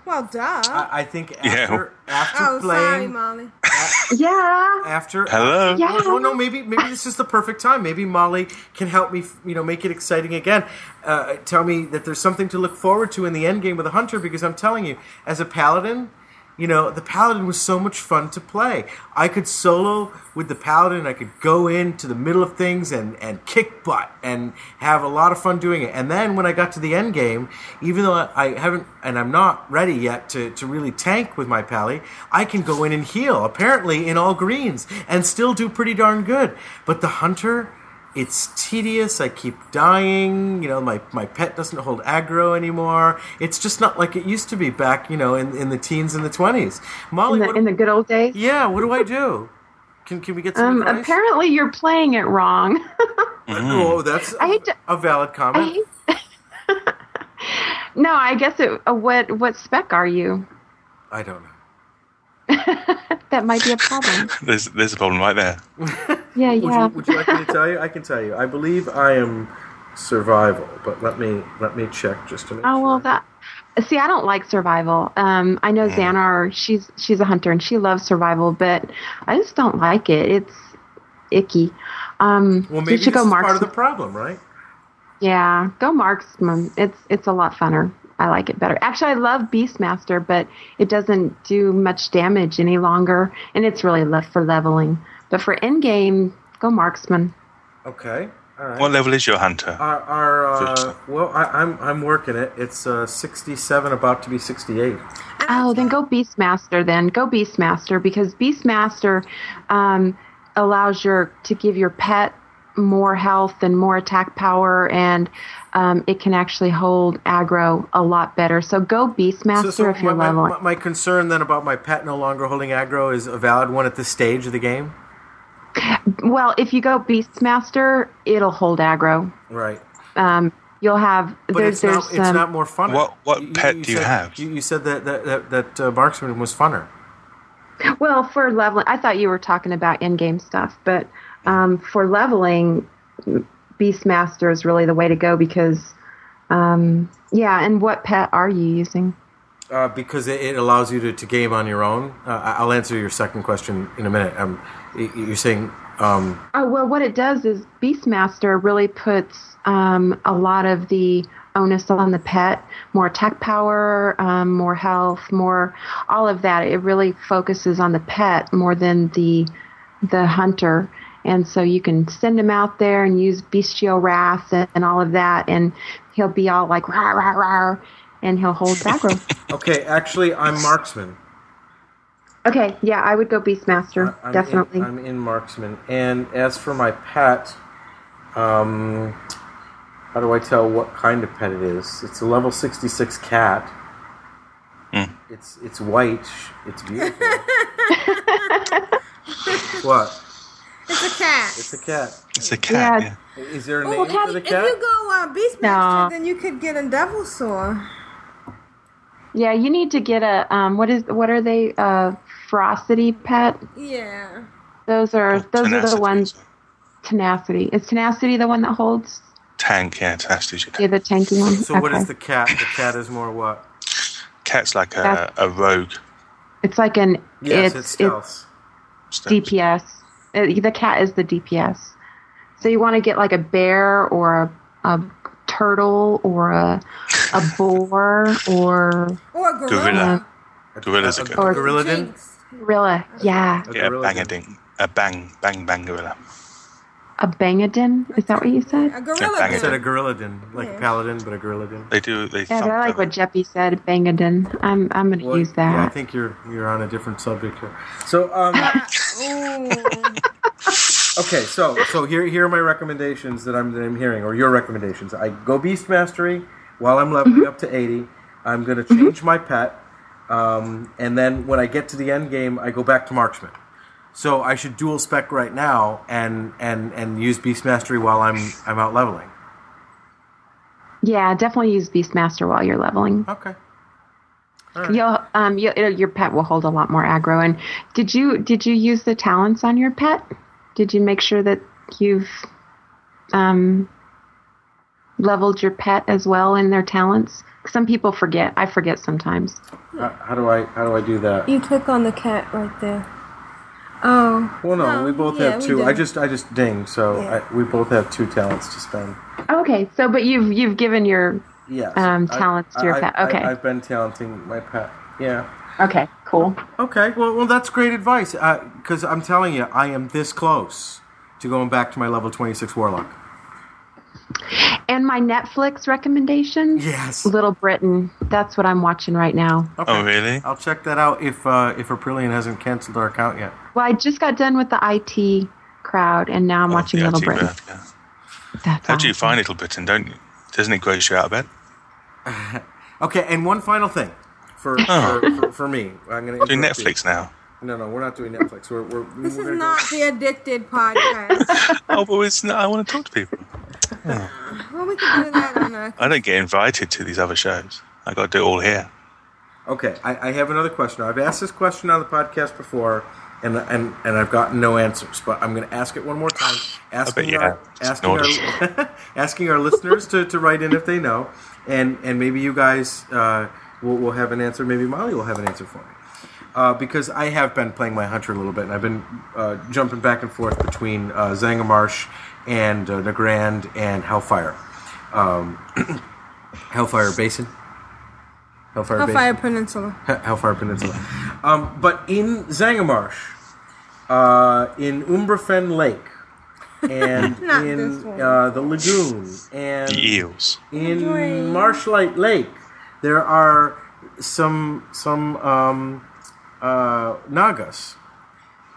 Well, duh. I, I think Yeah. after after oh, sorry, playing Molly. Yeah. after Hello? Yeah. no, no, maybe maybe this is the perfect time. Maybe Molly can help me, you know, make it exciting again. Uh, tell me that there's something to look forward to in the end game with the hunter because I'm telling you, as a paladin, you know, the paladin was so much fun to play. I could solo with the paladin. I could go into the middle of things and and kick butt and have a lot of fun doing it. And then when I got to the end game, even though I haven't and I'm not ready yet to, to really tank with my pally, I can go in and heal, apparently in all greens, and still do pretty darn good. But the hunter, it's tedious. I keep dying. You know, my, my pet doesn't hold aggro anymore. It's just not like it used to be back, you know, in, in the teens and the 20s. Molly, In the, what, in the good old days. yeah, what do I do? Can, can we get some Um, advice? apparently you're playing it wrong. Oh, that's I hate to- a valid I comment. hate- no, I guess it. Uh, what what spec are you? I don't know. That might be a problem. There's there's a problem right there. Yeah, Would, yeah. you, would you like me to tell you? I can tell you. I believe I am survival, but let me let me check just to make Oh well, that. See, I don't like survival. Um, I know Xanar. She's she's a hunter and she loves survival, but I just don't like it. It's icky. Um, well, you should this go is part of the problem, right? Yeah, go marksman. It's it's a lot funner. I like it better. Actually, I love Beastmaster, but it doesn't do much damage any longer, and it's really left for leveling. But for end game, go marksman. Okay. All right. What level is your hunter? Our, our uh, well, I, I'm I'm working it. It's uh, 67, about to be 68. Oh, then go Beastmaster. Then go Beastmaster because Beastmaster um, allows your to give your pet more health and more attack power, and um, it can actually hold aggro a lot better. So go Beastmaster if you're my, leveling. my, my concern then about my pet no longer holding aggro is a valid one at this stage of the game. Well, if you go Beastmaster, it'll hold aggro. Right. Um, you'll have But there's it's there's not. It's um, not more fun. What- what pet do you said, have? You, you said that that that, that uh, marksman was funner. Well, for leveling, I thought you were talking about in-game stuff, but um, for leveling, Beastmaster is really the way to go because, um, yeah. And what pet are you using? Uh, because it, it allows you to, to game on your own. Uh, I'll answer your second question in a minute. Um, you're saying um, Oh well, what it does is Beastmaster really puts um, a lot of the onus on the pet, more attack power, um, more health, more all of that. It really focuses on the pet more than the the hunter. And so you can send him out there and use bestial wrath and, and all of that, and he'll be all like rah rah rah, and he'll hold aggro. okay. Actually, I'm marksman. okay, yeah, I would go Beastmaster I'm definitely. In, I'm in marksman. And as for my pet, um, how do I tell what kind of pet it is? It's a level 66 cat. Hmm. It's it's white. It's beautiful. what? It's a cat. It's a cat. It's a cat. Yeah. Yeah. Is there a Oh, name for the cat? if cat? you go uh, Beastmaster, No. then you could get a Devilsaur. Yeah, you need to get a um. What is what are they? Uh, ferocity pet. Yeah. Those are those are the ones. Tenacity. Is tenacity the one that holds? Tank, yeah, tenacity. Yeah, the tanky one. So what Okay. is the cat? The cat is more what? Cat's like a, That's- a rogue. It's like an. Yes, it's, it's stealth. DPS. Uh, the cat is the DPS. So you want to get like a bear or a, a turtle or a a boar or Or a gorilla. Gorilla. Gorillas are A good. Or- gorilla gorilla. Yeah. A Yeah, gorilla bang a ding. A bang, bang, bang gorilla. A bangadin. Is that what you said? A gorilla. I said a gorilla din, like a paladin, but a gorilla din. They do. They Yeah, but I like what Jeppy said. Bangadin. I'm I'm gonna Well, use that. Yeah, I think you're you're on a different subject here. So, um, okay, so so here here are my recommendations that I'm that I'm hearing, or your recommendations. I go Beast Mastery while I'm leveling up to eighty. I'm going to change my pet, um, and then when I get to the end game, I go back to Marksman. So I should dual spec right now and and and use Beast Mastery while I'm I'm out leveling. Yeah, definitely use beast Beastmaster while you're leveling. Okay. You'll um you it'll- your pet will hold a lot more aggro. And did you did you use the talents on your pet? Did you make sure that you've um leveled your pet as well in their talents? Some people forget. I forget sometimes. How, how do I how do I do that? You click on the cat right there. Oh. Well, no, we both yeah, have two. I just I just ding, so Yeah. I, we both have two talents to spend. Okay, so but you've you've given your Yes. um I- talents to your I- pet. Okay. I, have been talenting my pet. Yeah. okay, cool. Okay. Well, well, that's great advice. Because I'm telling you, I am this close to going back to my level 26 warlock. And my Netflix recommendations? Yes. Little Britain. That's what I'm watching right now. Okay. Oh, really? I'll check that out if uh, if Aprillian hasn't canceled our account yet. Well, I just got done with the IT crowd, and now I'm watching Oh, Yeah, Little T-Bird, Britain. yeah. That's How do you find Little Britain? Don't you? Doesn't it gross you out of bed? Okay, and one final thing for Oh. for, for, for me. I'm going to do Netflix now. No, no, we're not doing Netflix. We're, we're This we're is gonna not the addicted podcast. oh, but it's not, I want to talk to people. well, we can do that on a. I don't get invited to these other shows. I got to do it all here. Okay, I, I have another question. I've asked this question on the podcast before, and and, and I've gotten no answers. But I'm going to ask it one more time. Asking you our have. Asking our, asking our listeners to, to write in if they know, and and maybe you guys uh, will will have an answer. Maybe Molly will have an answer for me. Uh, because I have been playing my hunter a little bit, and I've been uh, jumping back and forth between uh, Zangarmarsh and uh, Nagrand and Hellfire. Um, Hellfire Basin. Hellfire, Hellfire Basin. Peninsula. He- Hellfire Peninsula. Um, but in Zangarmarsh, uh, in Umbrafen Lake, and in uh, the lagoon, and The eels. in Marshlight Lake, there are some some um, uh, Nagas,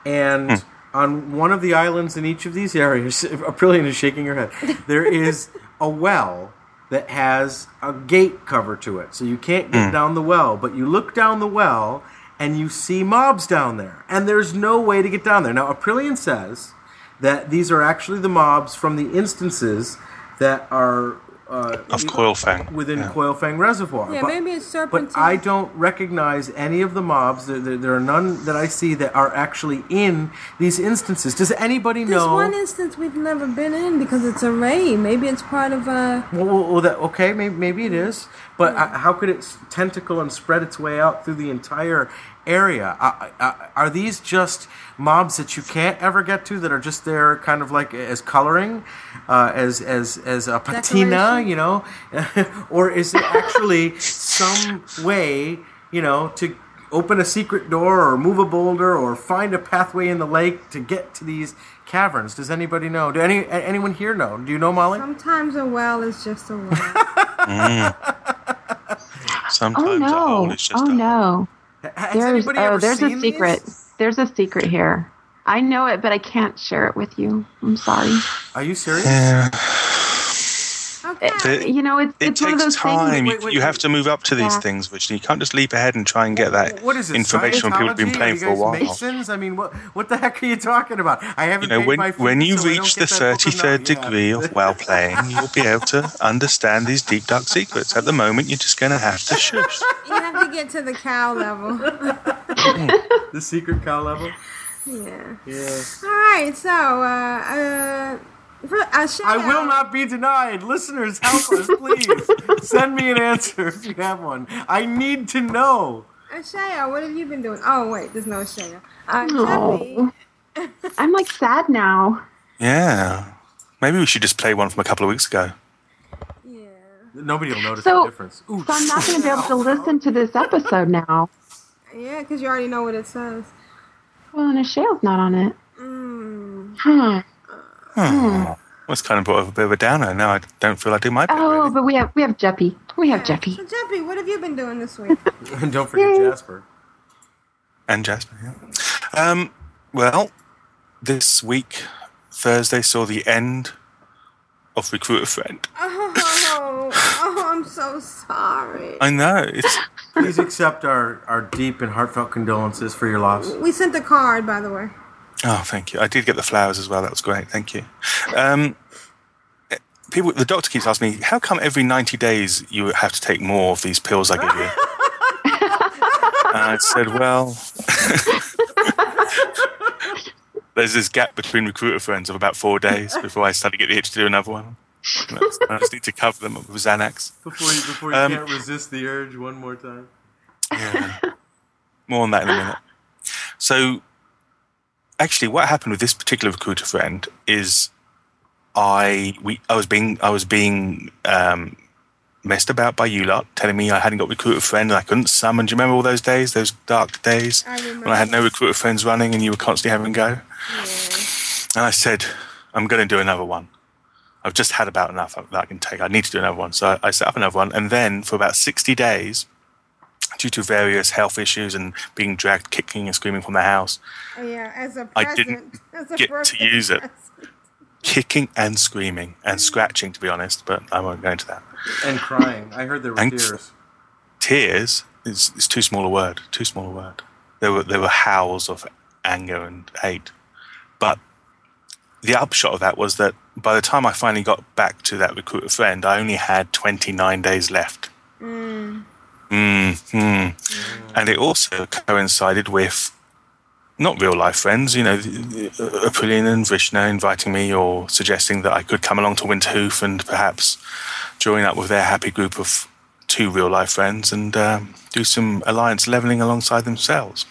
and on one of the islands in each of these areas, Aprillian is shaking her head. There is a well that has a gate cover to it, so you can't get Hmm. down the well. But you look down the well, and you see mobs down there, and there's no way to get down there. Now, Aprillian says that these are actually the mobs from the instances that are uh, Of Coilfang. within Yeah. Coilfang Reservoir. Yeah, but, maybe it's but. I don't recognize any of the mobs. There, there, there are none that I see that are actually in these instances. Does anybody know? There's one instance we've never been in because it's a ray. Maybe it's part of a. Well, well, well, that, okay, maybe, maybe it is, but uh, how could it tentacle and spread its way out through the entire area? Are these just mobs that you can't ever get to that are just there, kind of like as coloring, uh, as as as a patina, you know, or is it actually some way, you know, to open a secret door or move a boulder or find a pathway in the lake to get to these caverns? Does anybody know? Do any anyone here know? Do you know, Molly? Sometimes a well is just a well. Sometimes Oh a hole no! is just Oh a no! Has There's anybody oh, ever there's a secret. these? There's a secret here. I know it, but I can't share it with you. I'm sorry. Are you serious? Yeah. Okay. You know, it's It it's one of takes those time. things. You, Wait, wait, you have to move up to these Yeah. things, which you can't just leap ahead and try and get that What is it? information when people have been playing for a while. Masons? I mean, what what the heck are you talking about? I haven't. You know, when, my fees, when you so reach the that book of 33rd knowledge. Yeah. degree of well playing, you'll be able to understand these deep, dark secrets. At the moment, you're just going to have to shush. You have to get to the cow level. the secret cow level. yeah. Yeah. All right. So, uh, uh, for, shout I will out- not be denied. Listeners, help us, please. Send me an answer if you have one. I need to know. Ashayo, what have you been doing? Oh, wait, there's no Ashayo. Uh, No. Jeppy, I'm like sad now. Yeah. Maybe we should just play one from a couple of weeks ago. Yeah. Nobody will notice So- the difference. Ooh. So I'm not going to be able to listen to this episode now. yeah, because you already know what it says. Well, and Ashayo's not on it. Mm. Huh. Oh, that's kind of brought a bit of a downer. Now I don't feel I do my bit. Oh, but we have we have Jeppy. We have Jeppy. So, Jeppy, what have you been doing this week? And don't forget Jasper. And Jasper, yeah. Um, well, this week, Thursday saw the end of Recruit a Friend. oh, oh, I'm so sorry. I know. It's Please accept our, our deep and heartfelt condolences for your loss. We sent a card, by the way. Oh, thank you. I did get the flowers as well. That was great. Thank you. Um, people, the doctor keeps asking me, how come every 90 days you have to take more of these pills I give you? and I said, well, there's this gap between recruiter friends of about four days before I start to get the itch to do another one. I just need to cover them up with Xanax. Before you, before you Um, can't resist the urge one more time. Yeah. More on that in a minute. So, actually, what happened with this particular recruiter friend is, I we I was being I was being um, messed about by you lot, telling me I hadn't got recruiter friend and I couldn't summon. Do you remember all those days, those dark days I when I had no recruiter friends running and you were constantly having a go? And I said, I'm going to do another one. I've just had about enough that I can take. I need to do another one. So I, I set up another one. And then for about 60 days, due to various health issues and being dragged kicking and screaming from the house, Oh, yeah, as a I present. didn't as a get to birthday use it. kicking and screaming and scratching, to be honest, but I won't go into that. And crying. I heard there were And- tears. Tears is, is too small a word. Too small a word. There were there were howls of anger and hate. But the upshot of that was that by the time I finally got back to that recruiter friend, I only had 29 days left. Mm. Mm And it also coincided with not real life friends, you know, Aprillian and Vrishna inviting me or suggesting that I could come along to Winterhoof and perhaps join up with their happy group of two real life friends and um, do some alliance leveling alongside themselves.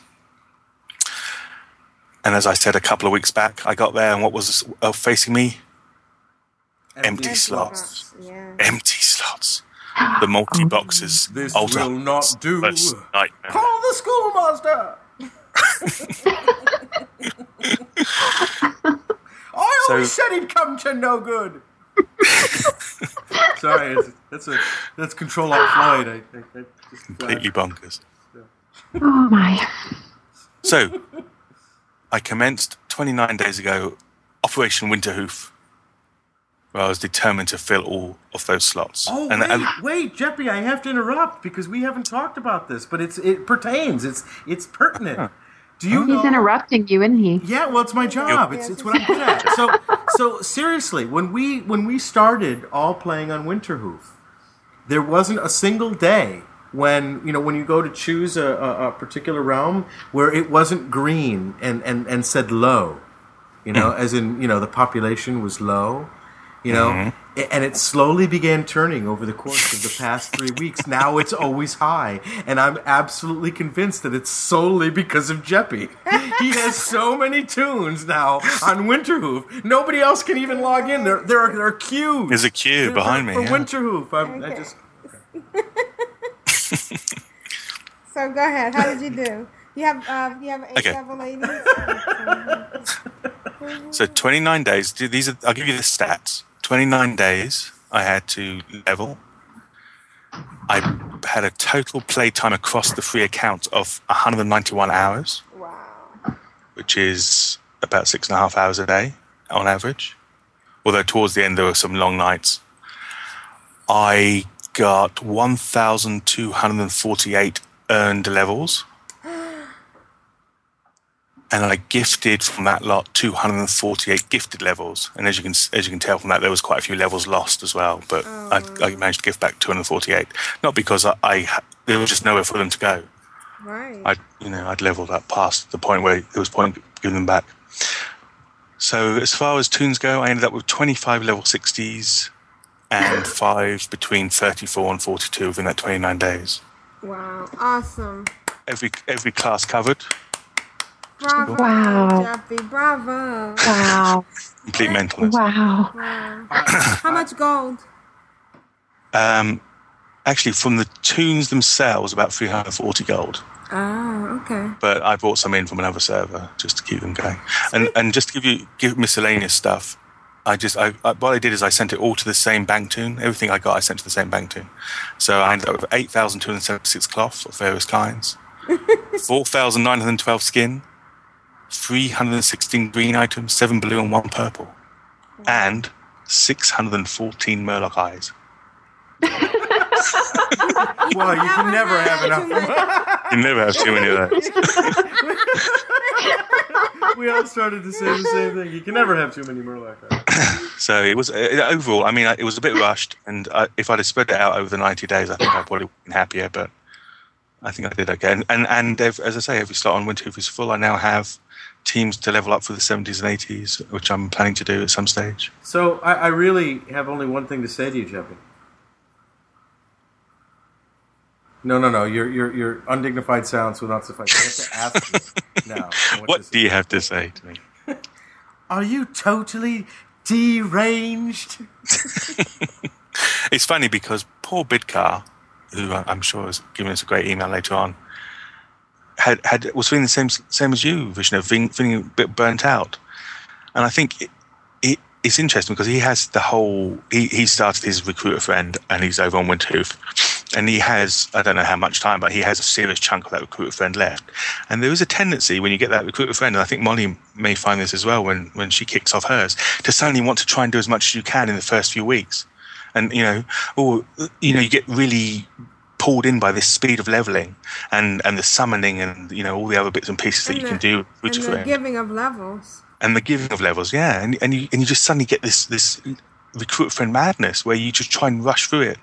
And as I said a couple of weeks back, I got there and what was uh, facing me? Empty, slots. Yeah. Empty slots. The multi boxes. Um, this ultra will not do. worst nightmare. Call the schoolmaster! I always So- said he'd come to no good. Sorry, it's, that's a that's control alt Floyd. I, I, I just, uh, Completely bonkers. Oh my. So, I commenced 29 days ago Operation Winterhoof, where I was determined to fill all of those slots. Oh and, wait, and wait, Jeppy, I have to interrupt because we haven't talked about this, but it's it pertains. It's it's pertinent. Do you oh, He's know? interrupting you, isn't he? Yeah, well, it's my job. It's, it's what I'm good at. So, so seriously, when we when we started all playing on Winterhoof, there wasn't a single day when you know when you go to choose a, a, a particular realm where it wasn't green and and and said low, you know, mm. as in you know the population was low, you know, A- and it slowly began turning over the course of the past three weeks. Now it's always high, and I'm absolutely convinced that it's solely because of Jeppy. He has so many toons now on Winterhoof. Nobody else can even log in. There, there are there are queues. There's a queue for- behind me, for yeah. Winterhoof. I'm, I just So go ahead. How did you do? You have uh, you have eight Okay. level ladies. so 29 days. These are, I'll give you the stats. 29 days I had to level. I had a total playtime across the three accounts of 191 hours. Wow. Which is about six and a half hours a day on average. Although towards the end there were some long nights. I got 1,248 earned levels. And I gifted from that lot 248 gifted levels, and as you can as you can tell from that, there was quite a few levels lost as well. But I, I oh. managed to gift back 248, not because I, I there was just nowhere for them to go. Right. I you know I'd leveled up past the point where it was point giving them back. So as far as toons go, I ended up with 25 level 60s and five between 34 and 42 within that 29 days. Wow. Awesome. Every every class covered. Bravo. Wow. Jeppy. Bravo. Wow. Complete mentalness. Wow. Wow. How much gold? Um, actually, from the toons themselves, about 340 gold. Oh, okay. But I brought some in from another server just to keep them going. And and just to give you give miscellaneous stuff. I just, I, I, what I did is I sent it all to the same bank toon. Everything I got, I sent to the same bank toon. So I ended up with 8,276 cloths of various kinds, 4,912 skin, 316 green items, 7 blue and 1 purple, and 614 Murloc eyes. well, you can never have enough. You never have too many of those. we all started to say the same thing. You can never have too many Murloc eyes. So it was uh, overall. I mean, it was a bit rushed, and I, if I'd have spread it out over the ninety days, I think I probably would have been happier. But I think I did okay. And and, and as I say, every slot on Winterhoof is full. I now have teams to level up for the seventies and eighties, which I'm planning to do at some stage. So I, I really have only one thing to say to you, Jeppy. No, no, no. Your your your undignified silence will not suffice. I have to ask you now. What do you have to say to me? Are you totally deranged? It's funny because poor Bidcar, who I'm sure is giving us a great email later on, had had was feeling the same same as you, Vrishna, feeling, feeling a bit burnt out. And I think it, it, it's interesting because he has the whole. He, he started his recruiter friend, and he's over on Windhoof, and he has I don't know how much time, but he has a serious chunk of that recruiter friend left. And there is a tendency when you get that recruiter friend, and I think Molly may find this as well when when she kicks off hers, to suddenly want to try and do as much as you can in the first few weeks and you know, or you know, you get really pulled in by this speed of leveling and and the summoning and you know all the other bits and pieces that And you the- can do with and the giving of levels. and the giving of levels, yeah, and and you and you just suddenly get this this recruit friend madness where you just try and rush through it,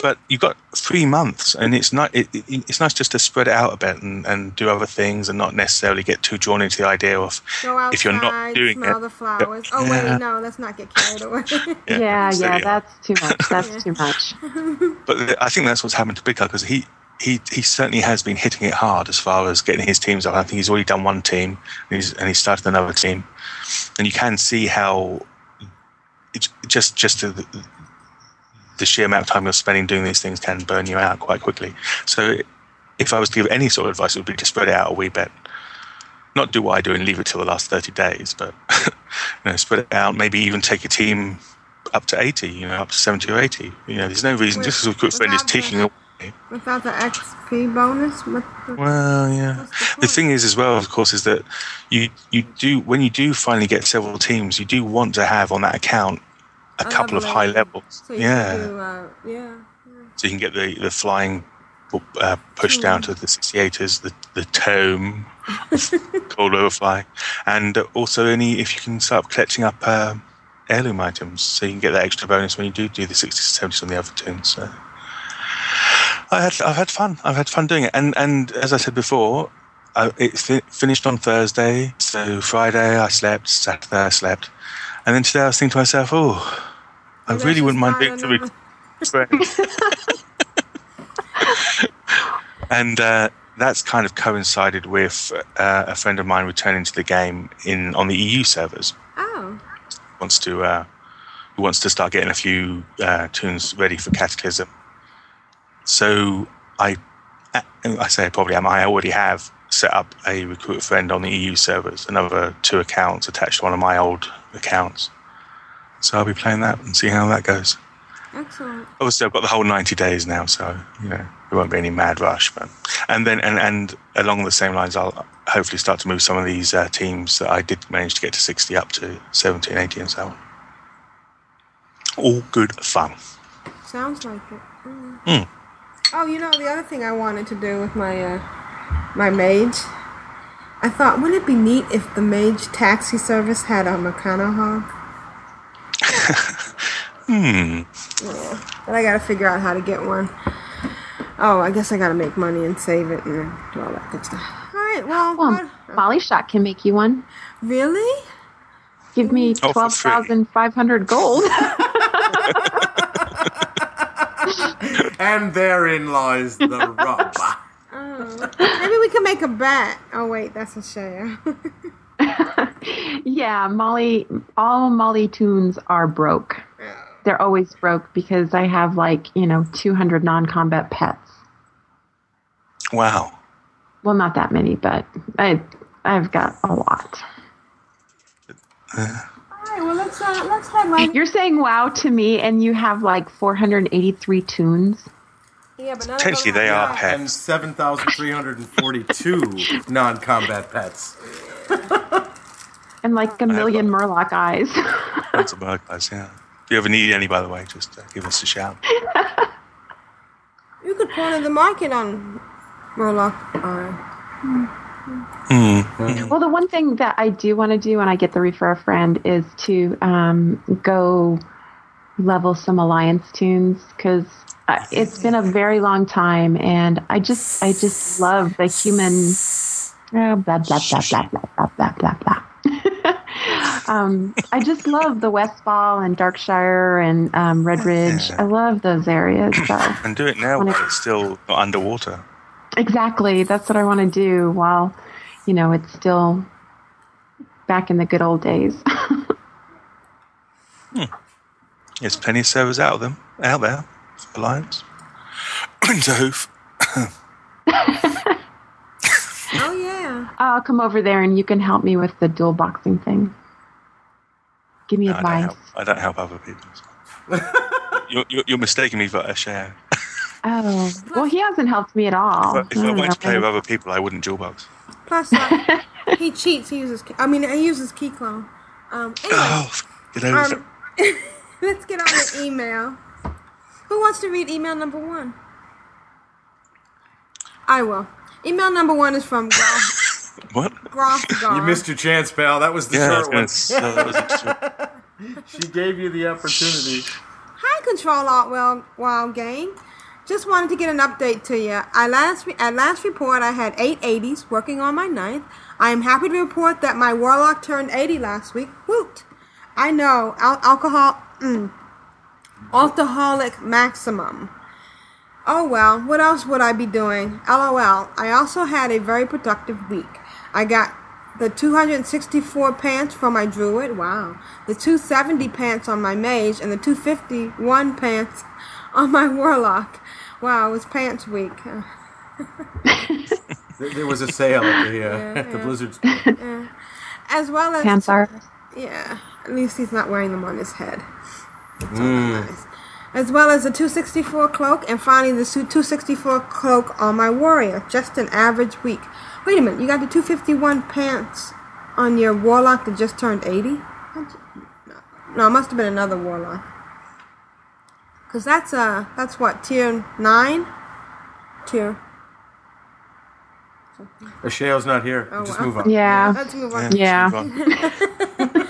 but you've got three months, and it's not it, it, it's nice just to spread it out a bit and, and do other things and not necessarily get too drawn into the idea of Go outside, if you're not doing smell it. the flowers. Oh Yeah. wait, no, let's not get carried away. Yeah, so, yeah, yeah. that's too much. That's too much. But I think that's what's happened to Big because he, he he certainly has been hitting it hard as far as getting his teams up. I think he's already done one team and he's and he started another team, and you can see how it's just just the, the sheer amount of time you're spending doing these things can burn you out quite quickly. So if I was to give any sort of advice, it would be to spread it out a wee bit. Not do what I do and leave it till the last 30 days, but you know, spread it out. Maybe even take a team up to 80, you know, up to 70 or 80. You know, there's no reason, just because a good friend is the- taking away. Without the XP bonus, the- Well, yeah. The thing is, as well, of course, is that you you do when you do finally get several teams, you do want to have on that account a couple of high levels. so yeah, do, uh, yeah. so you can get the the flying uh, pushed down to the 68ers, the the tome cold overfly, and also any if you can start collecting up um heirloom items, so you can get that extra bonus when you do do the 60s and 70s on the other toons. So. I had I've had fun. I've had fun doing it, and and as I said before, I, it fi- finished on Thursday. So Friday I slept, Saturday I slept, and then today I was thinking to myself, oh, I really wouldn't mind start doing the re- and uh, that's kind of coincided with uh, a friend of mine returning to the game in on the EU servers. Oh, Wants to uh, who wants to start getting a few uh, toons ready for Cataclysm. So I, I say I probably am. I already have set up a recruiter friend on the EU servers, another two accounts attached to one of my old accounts. So I'll be playing that and see how that goes. excellent. Obviously, I've got the whole ninety days now, so you know there won't be any mad rush. But and then and and along the same lines, I'll hopefully start to move some of these uh, teams that I did manage to get to sixty up to 70 and 80 and so on. All good fun. Sounds like it. Mm. Hmm. Oh, you know the other thing I wanted to do with my uh, my mage. I thought, wouldn't it be neat if the mage taxi service had a Meccano? Hmm. Yeah, but I gotta figure out how to get one. Oh, I guess I gotta make money and save it and do all that good stuff. All right, well, Well, Molly Shot can make you one. Really? Give me Oh, for twelve free. thousand five hundred gold. and therein lies the rub. Oh, maybe we can make a bet. Oh wait, that's a share. yeah, Molly. All Molly toons are broke. They're always broke because I have like you know two hundred non-combat pets. Wow. Well, not that many, but I I've got a lot. All right, well let's let's uh, let's head right. You're saying wow to me, and you have like 483 toons. Yeah, but none Potentially they are have- And 7,342 non combat pets. And like a million Murloc eyes. Lots of bug guys, yeah. If you ever need any, by the way, just uh, give us a shout. You could corner the market on Murloc. Uh, Well, the one thing that I do want to do when I get the refer a friend is to um, go level some alliance toons because it's been a very long time, and I just I just love the human. Uh, blah blah blah blah blah blah blah blah blah. um, I just love the West Westfall and Darkshire and um, Redridge. I love those areas. So And do it now while it's still underwater. Exactly. That's what I want to do while, you know, it's still back in the good old days. There's plenty of servers out of them out there Alliance. Into Hoof. oh yeah. I'll come over there and you can help me with the dual boxing thing. Give me No, I, don't advice. help, I don't help other people. you're, you're, you're mistaking me for a share. Oh, well, he hasn't helped me at all. If, if I don't wanted to know. play with other people, I wouldn't dual box. Plus, uh, he cheats. He uses. I mean, he uses Keyclone. Um, anyway, Oh, get over um, let's get on the email. Who wants to read email number one? I will. Email number one is from Groth. What? Grothgar. You missed your chance, pal. That was the Yeah, short one. s- no, that was a she gave you the opportunity. Hi, Control Alt Well Wild Gang. Just wanted to get an update to you. I last re- at last report, I had eight 80s working on my ninth. I am happy to report that my Warlock turned 80 last week. Woot! I know al- alcohol, mm, alcoholic maximum. Oh well, what else would I be doing? LOL. I also had a very productive week. I got the 264 pants for my druid, wow. The 270 pants on my mage, and the 251 pants on my warlock. Wow, it was pants week. There, there was a sale at the, uh, Yeah, at the yeah. Blizzard store. Yeah. As well as Pants are. Yeah, at least he's not wearing them on his head. Mm. As well as the 264 cloak, and finally the su- 264 cloak on my warrior. Just an average week. Wait a minute, you got the 251 pants on your warlock that just turned 80? No, no it must have been another warlock. Cause that's uh that's what tier nine, tier. Ashayo's not here. Oh, Just wow. move on. Yeah. Let's move on. Yeah.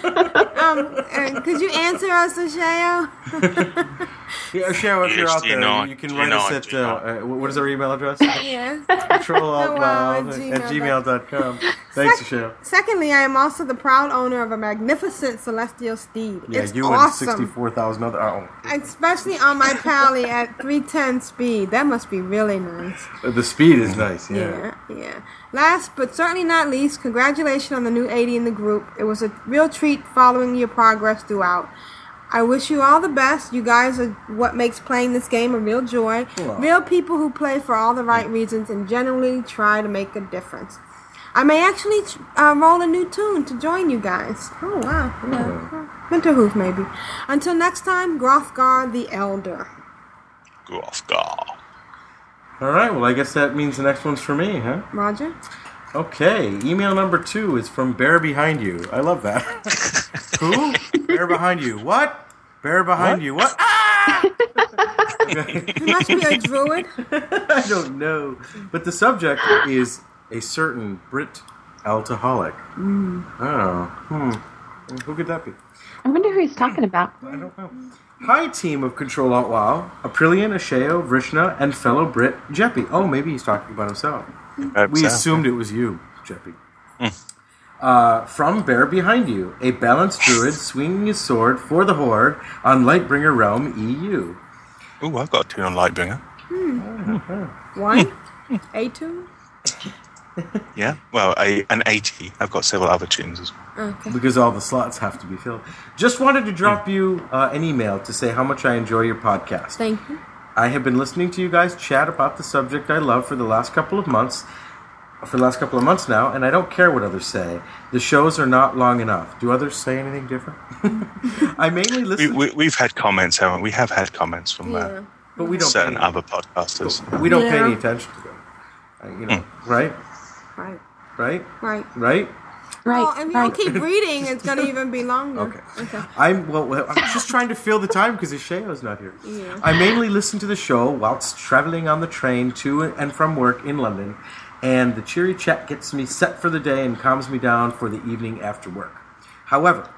um, could you answer us, Ashayo? Yeah, Ashayo, if you're out there, not, you can write us at, uh, uh, what is our email address? yes. Control Alt Wow, at at gmail gmail.com. Thanks, Sec- Ashayo. Secondly, I am also the proud owner of a magnificent celestial steed. Yeah, it's you awesome. and 64,000 other. Oh, Especially on my pally at 310 speed. That must be really nice. Uh, the speed is nice, yeah. Yeah, yeah. Last but certainly not least, congratulations on the new 80 in the group. It was a real treat following your progress throughout. I wish you all the best. You guys are what makes playing this game a real joy. Aw. Real people who play for all the right reasons and generally try to make a difference. I may actually uh, roll a new toon to join you guys. Oh, wow. Yeah. Winterhoof, maybe. Until next time, Grothgar the Elder. Grothgar. All right, well, I guess that means the next one's for me, huh? Roger? Okay, email number two is from Bear Behind You. I love that. Who? Bear Behind You. What? Bear Behind You. What? Ah You must be a druid. I don't know. But the subject is a certain Brit alcoholic. Mm. Oh, hmm. Who could that be? I wonder who he's talking about. I don't know. Hi, team of Control Alt WoW. Aprillian, Ashayo, Vrishna, and fellow Brit, Jeppy. Oh, maybe he's talking about himself. Hope we so. assumed it was you, Jeppy. Hmm. Uh, from Bear Behind You, a balanced druid swinging his sword for the Horde on Lightbringer Realm EU. Ooh, I've got a toon on Lightbringer. Hmm. Oh, One? Hmm. A toon? Yeah, well, a, an 80. I've got several other toons as well. Okay. Because all the slots have to be filled. Just wanted to drop you uh, an email to say how much I enjoy your podcast. Thank you. I have been listening to you guys chat about the subject I love for the last couple of months, for the last couple of months now, and I don't care what others say. The shows are not long enough. Do others say anything different? I mainly listen. we, we've had comments, haven't we? We have had comments from uh, but we don't. certain pay, other podcasters. we don't pay any attention to them. Uh, you know, right? Right. Right? Right. Right? Right. Well, if you right. don't keep reading, it's gonna even be longer. Okay. Okay. I'm well. well, I'm just trying to fill the time because Ashayo's not here. Yeah. I mainly listen to the show whilst traveling on the train to and from work in London, and the cheery chat gets me set for the day and calms me down for the evening after work. However,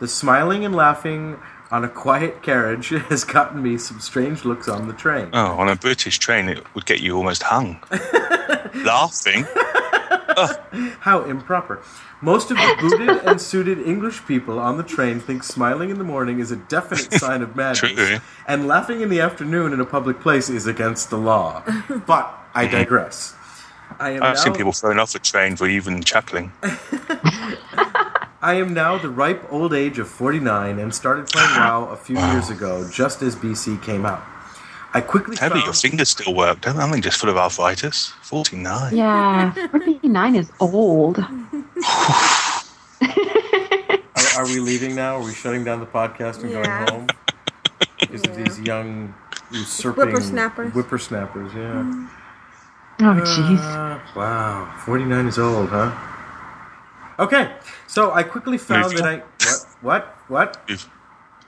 the smiling and laughing on a quiet carriage has gotten me some strange looks on the train. Oh, on a British train, it would get you almost hung. Laughing. How improper. Most of the booted and suited English people on the train think smiling in the morning is a definite sign of madness, True. and laughing in the afternoon in a public place is against the law. But I mm-hmm. digress. I I've now, seen people thrown off the train for even chuckling. I am now the ripe old age of 49 and started playing WoW a few years ago, just as BC came out. I quickly Tell me found your fingers still work. Don't I think just full of arthritis. 49. Yeah, 49 is old. Are, are we leaving now? Are we shutting down the podcast and Yeah. going home? Because of these young usurping Whippersnappers. Whippersnappers, yeah. Oh, jeez. Uh, wow, 49 is old, huh? Okay, so I quickly found that I. What? What? What? Move,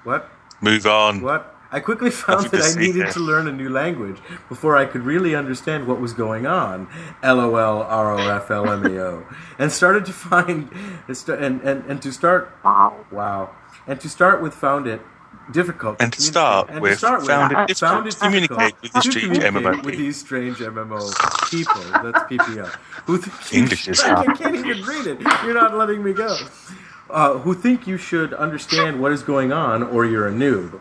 What? move on. What? I quickly found that I needed there. to learn a new language before I could really understand what was going on. LOL, ROF, LMAO. And started to find. And, and, and to start. Wow. Wow. And to start with, found it difficult. And to start and with, found it difficult to communicate with these to strange communicate MMO with these strange MMO people. That's PPO. Who think English is I hard. can't even read it. You're not letting me go. Uh, who think you should understand what is going on, or you're a noob.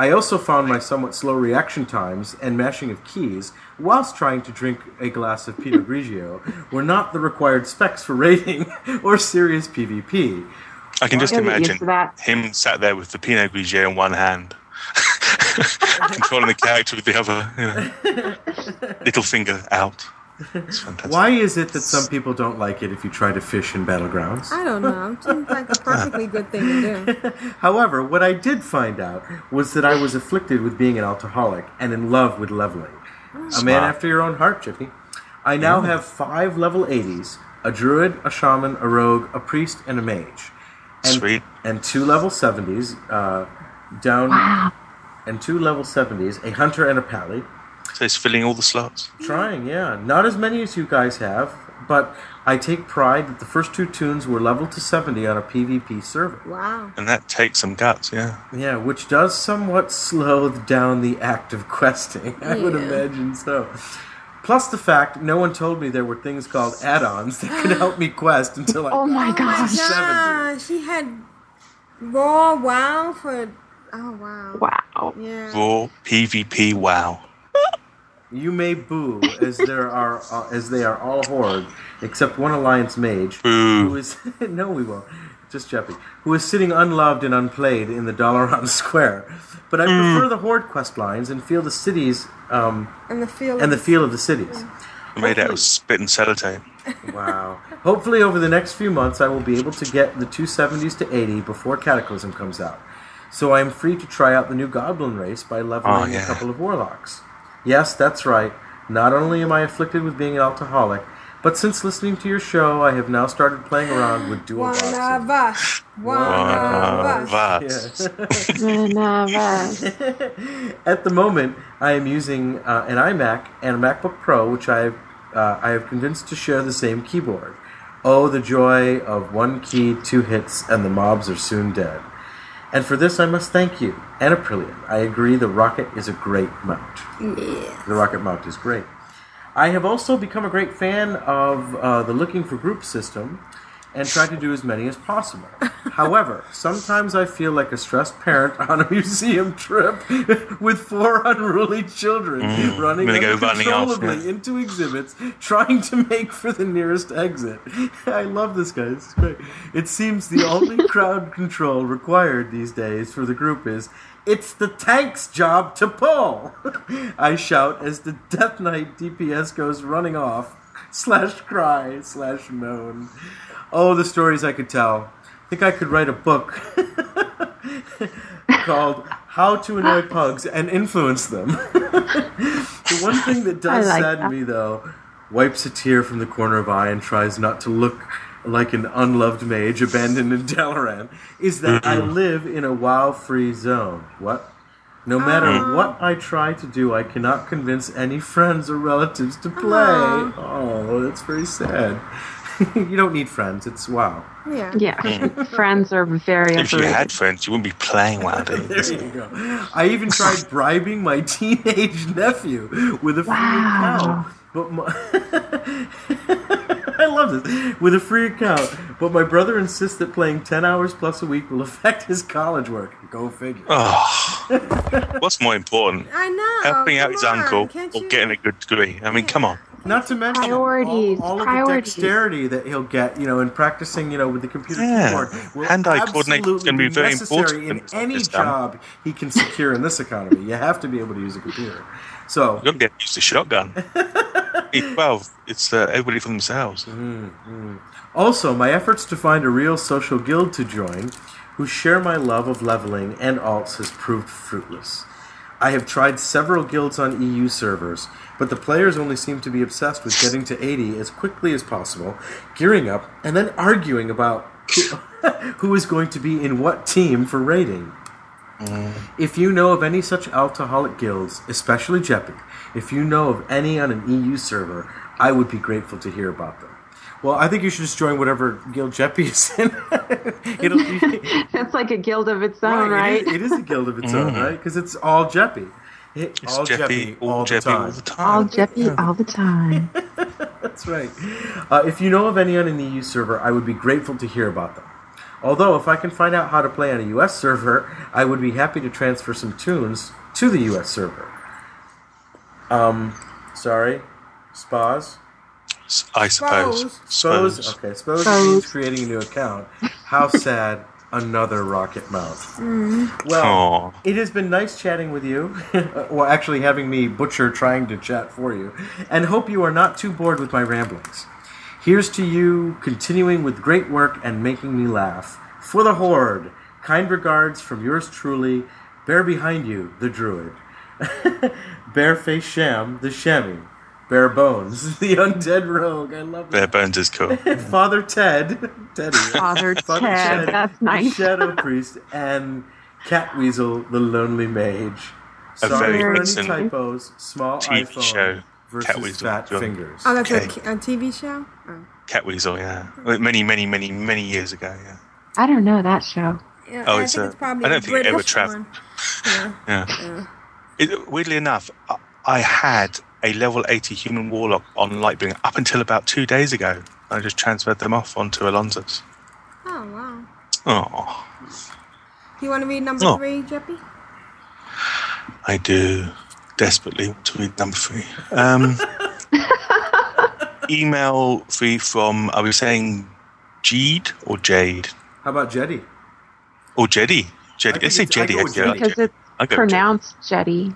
I also found my somewhat slow reaction times and mashing of keys whilst trying to drink a glass of Pinot Grigio were not the required specs for raiding or serious PvP. I can just You'll get used imagine him sat there with the Pinot Grigio in one hand, controlling the character with the other, you know, little finger out. It's fantastic. Why is it that some people don't like it if you try to fish in battlegrounds? I don't know. It seems like a perfectly good thing to do. However, what I did find out was that I was afflicted with being an altaholic and in love with leveling. A man after your own heart, Jeppy. I now have five level 80s a druid, a shaman, a rogue, a priest, and a mage. And, Sweet. And two level 70s, uh, down. And two level 70s, a hunter and a pally. So it's filling all the slots. Trying, yeah. Not as many as you guys have, but I take pride that the first two toons were leveled to 70 on a PvP server. Wow. And that takes some guts, yeah. Yeah, which does somewhat slow down the act of questing. I would imagine so. Plus the fact no one told me there were things called add-ons that could help me quest until I Oh my got gosh. to 70. Ah, she had raw wow for. Oh wow. Wow. Yeah. Raw PvP wow. You may boo as there are uh, as they are all horde except one alliance mage Boo. who is no we won't just Jeppy who is sitting unloved and unplayed in the Dalaran Square. But I prefer the horde quest lines and feel the cities um, And the feel. and the feel of the cities. I Made out of spit and sellotape. Wow. Hopefully, over the next few months, I will be able to get the 270s to 80 before Cataclysm comes out. So I am free to try out the new Goblin race by leveling Oh, yeah. a couple of Warlocks. Yes, that's right. Not only am I afflicted with being an altaholic, but since listening to your show, I have now started playing around with dual One boxing. of us. One of us. Vas. At the moment, I am using uh, an iMac and a MacBook Pro, which I have, uh, I have convinced to share the same keyboard. Oh, the joy of one key, two hits, and the mobs are soon dead. And for this, I must thank you and Aprillian. I agree the Rocket is a great mount. Yeah. The Rocket mount is great. I have also become a great fan of uh, the looking for group system and try to do as many as possible. However, sometimes I feel like a stressed parent on a museum trip with four unruly children Mm, running gonna go off, uncontrollably yeah. into exhibits, trying to make for the nearest exit. I love this guy. It's great. It seems the only crowd control required these days for the group is it's the tank's job to pull. I shout as the Death Knight DPS goes running off. slash cry slash moan. Oh, the stories I could tell. I think I could write a book called How to Annoy Pugs and Influence Them. the one thing that does I like sadden that. me, though, wipes a tear from the corner of eye and tries not to look like an unloved mage abandoned in Dalaran, is that I live in a WoW free zone. What? No matter Aw. what I try to do, I cannot convince any friends or relatives to play. Aw. Oh, that's very sad. you don't need friends. It's WoW. Yeah. Yeah. Friends are very If you had friends, you wouldn't be playing WoW. There you go. I even tried bribing my teenage nephew with a free Wow. account. But my I love this. With a free account. But my brother insists that playing 10 hours plus a week will affect his college work. Go figure. Oh, what's more important? I know. Helping out his on, uncle can't or you- getting a good degree? I mean, come on. Not to mention Priorities, all, all of priorities. the dexterity that he'll get, you know, in practicing, you know, with the computer Yeah. keyboard. Will Hand-eye coordination is gonna be very important in in any this time. job he can secure in this economy. You have to be able to use a computer. So You don't get used to shotgun. Well, it's uh, everybody for themselves. Also, my efforts to find a real social guild to join who share my love of leveling and alts has proved fruitless. I have tried several guilds on EU servers, but the players only seem to be obsessed with getting to 80 as quickly as possible, gearing up, and then arguing about who, who is going to be in what team for raiding. Mm. If you know of any such altaholic guilds, especially Jeppy, if you know of any on an EU server, I would be grateful to hear about them. Well, I think you should just join whatever guild Jeppy is in. It'll be, It's like a guild of its own, right, right? It is, it is a guild of its own, right? Because it's all Jeppy. It- It's all Jeppy, Jeppy, all all, Jeppy the time. all the time. All Jeppy all the time. That's right. Uh, if you know of any on the EU server, I would be grateful to hear about them. Although, if I can find out how to play on a US server, I would be happy to transfer some toons to the US server. Um, sorry, spas. S- I suppose. Suppose. Okay, suppose it means creating a new account. How sad. Another rocket mouth. Mm-hmm. Well, Aw. it has been nice chatting with you. Uh, well, actually, having me butcher trying to chat for you. And hope you are not too bored with my ramblings. Here's to you continuing with great work and making me laugh. For the Horde, kind regards from yours truly, Bear Behind You, the Druid. Bareface Sham, the Chamois. Bare Bones, the Undead Rogue. I love Bare bones is cool. Father Ted, Teddy, Father Ted, that's nice. Shadow Priest, and Catweasel, the Lonely Mage. A Sorry very for any typos. Small TV iPhone show, versus Catweasel. fat John. fingers. Oh, that's Okay. a, a TV show? Oh. Catweasel, yeah. Well, Many, many, many, many years ago, yeah. I don't know that show. Yeah, Oh, I it's think a- it's probably I don't a think it ever British traveled. one. Yeah. Yeah. yeah. It, weirdly enough, I, I had a level 80 human warlock on Lightbringer up until about two days ago. I just transferred them off onto Alonsus. Oh, wow. Oh, You want to read number Oh. three, Jeppy? I do desperately want to read number three. Um, email three from, are we saying Jeed or Jade? How about Jetty? Or Jeddy? Jeddy. think Let's say it's- I Jeddy. go with I go Because it's I go with pronounced Jetty.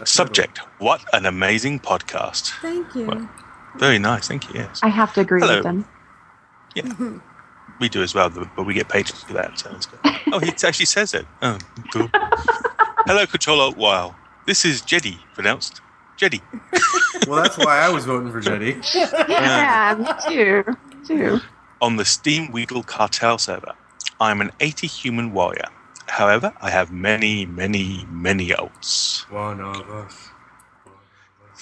Jeddy. Subject: What an amazing podcast. Thank you. Very nice, thank you. Yes, I have to agree Hello. with them. Yeah. We do as well, but we get paid to do that. So it's good. oh, he actually says it. Oh, cool. Hello, Controller. Wow, this is Jeddy, pronounced Jeddy. Well, that's why I was voting for Jetty. Yeah, me too. Me too. On the Steamwheedle Cartel server, I'm an 80 human warrior. However, I have many, many, many alts. One of us.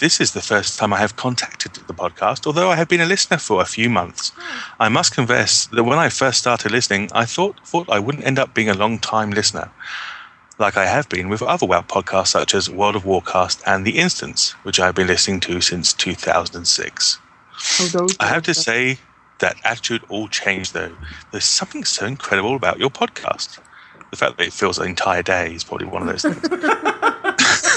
This is the first time I have contacted the podcast, although I have been a listener for a few months. I must confess that when I first started listening, I thought, thought I wouldn't end up being a long time listener, like I have been with other WoW podcasts such as World of Warcast and The Instance, which I've been listening to since 2006. Oh, I have to say that attitude all changed though. There's something so incredible about your podcast. The fact that it feels an entire day is probably one of those things.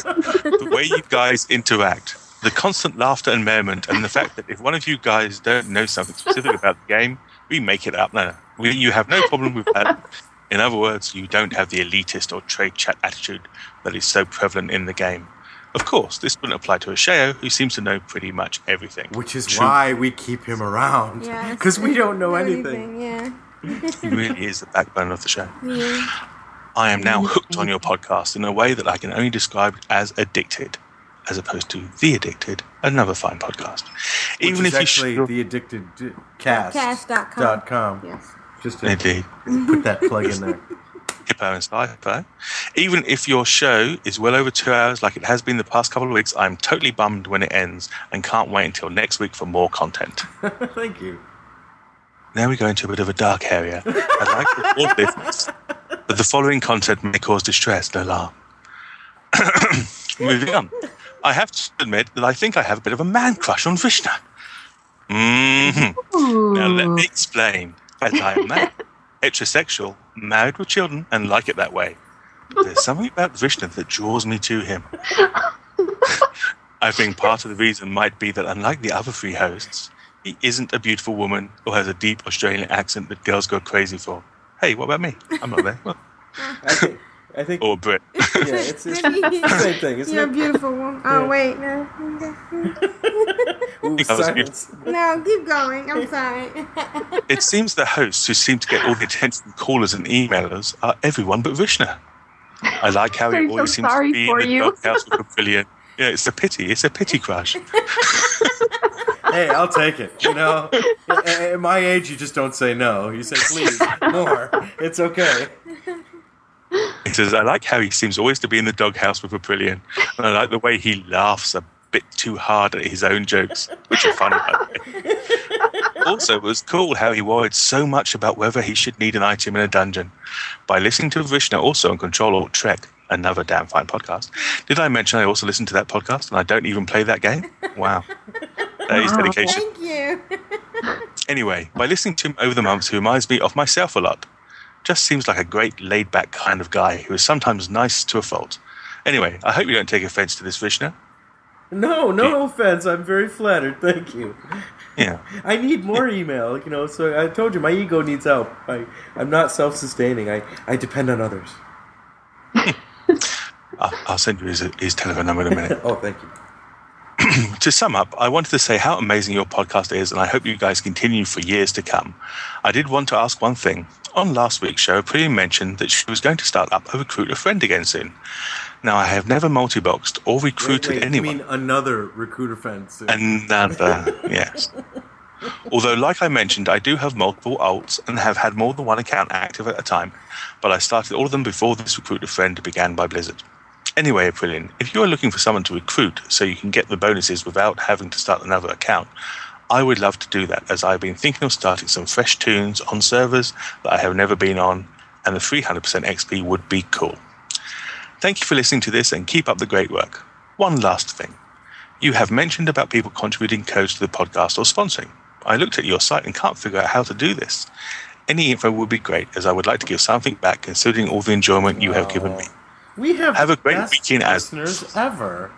the way you guys interact, the constant laughter and merriment, and the fact that if one of you guys don't know something specific about the game, we make it up. No, we, you have no problem with that. In other words, you don't have the elitist or trade chat attitude that is so prevalent in the game. Of course, this wouldn't apply to Ashayo, who seems to know pretty much everything. Which is True. why we keep him around. Yeah, Because we don't know know anything. Yeah. He really is the backbone of the show. yeah. I am now hooked on your podcast in a way that I can only describe as addicted, as opposed to The Addicted, another fine podcast. Which Even is if you actually should- the addicted cast Cast.com. dot com. Yes. Just to Indeed. put that plug in there. Hippo and Sniper. Even if your show is well over two hours, like it has been the past couple of weeks, I'm totally bummed when it ends and can't wait until next week for more content. Thank you. Now we go into a bit of a dark area. I'd like to warn listeners that the following content may cause distress and alarm. Moving on. I have to admit that I think I have a bit of a man crush on Vrishna. hmm Now let me explain. As I am male, heterosexual, married with children, and like it that way. There's something about Vrishna that draws me to him. I think part of the reason might be that unlike the other three hosts, he isn't a beautiful woman or has a deep Australian accent that girls go crazy for. Hey, what about me? I'm not there. Well, I think. I think. or Brit. Yeah, it's, it's the same thing, isn't You're a beautiful woman. Oh, Yeah. wait. No. Ooh, think that was silence. no, keep going. I'm sorry. It seems the hosts who seem to get all the attention from callers and emailers are everyone but Vrishna. I like how he I'm so always seems to be in the you. doghouse with Aprillian. Yeah, it's a pity. It's a pity crush. Hey, I'll take it. You know, at, my age, you just don't say no. You say please more. It's okay. He says, I like how he seems always to be in the doghouse with Aprillian. And I like the way he laughs a bit too hard at his own jokes, which are funny, by. Also, it was cool how he worried so much about whether he should need an item in a dungeon. By listening to Vrishna also on Control Alt Trek, another damn fine podcast, did I mention I also listen to that podcast and I don't even play that game? Wow. That is Wow. dedication. Thank you. Anyway, by listening to him over the months, he reminds me of myself a lot. Just seems like a great laid back kind of guy who is sometimes nice to a fault. Anyway, I hope you don't take offense to this, Vrishna. No, no offense. I'm very flattered. Thank you. Yeah. I need more email. You know, so I told you my ego needs help. I, I'm not self-sustaining. I, I depend on others. I'll, I'll send you his, his telephone number in a minute. Oh, thank you. to sum up, I wanted to say how amazing your podcast is, and I hope you guys continue for years to come. I did want to ask one thing. On last week's show, Priya mentioned that she was going to start up a recruit a friend again soon. Now, I have never multi-boxed or recruited wait, you anyone. mean another recruiter friend? soon? Another, yes. Although, like I mentioned, I do have multiple alts and have had more than one account active at a time, but I started all of them before this recruiter friend began by Blizzard. Anyway, Aprillian, if you are looking for someone to recruit so you can get the bonuses without having to start another account, I would love to do that as I've been thinking of starting some fresh toons on servers that I have never been on, and the 300% XP would be cool. Thank you for listening to this and keep up the great work. One last thing. You have mentioned about people contributing codes to the podcast or sponsoring. I looked at your site and can't figure out how to do this. Any info would be great, as I would like to give something back considering all the enjoyment you have given me. We have Have a great best weekend, as- listeners ever.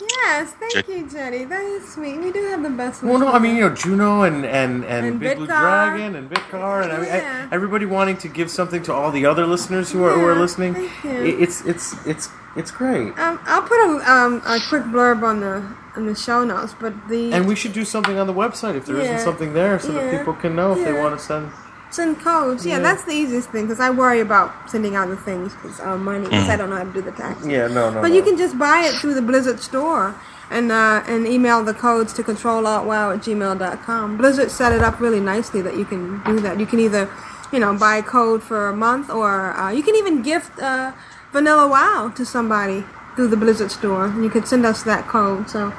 Yes, thank Jet- you, Jenny. That is sweet. We do have the best Well, no, I mean you know Juuno and and and, And Big Blue Dragon and Bitcar and Yeah. I, everybody wanting to give something to all the other listeners who are who are listening. thank you. It- It's it's it's it's great. Um, I'll put a um a quick blurb on the on the show notes, but the And we should do something on the website if there Yeah. not something there, so that people can know if they want to send. Send codes. Yeah, Yeah. that's the easiest thing because I worry about sending out the things because uh, money because I don't know how to do the taxes. Yeah, no, no. But no. you can just buy it through the Blizzard store and uh, and email the codes to controlaltwow at gmail.com. Blizzard set it up really nicely that you can do that. You can either, you know, buy a code for a month or uh, you can even gift uh, Vanilla WoW to somebody through the Blizzard store. And you could send us that code. So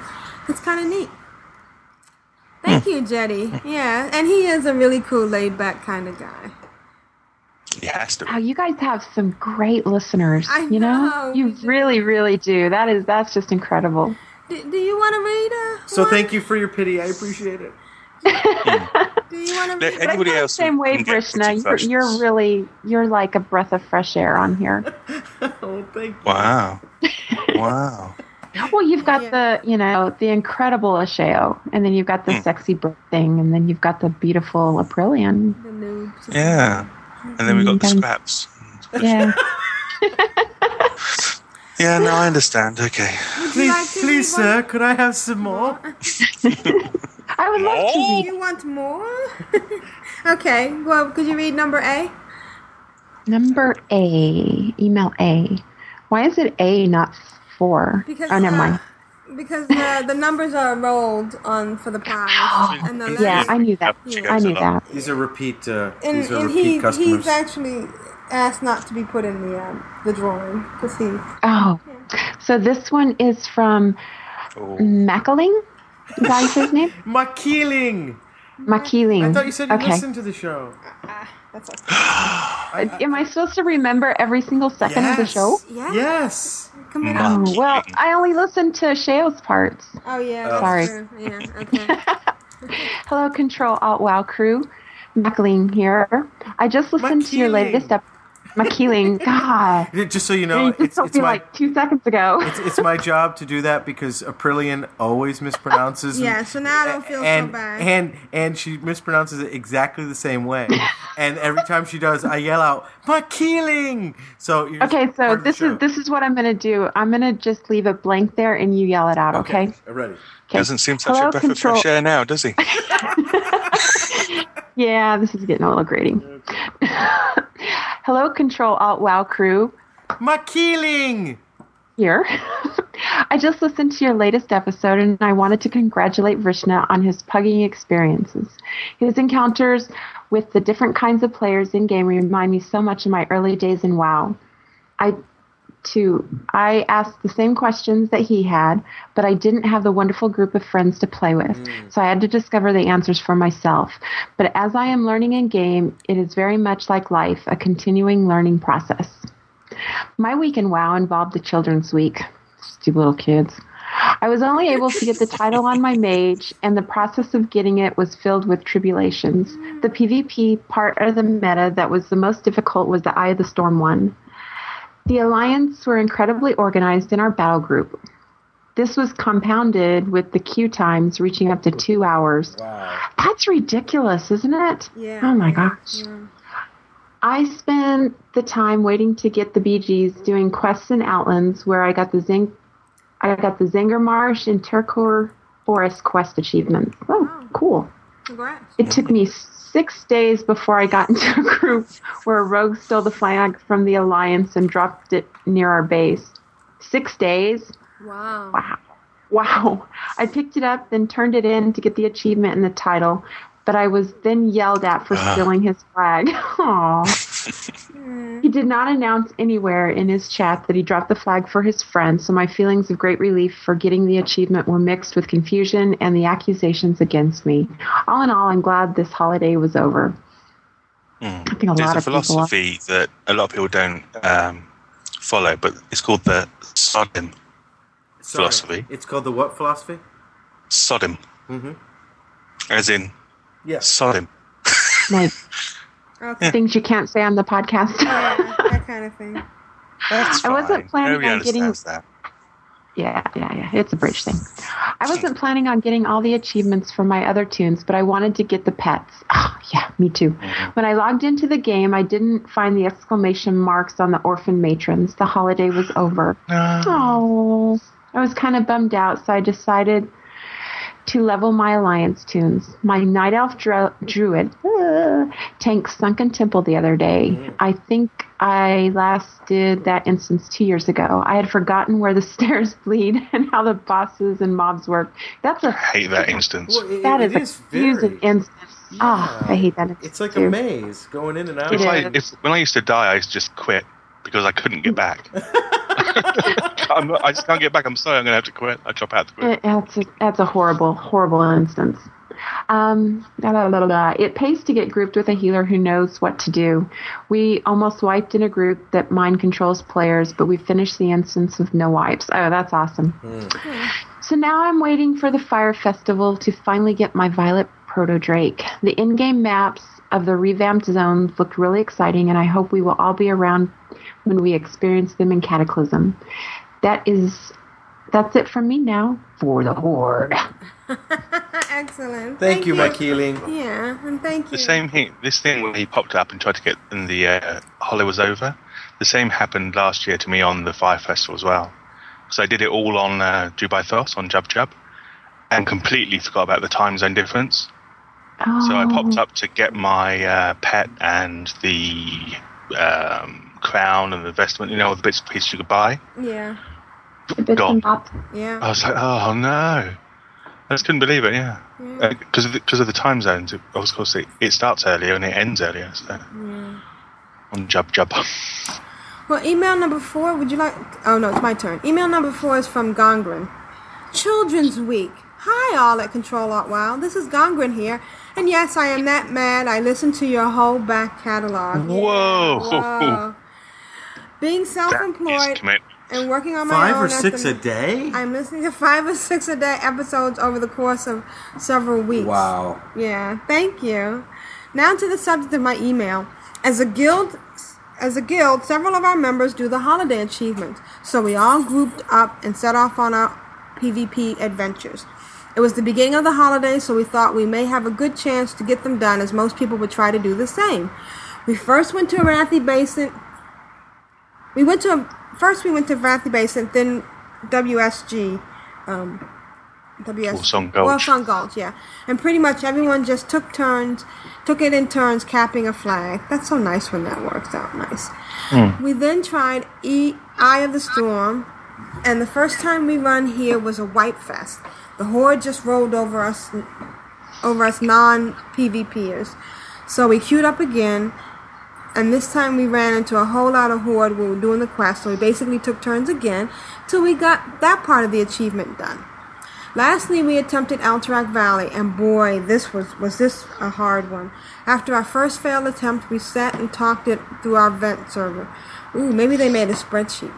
it's kind of neat. Thank you, Jetty. Yeah, and he is a really cool, laid back kind of guy. He has to. Wow, you guys have some great listeners. I you know, know, you we really, really do. That is that's just incredible. Do, do you want to read? Uh, So one? thank you for your pity. I appreciate it. Do you want to Let read? anybody else same way, can Vrishna. You're, you're really you're like a breath of fresh air on here. Oh, thank you. Wow. Wow. Well, you've got Yeah. the you know the incredible Ashayo, and then you've got the sexy Brit thing, and then you've got the beautiful Aprillian. The noobs. Yeah. And then we've got the Mm, scraps. Yeah. Yeah, no, I understand. Okay. Please, please, sir, could I have some more? I would love to read. You want more? okay. Well, could you read number A? Number A, email A. Why is it A, not four? Because, oh, never uh, mind. Because the, the numbers are rolled on for the prize. and the Yeah, I knew that. I knew that. These are repeat. Uh, And, these are and repeat he, customers. he's actually asked not to be put in the um, the drawing because he. Oh, so this one is from Mackling. Is that his name? Makeeling. Makeeling. I thought you said you okay. listened to the show. That's okay. Am I supposed to remember every single second of the show? Yeah. Yes. Come in. Oh, well, I only listened to Shayo's parts. Oh yeah. Oh. That's Sorry. True. Yeah. Okay. Hello, Control Alt Wow crew. Mackling here. I just listened to your latest episode. Makeeling. God. Just so you And know, you it's, it's my like two seconds ago. it's, it's my job to do that because Aprillian always mispronounces. Yeah. So now I don't feel and so bad. and and she mispronounces it exactly the same way. and every time she does, I yell out Makeeling. So you're Okay, so part of the this is this is what I'm gonna do. I'm gonna just leave it blank there, and you yell it out. Okay. I'm ready. Doesn't seem such Hello, a breath of fresh air now, does he? Yeah, this is getting a little grating. Hello, Control Alt Wow crew. Makeeling. Here. I just listened to your latest episode and I wanted to congratulate Vrishna on his pugging experiences. His encounters with the different kinds of players in game remind me so much of my early days in WoW. I too I asked the same questions that he had, but I didn't have the wonderful group of friends to play with. Mm. So I had to discover the answers for myself. But as I am learning in game, it is very much like life, a continuing learning process. My week in WoW involved the Children's Week. Stupid little kids. I was only able to get the title on my mage, and the process of getting it was filled with tribulations. The PvP part of the meta that was the most difficult was the Eye of the Storm one. The Alliance were incredibly organized in our battle group. This was compounded with the queue times reaching up to two hours. Wow. That's ridiculous, isn't it? Yeah. Oh my gosh. I spent the time waiting to get the BGs doing quests in Outlands where I got the Zing I got the Zangarmarsh and Terokkar Forest quest achievements. Oh, cool. Congrats. It took me six days before I got into a group where a rogue stole the flag from the Alliance and dropped it near our base. Six days? Wow. Wow. Wow. I picked it up, then turned it in to get the achievement and the title, but I was then yelled at for Ah. stealing his flag. Aww. He did not announce anywhere in his chat that he dropped the flag for his friend, so my feelings of great relief for getting the achievement were mixed with confusion and the accusations against me. All in all, I'm glad this holiday was over. Mm. I think a There's lot a of people philosophy that a lot of people don't um, follow, but it's called the Sodom Sorry, philosophy. It's called the what philosophy? Sodom, Mm-hmm. as in Yes. Sodom. Like Okay. things you can't say on the podcast. Yeah, that kind of thing. That's I wasn't planning Nobody on getting- that. Yeah, yeah, yeah. It's a bridge thing. I wasn't planning on getting all the achievements for my other toons, but I wanted to get the pets. Oh, yeah, me too. When I logged into the game, I didn't find the exclamation marks on the orphan matrons. The holiday was over. Oh, I was kind of bummed out, so I decided to level my alliance toons. My night elf dru- druid uh, tanked Sunken Temple the other day. I think I last did that instance two years ago. I had forgotten where the stairs lead and how the bosses and mobs work. That's a hate that instance. Well, it- that it is a is confusing very- instance. Ah, I hate that. Instance It's like too. a maze going in and out. If I, if, when I used to die, I used to just quit because I couldn't get back. I'm I just can't get back. I'm sorry, I'm going to have to quit. I drop out to quit. It- that's a, that's a horrible, horrible instance. Um, blah, blah, blah, blah. It pays to get grouped with a healer who knows what to do. We almost wiped in a group that mind controls players, but we finished the instance with no wipes. Oh, that's awesome. So now I'm waiting for the Fire Festival to finally get my Violet Proto Drake. The in game maps of the revamped zones look really exciting, and I hope we will all be around when we experience them in Cataclysm. That is. That's it from me now for the Horde. Excellent. Thank, you, Mike Keeling. Yeah, and thank you. The same thing, this thing when he popped up and tried to get, in the uh, holiday was over. the same happened last year to me on the Fire Festival as well. So I did it all on uh, Jubei'Thos on Jub Jub, and completely forgot about the time zone difference. Oh. So I popped Oh. up to get my uh, pet and the um, crown and the vestment, you know, all the bits and pieces you could buy. Yeah. Gone. Yeah. I was like, oh no. I just couldn't believe it, yeah. Yeah. Uh, because of, the- 'cause of the time zones, it, of course, it, it starts earlier and it ends earlier. So Yeah. on Jub Jub. Well, email number four, would you like? Oh, no, it's my turn. Email number four is from Gongren. Children's Week. Hi, all at Control Alt Wild. This is Gongren here. And yes, I am that mad. I listened to your whole back catalog. Yeah, Whoa. whoa. Being self employed commit. And working on my Five own. or six a day? I'm listening to five or six a day episodes over the course of several weeks. Wow. Yeah, thank you. Now to the subject of my email. As a guild, as a guild, several of our members do the holiday achievements, so we all grouped up and set off on our PvP adventures. It was the beginning of the holidays, so we thought we may have a good chance to get them done, as most people would try to do the same. We first went to Arathi Basin. We went to first we went to Arathi Basin, then WSG. Um, WS Warsong Gulch. Warsong Gulch, yeah. And pretty much everyone just took turns, took it in turns capping a flag. That's so nice when that works out nice. Hmm. We then tried e- Eye of the Storm, and the first time we run here was a white fest. The horde just rolled over us, over us non PvPers. So we queued up again, and this time we ran into a whole lot of horde when we were doing the quest. So we basically took turns again till we got that part of the achievement done. Lastly, we attempted Alterac Valley, and boy, this was was this a hard one. After our first failed attempt, we sat and talked it through our vent server. Ooh, maybe they made a spreadsheet.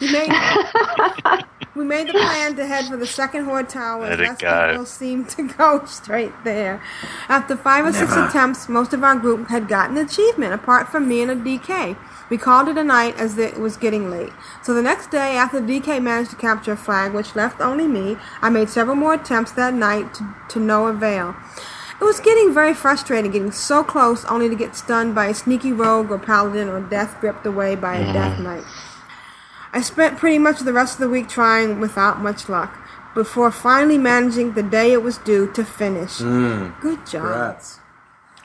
We made we made the plan to head for the second horde tower. Let as it go. people seemed to go straight there. After five or six attempts, most of our group had gotten achievement, apart from me and a DK. We called it a night as it was getting late. So the next day, after DK managed to capture a flag, which left only me, I made several more attempts that night to, to no avail. It was getting very frustrating, getting so close only to get stunned by a sneaky rogue or paladin or death gripped away by a death mm. knight. I spent pretty much the rest of the week trying without much luck, before finally managing the day it was due to finish. Mm. Good job. Congrats.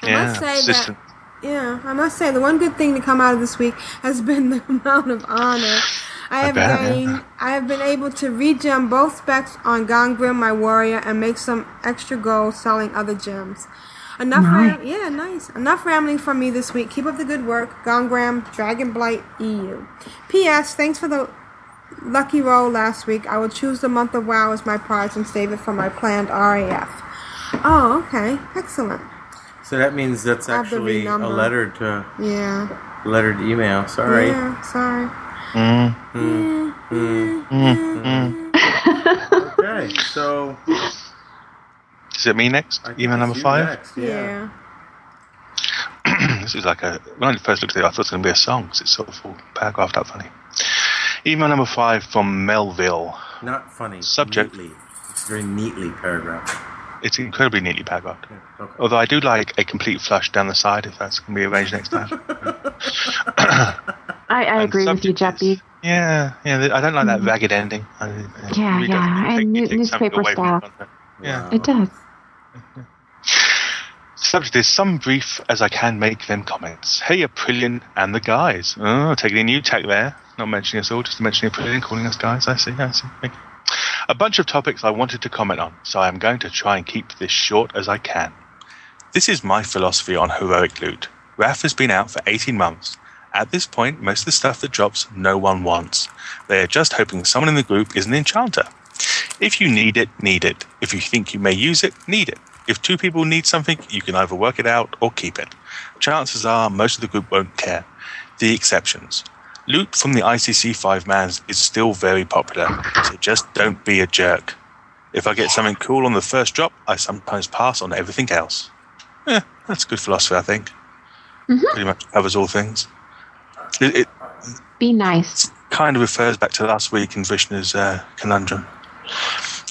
I Yeah, must say persistent. that. Yeah, I must say the one good thing to come out of this week has been the amount of honor I I have bet, yeah. gained. I have been able to regem both specs on Gongrim, my warrior, and make some extra gold selling other gems. Enough, ram- yeah, nice. Enough rambling from me this week. Keep up the good work, Gongram, Dragonblight EU. P.S. Thanks for the lucky roll last week. I will choose the month of WoW as my prize and save it for my planned RAF. Oh, okay, excellent. So that means that's I have the actually a letter to Yeah. lettered email. Sorry. Yeah, sorry. Mm. Hmm. Mm. Mm. Okay, so Is it me next? I think Email number five? next, Yeah. this is like a. When I first looked at it, I thought it was going to be a song because it's sort of all paragraphed up funny. Email number five from Melville. Not funny. Subject. Neatly. It's very neatly paragraphed. It's incredibly neatly paragraphed. Okay. Although I do like a complete flush down the side if that's going to be arranged next time. I, I agree with you, Jeppy. yeah, yeah. I don't like that ragged ending. I, I Mm-hmm. Yeah, really yeah, and it new- newspaper away from the style. content. Yeah. It does. Subject is some brief as I can make them comments. Hey, Aprillian and the guys. Oh, taking a new tack there. Not mentioning us all, just mentioning Aprillian, calling us guys. I see, I see. Thank you. A bunch of topics I wanted to comment on, so I am going to try and keep this short as I can. This is my philosophy on heroic loot. RAF has been out for 18 months. At this point, most of the stuff that drops, no one wants. They are just hoping someone in the group is an enchanter. If you need it, need it. If you think you may use it, need it. If two people need something, you can either work it out or keep it. Chances are most of the group won't care. The exceptions. Loot from the ICC 5 mans is still very popular, so just don't be a jerk. If I get something cool on the first drop, I sometimes pass on everything else. Yeah, that's good philosophy, I think. Pretty much covers all things. It, it Be nice. kind of refers back to last week in Vrishna's uh, conundrum.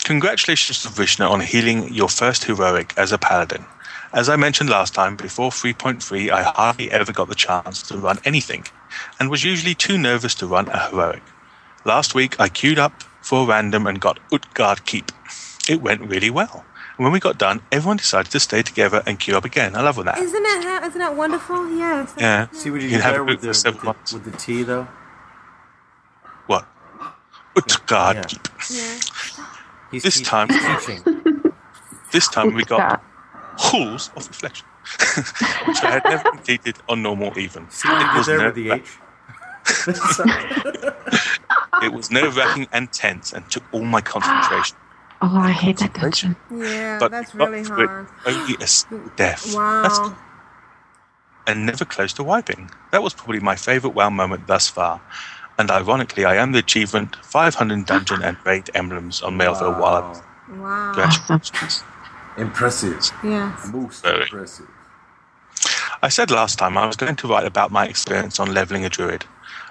Congratulations to Vrishna on healing your first heroic as a paladin. As I mentioned last time, before 3.3, I hardly ever got the chance to run anything, and was usually too nervous to run a heroic. Last week, I queued up for a random and got Utgard Keep. It went really well. And when we got done, everyone decided to stay together and queue up again. I love that. Isn't that isn't that wonderful? Yes. Yeah. See what you can have with the, of with, the, with the T, though? What? Utgard Yeah. Keep. Yeah. He's This time- teaching. This time we got Utgard. Halls of Reflection, which I had never completed on normal even. See It was there no- with the H? It was nerve wracking and tense and took all my concentration. Oh, I hate that dungeon. Yeah, but that's really through it hard. Only a single death. That's Wow. and never close to wiping. That was probably my favourite WoW moment thus far. And ironically, I am the achievement 500 dungeon and raid emblems on Melville while Wow. I was Impressive. Yes. Most Very. impressive. I said last time I was going to write about my experience on leveling a druid.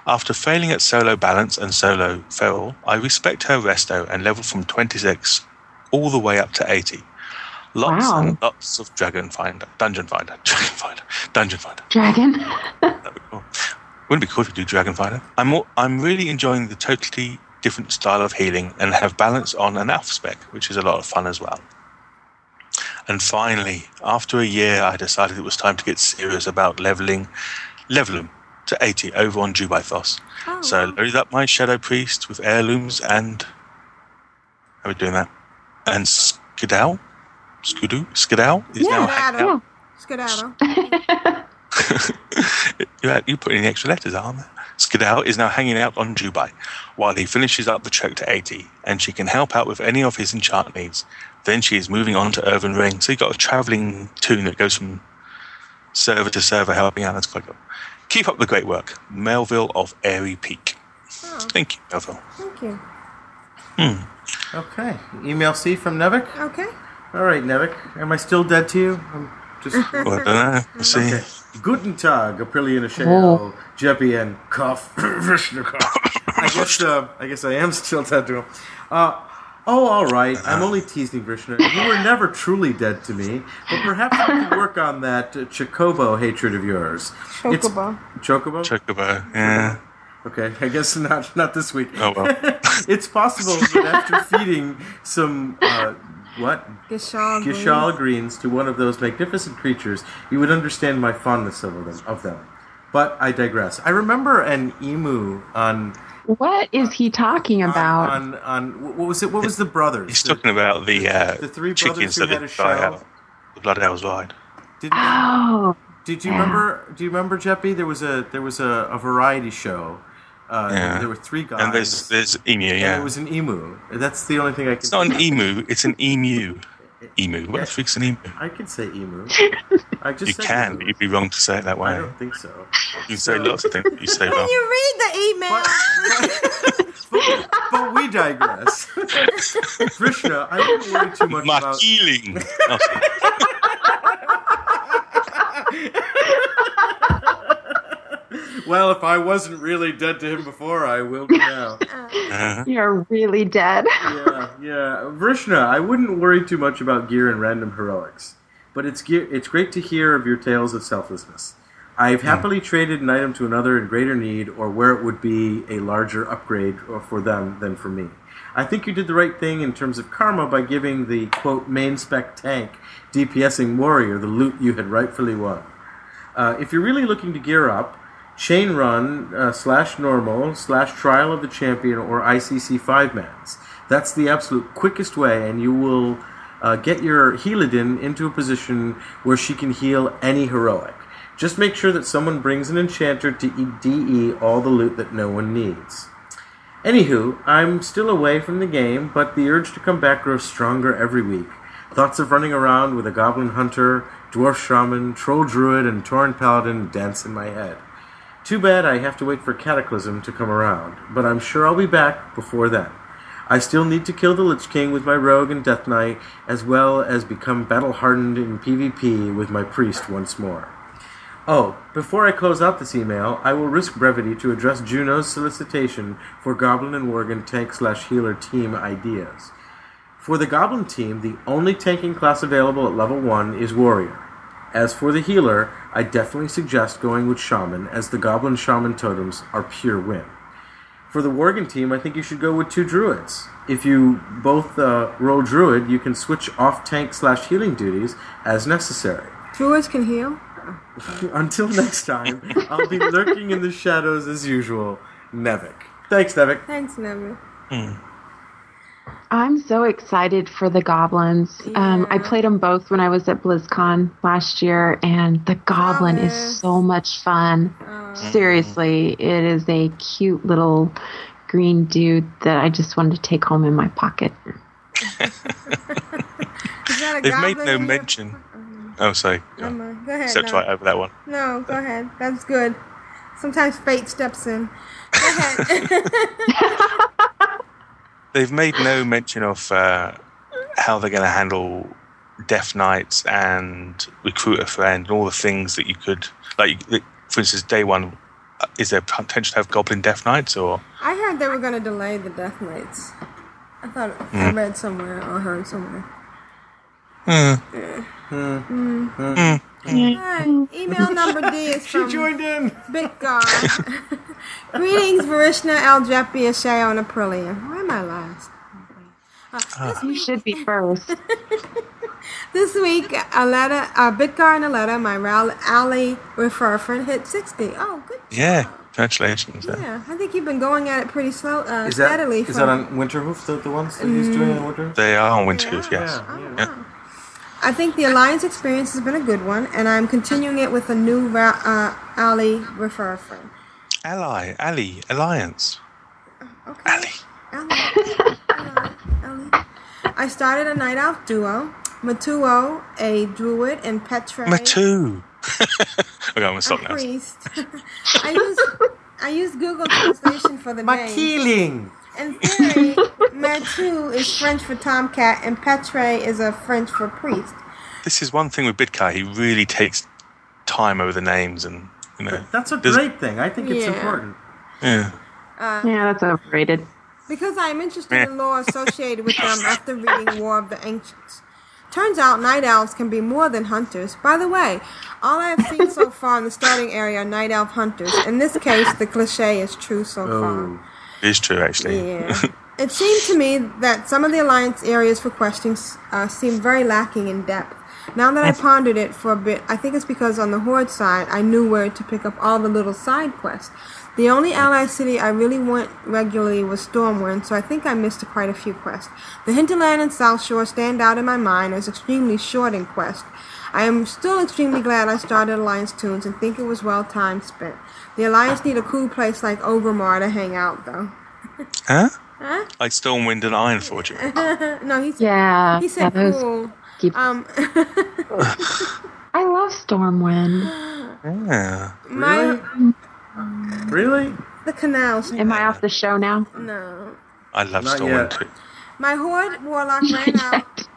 After failing at solo balance and solo feral, I respect her resto and leveled from 26 all the way up to 80. Lots Wow. and lots of dragon finder, dungeon finder, dragon finder, dungeon finder. Dragon. That'd be cool. Wouldn't it be cool to do Dragon Fighter? I'm more, I'm really enjoying the totally different style of healing and have balance on an alpha spec, which is a lot of fun as well. And finally, after a year, I decided it was time to get serious about leveling, level 'em to 80 over on Jubei'Thos. Oh, So I loaded up my Shadow Priest with heirlooms and how are we doing that? And Skidal, Skudu, Skidal is now hanging Skedaddle. out. Skedaddle. you, had- you put in the extra letters, aren't there? Skidal is now hanging out on Dubai while he finishes up the trek to 80, and she can help out with any of his enchant needs. Then she is moving on to Irvin Ring. So you've got a travelling toon that goes from server to server helping out. That's quite good. Keep up the great work. Melville of Aerie Peak. Oh, Thank you, Melville. thank you. Hmm. Okay. Email C from Nevik. Okay. All right, Nevik. Am I still dead to you? I'm just. Well, I don't know. We'll see. Okay. Guten Tag, Aprillian Oh. Ashayo, Jeppy, and Koff, Vishnikov. I guess, uh, I guess I am still dead to him. Uh, oh, all right. I'm only teasing Vrishna. You were never truly dead to me, but perhaps we can work on that uh, Chocobo hatred of yours. It's- Chocobo. Chocobo? Chocobo, yeah. Okay, I guess not not this week. Oh, well. it's possible that after feeding some uh, what Gysahl. Gysahl greens to one of those magnificent creatures, you would understand my fondness of them. Of them. But I digress. I remember an emu on What is he talking about? on on what was it? What was the brothers? He's The- talking about the, uh, the three brothers chickens who that had a they fly shell. out. The Blood Owls ride. Did, oh, did you yeah. remember? Do you remember Jeppy? There was a there was a, a variety show. Uh, Yeah. There were three guys. And there's there's emu, and yeah. it was an emu. That's the only thing I can. It's not an emu, it's an emu. Emu. What the freak's an emu? I can say emu. I just You can, emu. but you'd be wrong to say it that way. I don't think so. You can say lots of things, but you say Can wrong. you read the email? but, but we digress. Krishna, I don't worry too much My about. healing. Sorry. Well, if I wasn't really dead to him before, I will be now. Uh-huh. you're really dead. yeah, yeah. Vrishna, I wouldn't worry too much about gear and random heroics, but it's gear, it's great to hear of your tales of selflessness. I've happily traded an item to another in greater need, or where it would be a larger upgrade for them than for me. I think you did the right thing in terms of karma by giving the quote main spec tank DPSing warrior the loot you had rightfully won. Uh, if you're really looking to gear up, chain run uh, slash normal slash trial of the champion or ICC five mans. That's the absolute quickest way, and you will uh, get your Healadin into a position where she can heal any heroic. Just make sure that someone brings an enchanter to DE all the loot that no one needs. Anywho, I'm still away from the game, but the urge to come back grows stronger every week. Thoughts of running around with a goblin hunter, dwarf shaman, troll druid, and tauren paladin dance in my head. Too bad I have to wait for Cataclysm to come around, but I'm sure I'll be back before then. I still need to kill the Lich King with my rogue and Death Knight, as well as become battle hardened in PvP with my priest once more. Oh, before I close out this email, I will risk brevity to address Juuno's solicitation for Goblin and Worgen tank slash healer team ideas. For the Goblin team, the only tanking class available at level 1 is Warrior. As for the healer, I definitely suggest going with Shaman, as the Goblin Shaman totems are pure win. For the Worgen team, I think you should go with two Druids. If you both uh, roll Druid, you can switch off tank slash healing duties as necessary. Druids can heal. Until next time, I'll be lurking in the shadows as usual. Nevik. Thanks, Nevik. Thanks, Neville. I'm so excited for the goblins. Um, I played them both when I was at BlizzCon last year, and the goblin is so much fun. Seriously, it is a cute little green dude that I just wanted to take home in my pocket. Is that a They've made no in your- mention. Oh, sorry. Never mind. Go ahead. Stepped no. right over that one. No, go ahead. That's good. Sometimes fate steps in. Go ahead. They've made no mention of uh, how they're going to handle Death Knights and Recruit a Friend and all the things that you could, like, for instance, day one, uh, is there potential to have Goblin Death Knights or? I heard they were going to delay the Death Knights. I thought I Mm. read somewhere or heard somewhere. Mm. Alright, Email number D is from joined in. Bitgar. Greetings, Vrishna, Aljepi, Ashayo, and Aprilia. Why am I last? You should be first. This week, a letter, uh, Bitgar and a letter, my Ral- Ali refer friend hit 60. Oh, good. Yeah, congratulations. uh. Yeah, I think you've been going at it pretty slow, uh, Is that, steadily. is for- that on Winterhoof, the, the ones that he's doing on Winterhoof? They are on Winterhoof, yes. Yeah. I think the Alliance experience has been a good one, and I'm continuing it with a new Ra- uh, Ali refer friend. Ally, Ali, Alliance. I started a Night out duo, Matuo, a druid, and Petre, Matu. okay, I'm going to a stop now. priest. I use I use Google Translation for the name. Killing. In theory, Matu is French for tomcat, and Petre is a French for priest. This is one thing with Bidcar. He really takes time over the names and, you know. That's a great thing. I think it's Yeah. important. Yeah. Uh, Yeah, that's overrated. Because I am interested in lore associated with them after reading War of the Ancients. Turns out night elves can be more than hunters. By the way, all I have seen so far in the starting area are night elf hunters. In this case, the cliche is true so far. It is true, actually. Yeah. It seemed to me that some of the Alliance areas for questing uh, seemed very lacking in depth. Now that I pondered it for a bit, I think it's because on the Horde side, I knew where to pick up all the little side quests. The only ally city I really went regularly was Stormwind, so I think I missed quite a few quests. The Hinterland and Southshore stand out in my mind as extremely short in quest. I am still extremely glad I started Alliance toons and think it was well time spent. The Alliance need a cool place like Orgrimmar to hang out, though. Huh? Huh? Like Stormwind and Ironforge. no, he said, Yeah, he said yeah, those cool. keep- Um, I love Stormwind. Yeah. my Really? the canals. Am I off the show now? No. I love Not Stormwind yet. too. My horde warlock ran out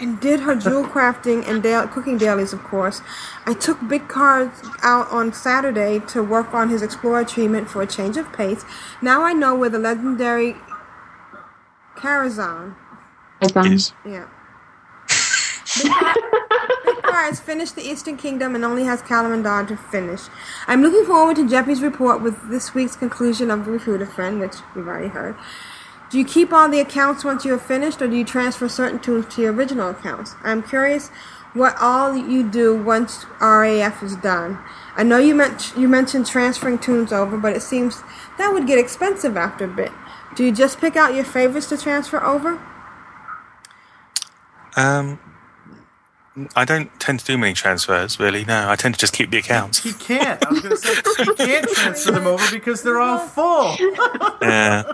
and did her jewel crafting and da- cooking dailies, of course. I took big cards out on Saturday to work on his explorer treatment for a change of pace. Now I know where the legendary Karazhan. Is. Yeah. Big Car has finished the Eastern Kingdom and only has Kalimdor to finish. I'm looking forward to Jeppy's report with this week's conclusion of Recruit a Friend, which we've already heard. Do you keep all the accounts once you are finished, or do you transfer certain toons to your original accounts? I'm curious what all you do once RAF is done. I know you, meant, you mentioned transferring toons over, but it seems that would get expensive after a bit. Do you just pick out your favorites to transfer over? Um, I don't tend to do many transfers, really. No, I tend to just keep the accounts. He can't. I was going to say he can't transfer them over because they're all full. Yeah.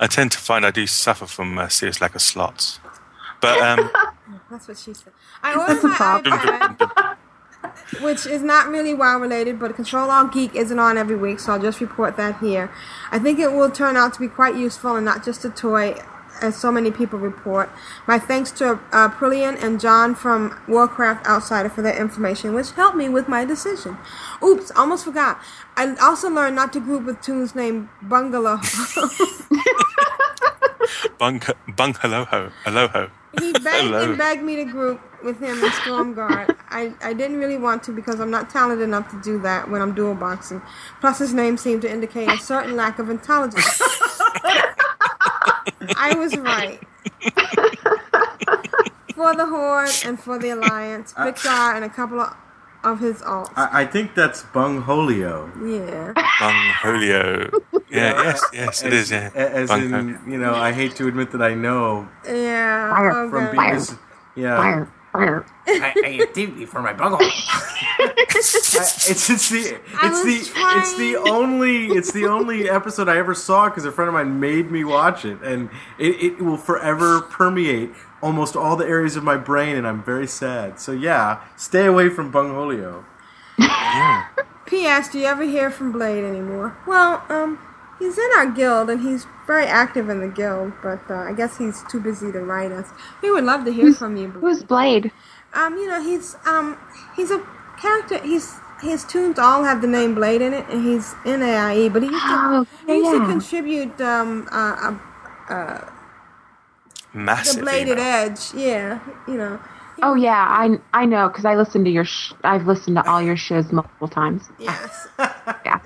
I tend to find I do suffer from uh, serious lack of slots. But um, That's what she said. I ordered my iPad, which is not really WoW related, but Control Alt Geek isn't on every week, so I'll just report that here. I think it will turn out to be quite useful and not just a toy, as so many people report. My thanks to uh, Prillian and John from Warcraft Outsider for their information, which helped me with my decision. Oops, almost forgot. I also learned not to group with toons named Bungalow. bunk, bunk, aloho. He begged Hello. and begged me to group with him in Stormguard. I, I didn't really want to because I'm not talented enough to do that when I'm dual boxing. Plus, his name seemed to indicate a certain lack of intelligence. I was right. for the Horde and for the Alliance, uh, Pixar and a couple of, of his alts. I, I think that's Bung Holio. Yeah. Bungholio. Yeah, yes, yes, it is. Yeah. A- As Bungholio. in, you know, I hate to admit that I know Yeah. Fire. from okay. being this, yeah. Fire, fire. I, I have duty for my bungle. it's it's the it's was the it's the only it's the only episode I ever saw because a friend of mine made me watch it, and it, it will forever permeate almost all the areas of my brain, and I'm very sad. So yeah, stay away from Bungholio. P.S. Do you ever hear from Blade anymore? Well, um, he's in our guild and he's very active in the guild, but uh, I guess he's too busy to write us. We would love to hear from you. Who's Blade? Um, you know, he's um, he's a character. He's his toons all have the name Blade in it, and he's in AIE. But he used to Oh, he used to contribute um, uh, uh, the Massive. Bladed email. Edge. Yeah, you know. Oh yeah, I I know because I listened to your. Sh- I've listened to all your shows multiple times. Yes. Yeah.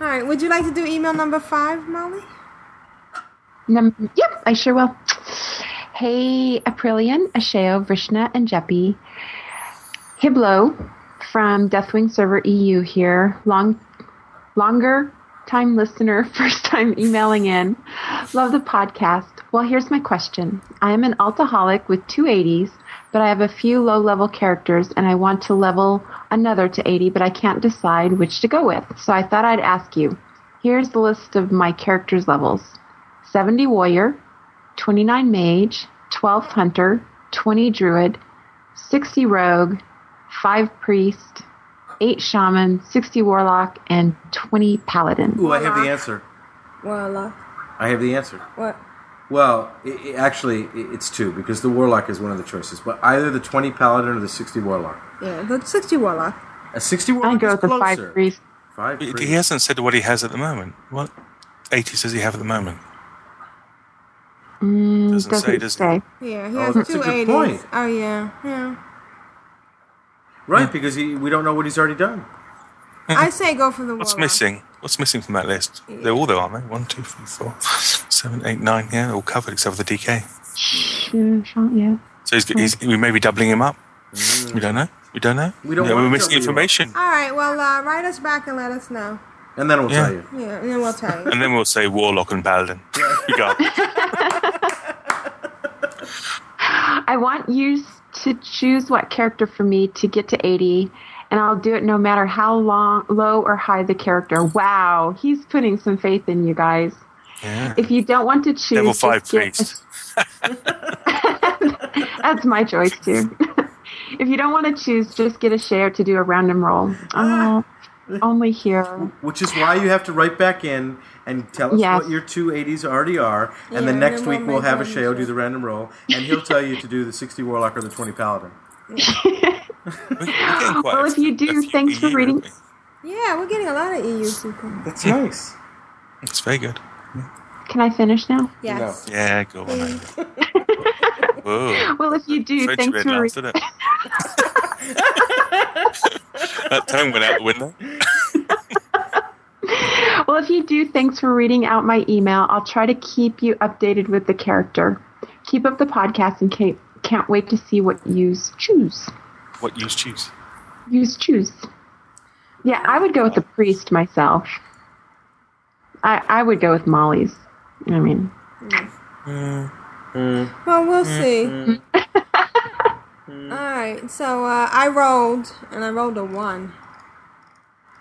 All right. Would you like to do email number five, Molly? Num- yep, I sure will. Hey, Aprillian, Ashayo, Vrishna, and Jeppy. Hiblo from Deathwing Server EU here. Long, longer time listener, first time emailing in. Love the podcast. Well, here's my question. I am an altaholic with two 80s, but I have a few low level characters and I want to level another to 80, but I can't decide which to go with. So I thought I'd ask you. Here's the list of my characters' levels 70 warrior, 29 mage, 12 hunter, 20 druid, 60 rogue, 5 priest, 8 shaman, 60 warlock, and 20 paladin. Ooh, I have the answer. Well, uh, I have the answer. what? Well, i i actually, i it's two because the warlock is one of the choices, but either the twenty paladin or the sixty warlock. Yeah, the 60 Warlock. A sixty warlock. I warlock go is with the closer. 5 priest. Five He priest. he hasn't said what he has at the moment. What 80s does he have at the moment? Mm, Doesn't doesn't say, does it? say. Yeah, he Oh, has that's a good point. Oh, yeah, yeah. Right, because he, we don't know what he's already done. I say go for the warlock. What's Warlock. missing? What's missing from that list? They're all there, aren't they? One, two, three, four, seven, eight, nine. Yeah, they're all covered except for the DK. Mm, Sean, Yeah. So he's, he's, we may be doubling him up. We don't know. We don't know. We don't. Yeah, we're missing double you information. All right, well, uh, write us back and let us know. And then we'll Yeah. tell you. Yeah, and then we'll tell you. And then we'll say Warlock and Paladin. You got. I want you to choose what character for me to get to 80, and I'll do it no matter how long, low or high the character. Wow, he's putting some faith in you guys. Yeah. If you don't want to choose, Level five get- priest. That's my choice too. if you don't want to choose, just get a share to do a random roll. Oh, only here. Which is why you have to write back in and tell us Yes. what your two 80s already are. And Yeah, then and next week we'll we'll have a one Sheo do the random roll. And he'll tell you to do the 60 warlock or the 20 paladin. We're getting quite Well, if you do, few thanks for EU, reading. aren't Yeah, we're getting a lot of EU people. That's nice. we? It's very good. Can I finish now? Yes. Yeah, go on. Whoa. Well, if you do, French thanks red for reading. didn't that tone went out the window. Well, if you do, thanks for reading out my email. I'll try to keep you updated with the character. Keep up the podcast and ca- can't wait to see what you choose. What use choose? Use choose. Yeah, I would go with the priest myself. I I would go with Molly's. I mean, mm. Mm. Mm. Well, we'll see. All right, so uh, I rolled, and I rolled a one.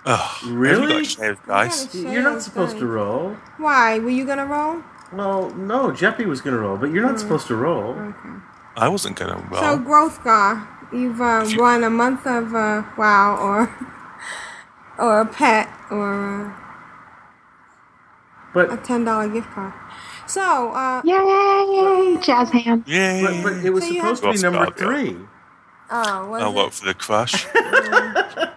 Oh, Really? Shaved, guys. Yeah, You're not Shea's supposed to roll. Why? Were you gonna roll? Well, no, Jeppy was going to roll, but you're not supposed to roll. Okay. I wasn't going to roll. So, Growthgar, you've uh, won a month of uh, WoW, or or a pet, or uh, But a ten dollar gift card. So, uh, yay! Jazz hands. Yay. but, but it was So supposed to be number Well, Scott, three. oh, what I'll is vote it? for the crush.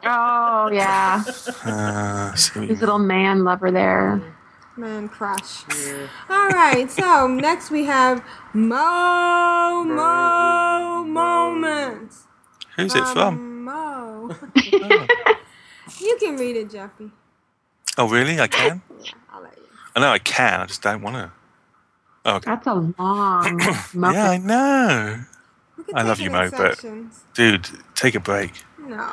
Oh yeah, Uh, so his little man lover there. Man crush. All right, so next we have Mo Mo Moments. Who's it from? Um, Mo. you can read it, Jeppy. Oh, really? I can? Yeah, I'll let you. I know I can. I just don't want to. Oh, okay. That's a long. Yeah, I know. I love you, it in Mo, but dude, take a break. No.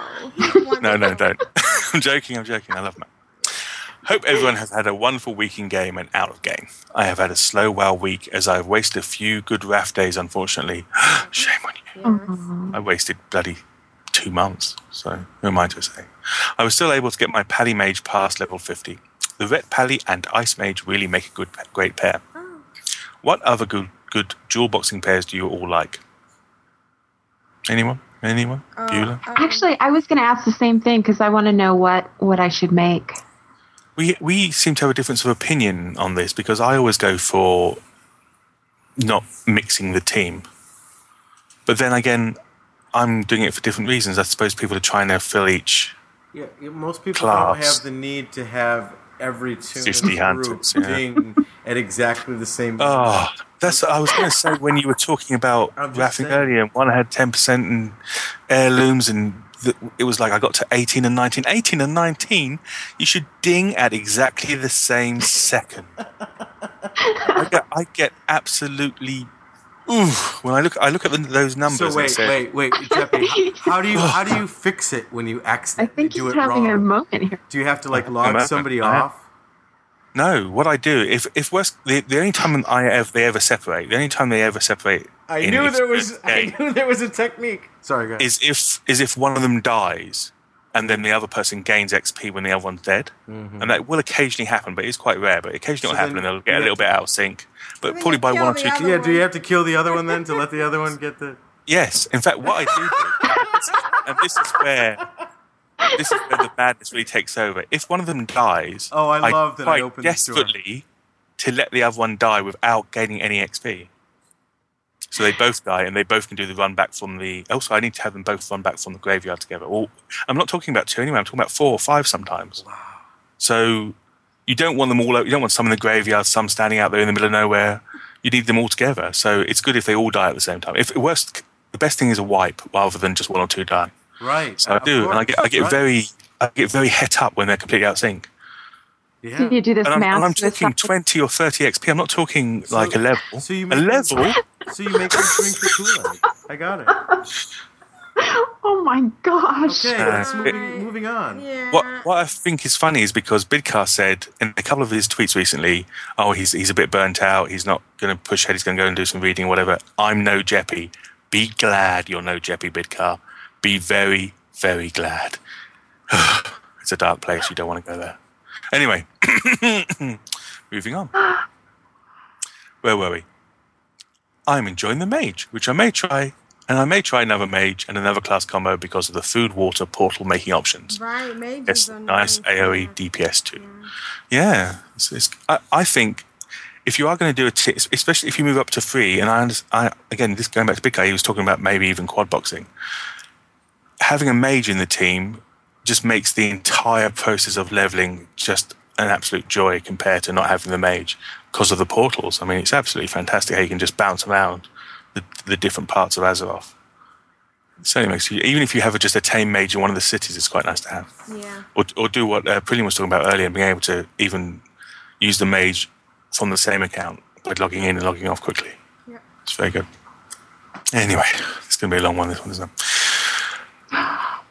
No, no, don't. I'm joking. I'm joking. I love Mo. Hope everyone has had a wonderful week in game and out of game. I have had a slow WoW week as I have wasted a few good RAF days, unfortunately. Shame on you. I wasted bloody two months, so who am I to say? I was still able to get my Pally Mage past level 50. The Ret Pally and Ice Mage really make a good, great pair. Oh. What other good, good dual boxing pairs do you all like? Anyone? Anyone? Uh, Beulah? Uh, Actually, I was going to ask the same thing because I want to know what what I should make. We we seem to have a difference of opinion on this because I always go for not mixing the team. But then again, I'm doing it for different reasons. I suppose people are trying to fill each. Yeah, most people don't have the need to have every toon 50 in the group yeah. being at exactly the same. Oh, that's I was going to say when you were talking about raffing earlier, one had ten percent and heirlooms, and the, it was like I got to eighteen and nineteen. Eighteen and nineteen, you should ding at exactly the same second. I get, I get absolutely. Ooh, when I look, I look at the, those numbers. So and wait, say, wait, wait, Jeppy. How, how do you how do you fix it when you I accidentally think do he's it having wrong? a moment here. Do you have to like log somebody off? No, what I do if if West the, the only time I ever they ever separate, the only time they ever separate. I knew there was. game I knew there was a technique. Sorry, guys. is if is if one of them dies and then the other person gains XP when the other one's dead, and that will occasionally happen, but it's quite rare. But occasionally Mm-hmm. So it'll happen, and they'll get a little have bit out of sync. But probably by one or two. other yeah. Do you have to kill the other one then to let the other one get the? Yes, in fact, what I do, do and this is where this is where the madness really takes over. If one of them dies, Oh, I love that I try opened this door. desperately to let the other one die without gaining any XP. So they both die, and they both can do the run back from the. Also, I need to have them both run back from the graveyard together. Or I'm not talking about two anyway. I'm talking about four or five sometimes. Wow. So you don't want them all. You don't want some in the graveyard, some standing out there in the middle of nowhere. You need them all together. So it's good if they all die at the same time. If worst, the best thing is a wipe rather than just one or two die. Right. So I of do, and I get I get right. very I get very het up when they're completely out of sync. Yeah. So you do this And I'm, and I'm talking stuff- 20 or 30 XP. I'm not talking like a level. So you a make them- level? So you make them drink the Kool Aid. I got it. Oh my gosh. Okay, Uh, let's moving, moving on. Yeah. What what I think is funny is because Bidcar said in a couple of his tweets recently, oh, he's he's a bit burnt out. He's not going to push ahead. He's going to go and do some reading, whatever. I'm no Jeppy. Be glad you're no Jeppy, Bidcar. Be very, very glad. it's a dark place. You don't want to go there. Anyway, moving on. Where were we? I'm enjoying the mage, which I may try, and I may try another mage and another class combo because of the food water portal making options. Right, Yes, are nice nice. AoE DPS too. Yeah, it's, it's, I, I think if you are going to do a, t- especially if you move up to three, and I, I again, this going back to Big Guy, he was talking about maybe even quad boxing. Having a mage in the team just makes the entire process of leveling just an absolute joy compared to not having the mage because of the portals. I mean, it's absolutely fantastic how you can just bounce around the, the different parts of Azeroth. It certainly makes you, even if you have a, just a tame mage in one of the cities, it's quite nice to have Yeah. or, or do what uh, Prillian was talking about earlier, and being able to even use the mage from the same account by logging in and logging off quickly. Yeah. It's very good. Anyway, it's going to be a long one, this one, isn't it?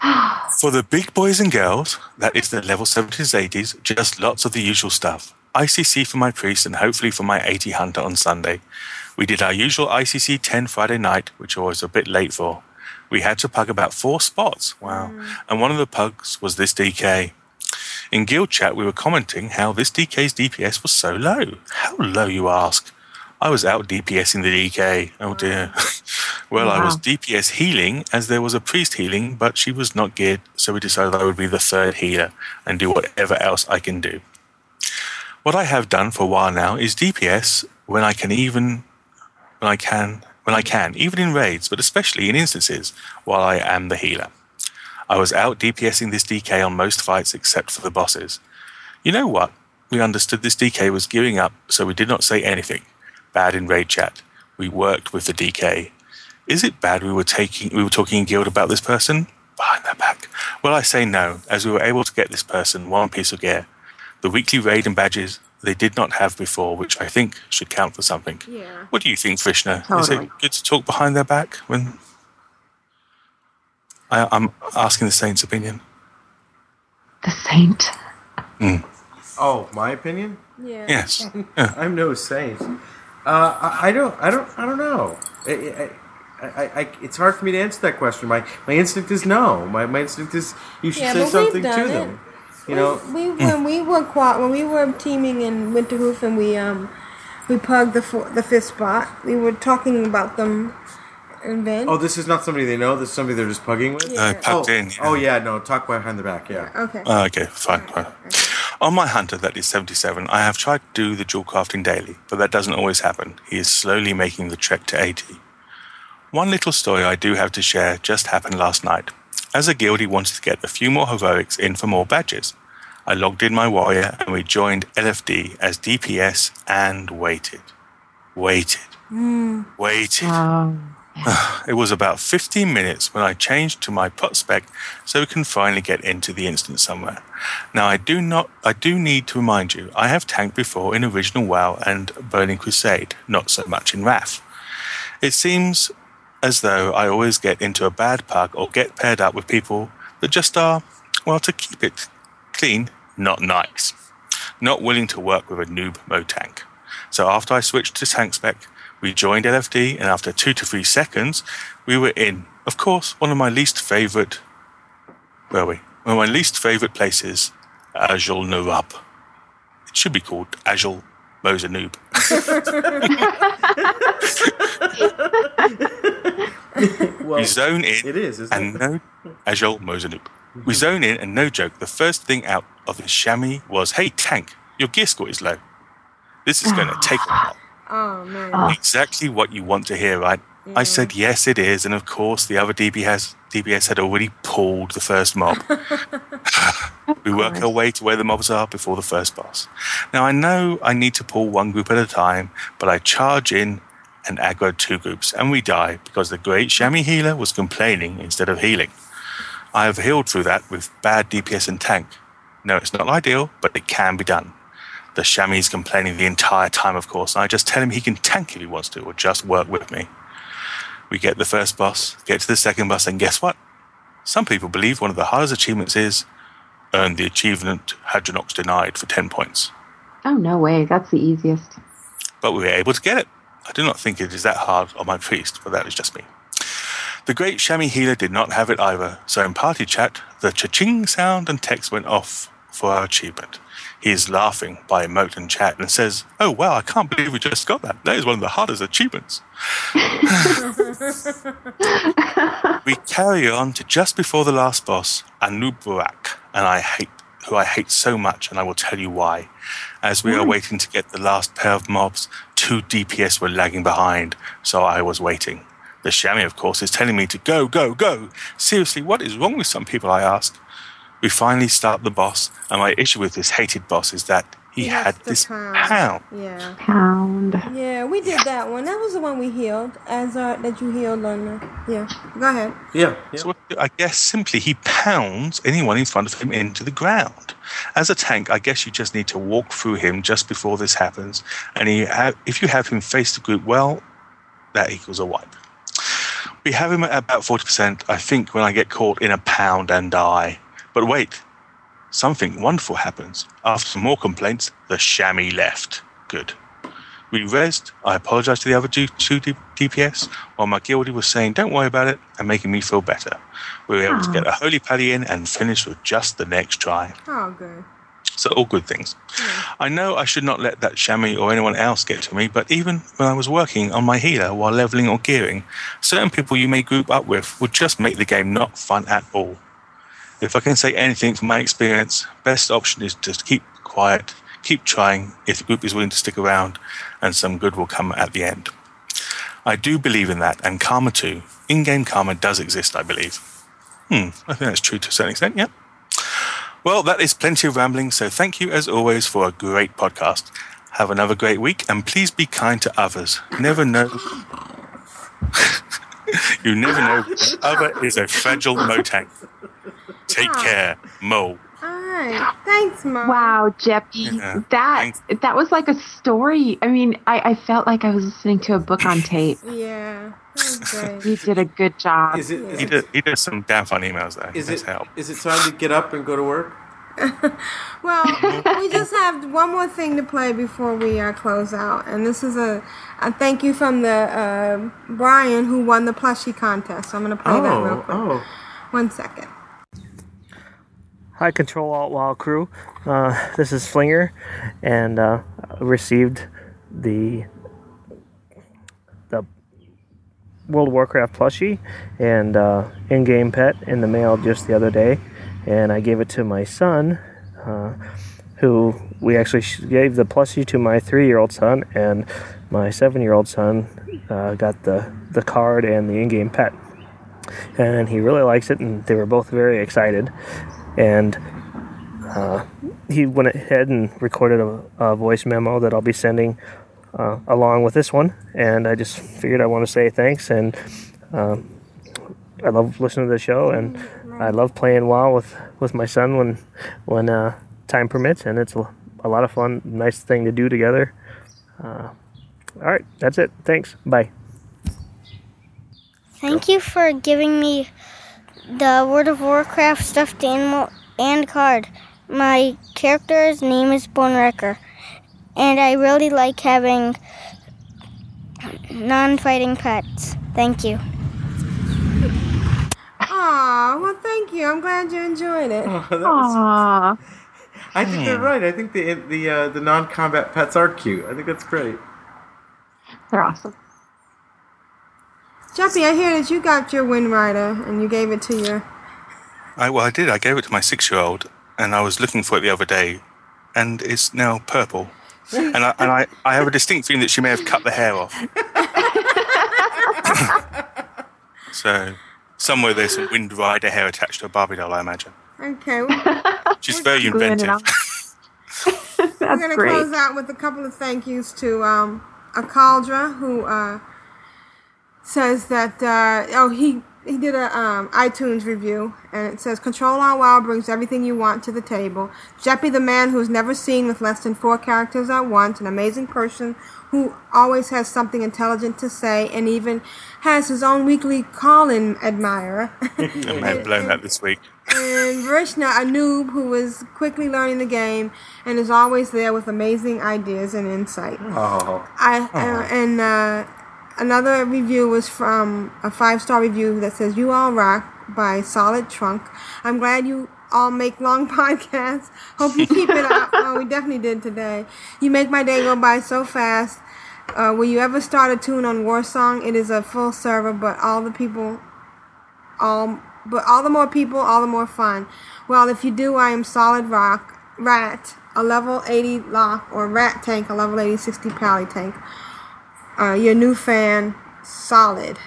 For the big boys and girls, that is the level 70s, 80s, just lots of the usual stuff. ICC for my priest and hopefully for my 80 hunter on Sunday. We did our usual ICC 10 Friday night, which I was a bit late for. We had to pug about four spots. Wow. Mm. And one of the pugs was this DK. In guild chat, we were commenting how this DK's DPS was so low. How low, you ask? I was out DPSing the DK. Oh dear. well, I was DPS healing as there was a priest healing, but she was not geared, so we decided I would be the third healer and do whatever else I can do. What I have done for a while now is DPS when I can even when I can when I can, even in raids, but especially in instances while I am the healer. I was out DPSing this DK on most fights except for the bosses. You know what? We understood this DK was gearing up, so we did not say anything. Bad in raid chat. We worked with the DK. Is it bad we were taking we were talking in guild about this person behind their back? Well, I say no, as we were able to get this person one piece of gear, the weekly raid and badges they did not have before, which I think should count for something. Yeah. What do you think, Vrishna? Is it good to talk behind their back when? I, I'm asking the Saint's opinion. The saint. Mm. Oh, my opinion? Yeah. Yes. I'm no saint. Uh, I, I don't. I don't. I don't know. I, I, I, I, it's hard for me to answer that question. My my instinct is no. My, my instinct is you should Yeah, say but we've something to done them. You know. we when we were quad, when we were teaming in Winterhoof and we um we pugged the fo- the fifth spot. We were talking about them in Vin. Oh, this is not somebody they know. This is somebody they're just pugging with. Uh, pugged oh, in, yeah. Oh yeah, no. Talk behind the back. Yeah. Okay. Oh, okay, fine, fine. On my hunter, that is 77, I have tried to do the jewel crafting daily, but that doesn't always happen. He is slowly making the trek to 80. One little story I do have to share just happened last night. As a guild, he wanted to get a few more heroics in for more badges. I logged in my warrior and we joined LFD as DPS and waited. Waited. Hmm. Waited. It was about 15 minutes when I changed to my pot spec so we can finally get into the instance somewhere. Now I do not I do need to remind you, I have tanked before in original WoW and Burning Crusade, not so much in Wrath. It seems as though I always get into a bad pug or get paired up with people that just are, well, to keep it clean, not nice. Not willing to work with a noob mo tank. So after I switched to tank spec, we joined LFD, and after two to three seconds, we were in. Of course, one of my least favorite. Where are we? One of my least favorite places, Azjol-Nerub. It should be called Ajul Mosanoob. Well, we zone in. it is, and it? no Ajul Mosanoob. We mm-hmm. zone in, and no joke, the first thing out of the shammy was, "Hey tank, your gear score is low. This is going to take a while." Oh man. Ah. Exactly what you want to hear, right? I said yes, it is, and of course the other DPS DPS had already pulled the first mob. we work our way to where the mobs are before the first boss. Now I know I need to pull one group at a time, but I charge in and aggro two groups, and we die because the great shammy healer was complaining instead of healing. I have healed through that with bad DPS and tank. No, it's not ideal, but it can be done. The shammy is complaining the entire time, of course, and I just tell him he can tank if he wants to, or just work with me. We get the first boss, get to the second boss, and guess what? Some people believe one of the hardest achievements is earn the achievement Hadronox denied for 10 points. Oh no way. That's the easiest. But we were able to get it. I do not think it is that hard on my priest, but that is just me. The great shammy healer did not have it either, so in party chat, the cha-ching sound and text went off for our achievement. He is laughing by emote and chat and says, Oh wow, I can't believe we just got that. That is one of the hardest achievements. we carry on to just before the last boss, Anub'arak, and I hate who I hate so much, and I will tell you why. As we are hmm. waiting to get the last pair of mobs, two DPS were lagging behind, so I was waiting. The shammy, of course, is telling me to go, go, go. Seriously, what is wrong with some people, I ask. We finally start the boss, and my issue with this hated boss is that he, He had this pound. pound. Yeah. Pound. Yeah, we did that one. That was the one we healed. As uh, that you healed on. Yeah. Go ahead. Yeah. So I guess simply he pounds anyone in front of him into the ground. As a tank, I guess you just need to walk through him just before this happens, and he ha- if you have him face the group well, that equals a wipe. We have him at about 40%, I think, when I get caught in a pound and die. But wait, something wonderful happens. After some more complaints, the shammy left. Good. We rezzed. I apologized to the other two, DPS, while my guildie was saying, don't worry about it, and making me feel better. We were able to get a holy paddy in and finish with just the next try. Oh, good. So all good things. I know I should not let that shammy or anyone else get to me, but even when I was working on my healer while leveling or gearing, certain people you may group up with would just make the game not fun at all. If I can say anything from my experience, best option is just keep quiet, keep trying if the group is willing to stick around, and some good will come at the end. I do believe in that, and karma too. In-game karma does exist, I believe. Hmm, I think that's true to a certain extent, yeah. Well, that is plenty of rambling, so thank you as always for a great podcast. Have another great week and please be kind to others. Never know You never know. The other is a fragile Motang. Take ah. care, Mo. All right. Thanks, Mom. Wow, Jeppy, Yeah, that that was like a story. I mean, I, I felt like I was listening to a book on tape. Yeah. That was. You did a good job. Is it? Is He it, does, he does some damn fun emails though. is Does it, help. is it time to get up and go to work? Well, we just have one more thing to play before we uh, close out, and this is a, a thank you from the uh, Brian who won the plushie contest. So I'm going to play that real Oh, quick. oh. One second. Hi, Control Alt WoW crew. Uh, this is Flinger, and uh, I received the the World of Warcraft plushie and uh, in-game pet in the mail just the other day, and I gave it to my son, uh, who we actually gave the plushie to my three-year-old son, and my seven-year-old son uh, got the the card and the in-game pet, and he really likes it, and they were both very excited and uh, he went ahead and recorded a, a voice memo that I'll be sending uh, along with this one. And I just figured I want to say thanks. And um, I love listening to the show, and I love playing WoW with, with my son when when uh, time permits. And it's a, lot of fun, nice thing to do together. Uh, all right, that's it. Thanks. Bye. Thank you for giving me the World of Warcraft stuffed animal and card. My character's name is Bonewrecker, and I really like having non fighting pets. Thank you. Aw, well, thank you. I'm glad you enjoyed it. Oh, that was- I think they're right. I think the the uh, the non-combat pets are cute. I think that's great. They're awesome. Jeppy, I hear that you got your Wind Rider and you gave it to your. I, well, I did. I gave it to my six-year-old, and I was looking for it the other day, and it's now purple. And I, and I, I have a distinct feeling that she may have cut the hair off. so somewhere there's some Wind Rider hair attached to a Barbie doll, I imagine. Okay. well, She's very inventive. on. We're going to close out with a couple of thank yous to um, a Caldra who uh, says that uh, oh he he did a um, iTunes review and it says Control Alt WoW brings everything you want to the table. Jeppy, the man who's never seen with less than four characters at once, an amazing person who always has something intelligent to say and even has his own weekly call-in admirer. I may have blown that this week. and Vrishna, a noob who is quickly learning the game and is always there with amazing ideas and insight. Oh, I uh, and uh, another review was from a five star review that says "You all rock" by Solid Trunk. I'm glad you all make long podcasts. Hope you keep it up. Oh, we definitely did today. You make my day go by so fast. Uh, will you ever start a toon on Warsong? It is a full server, but all the people, all but all the more people, all the more fun. Well, if you do, I am Solid Rock Rat, a level 80 lock, or Rat Tank, a level 80 60 pally tank. Uh, your new fan, Solid.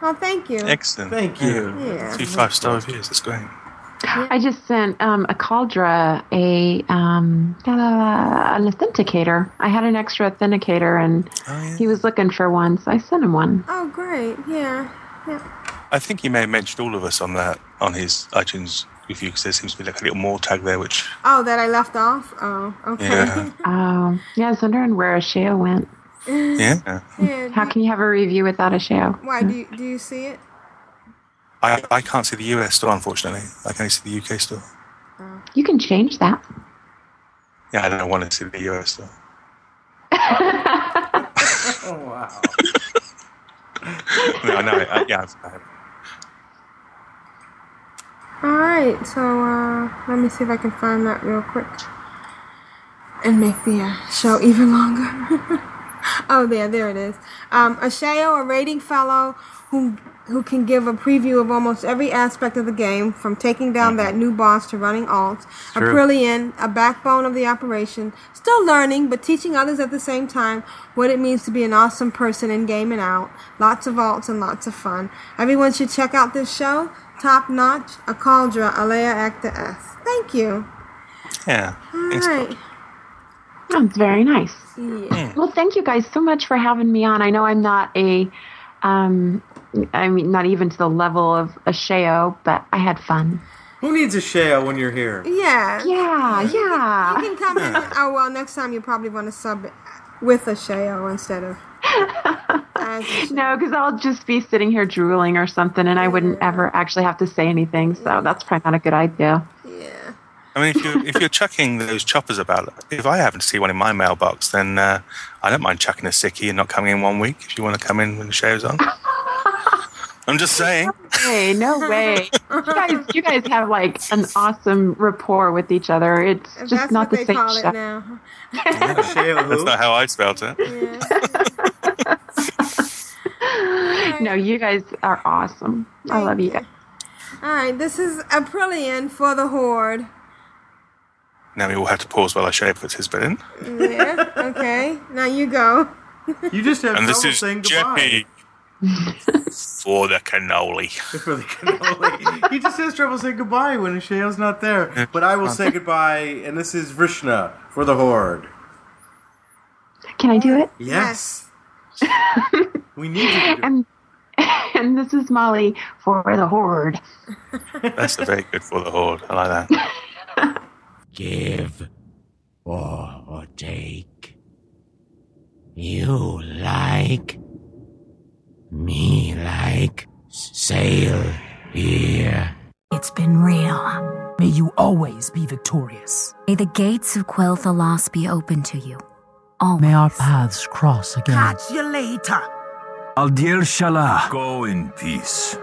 Oh, thank you. Excellent. Thank you. Yeah. Two five-star reviews. That's great. I just sent um, a Caldra a um, uh, an authenticator. I had an extra authenticator, and he was looking for one, so I sent him one. Oh, great. Yeah. Yeah. I think he may have mentioned all of us on that on his iTunes review because there seems to be like a little more tag there, which Oh, that I left off? Oh, okay. Yeah. Um, yeah, I was wondering where Ashayo went. Yeah. Yeah, How can you have a review without a show? Why, do you, do you see it? I, I can't see the US store unfortunately. I can only see the UK store. You can change that. Yeah, I don't want to see the US store. Oh wow. no, no, I, yeah. I've- I have. All right, so uh, let me see if I can find that real quick and make the uh, show even longer. oh, there, there it is. Um, Ashayo, a rating fellow who who can give a preview of almost every aspect of the game, from taking down that new boss to running alts. A True. Brilliant, a backbone of the operation, still learning but teaching others at the same time what it means to be an awesome person in game and out. Lots of alts and lots of fun. Everyone should check out this show. Top notch, a Caldra, Alea Iacta Est. Thank you. Yeah. All right. That's very nice. Yeah. Well, thank you guys so much for having me on. I know I'm not a Um, I mean, not even to the level of Ashayo, but I had fun. Who needs Ashayo when you're here? Yeah. Yeah, yeah. You can come in. Oh, well, next time you probably want to sub with Ashayo instead of. No, because I'll just be sitting here drooling or something, and I wouldn't ever actually have to say anything. So that's probably not a good idea. I mean, if you're if you're chucking those choppers about, if I happen to see one in my mailbox, then uh, I don't mind chucking a sickie and not coming in one week. If you want to come in when the show's on, I'm just saying. Hey, no way. you guys, you guys have like an awesome rapport with each other. It's just That's not what the they same call show. it now. That's not how I spelt it. no, you guys are awesome. I love you guys. All right, this is Aprillian for the Horde. Now we all have to pause while Ashayo puts his bit in. Yeah. Okay. Now you go. You just have and this is saying goodbye. Jeppy for the cannoli. For the cannoli. he just has trouble saying goodbye when Sheo's not there. But I will say goodbye, and this is Vrishna for the Horde. Can I do it? Yes. we need you to do And and this is Molly for the Horde. That's a very good for the horde. I like that. Give or, or take. You like. Me like. Sail here. It's been real. May you always be victorious. May the gates of Quel'Thalas be open to you. Always. May our paths cross again. Catch you later. Al diel shala. Go in peace.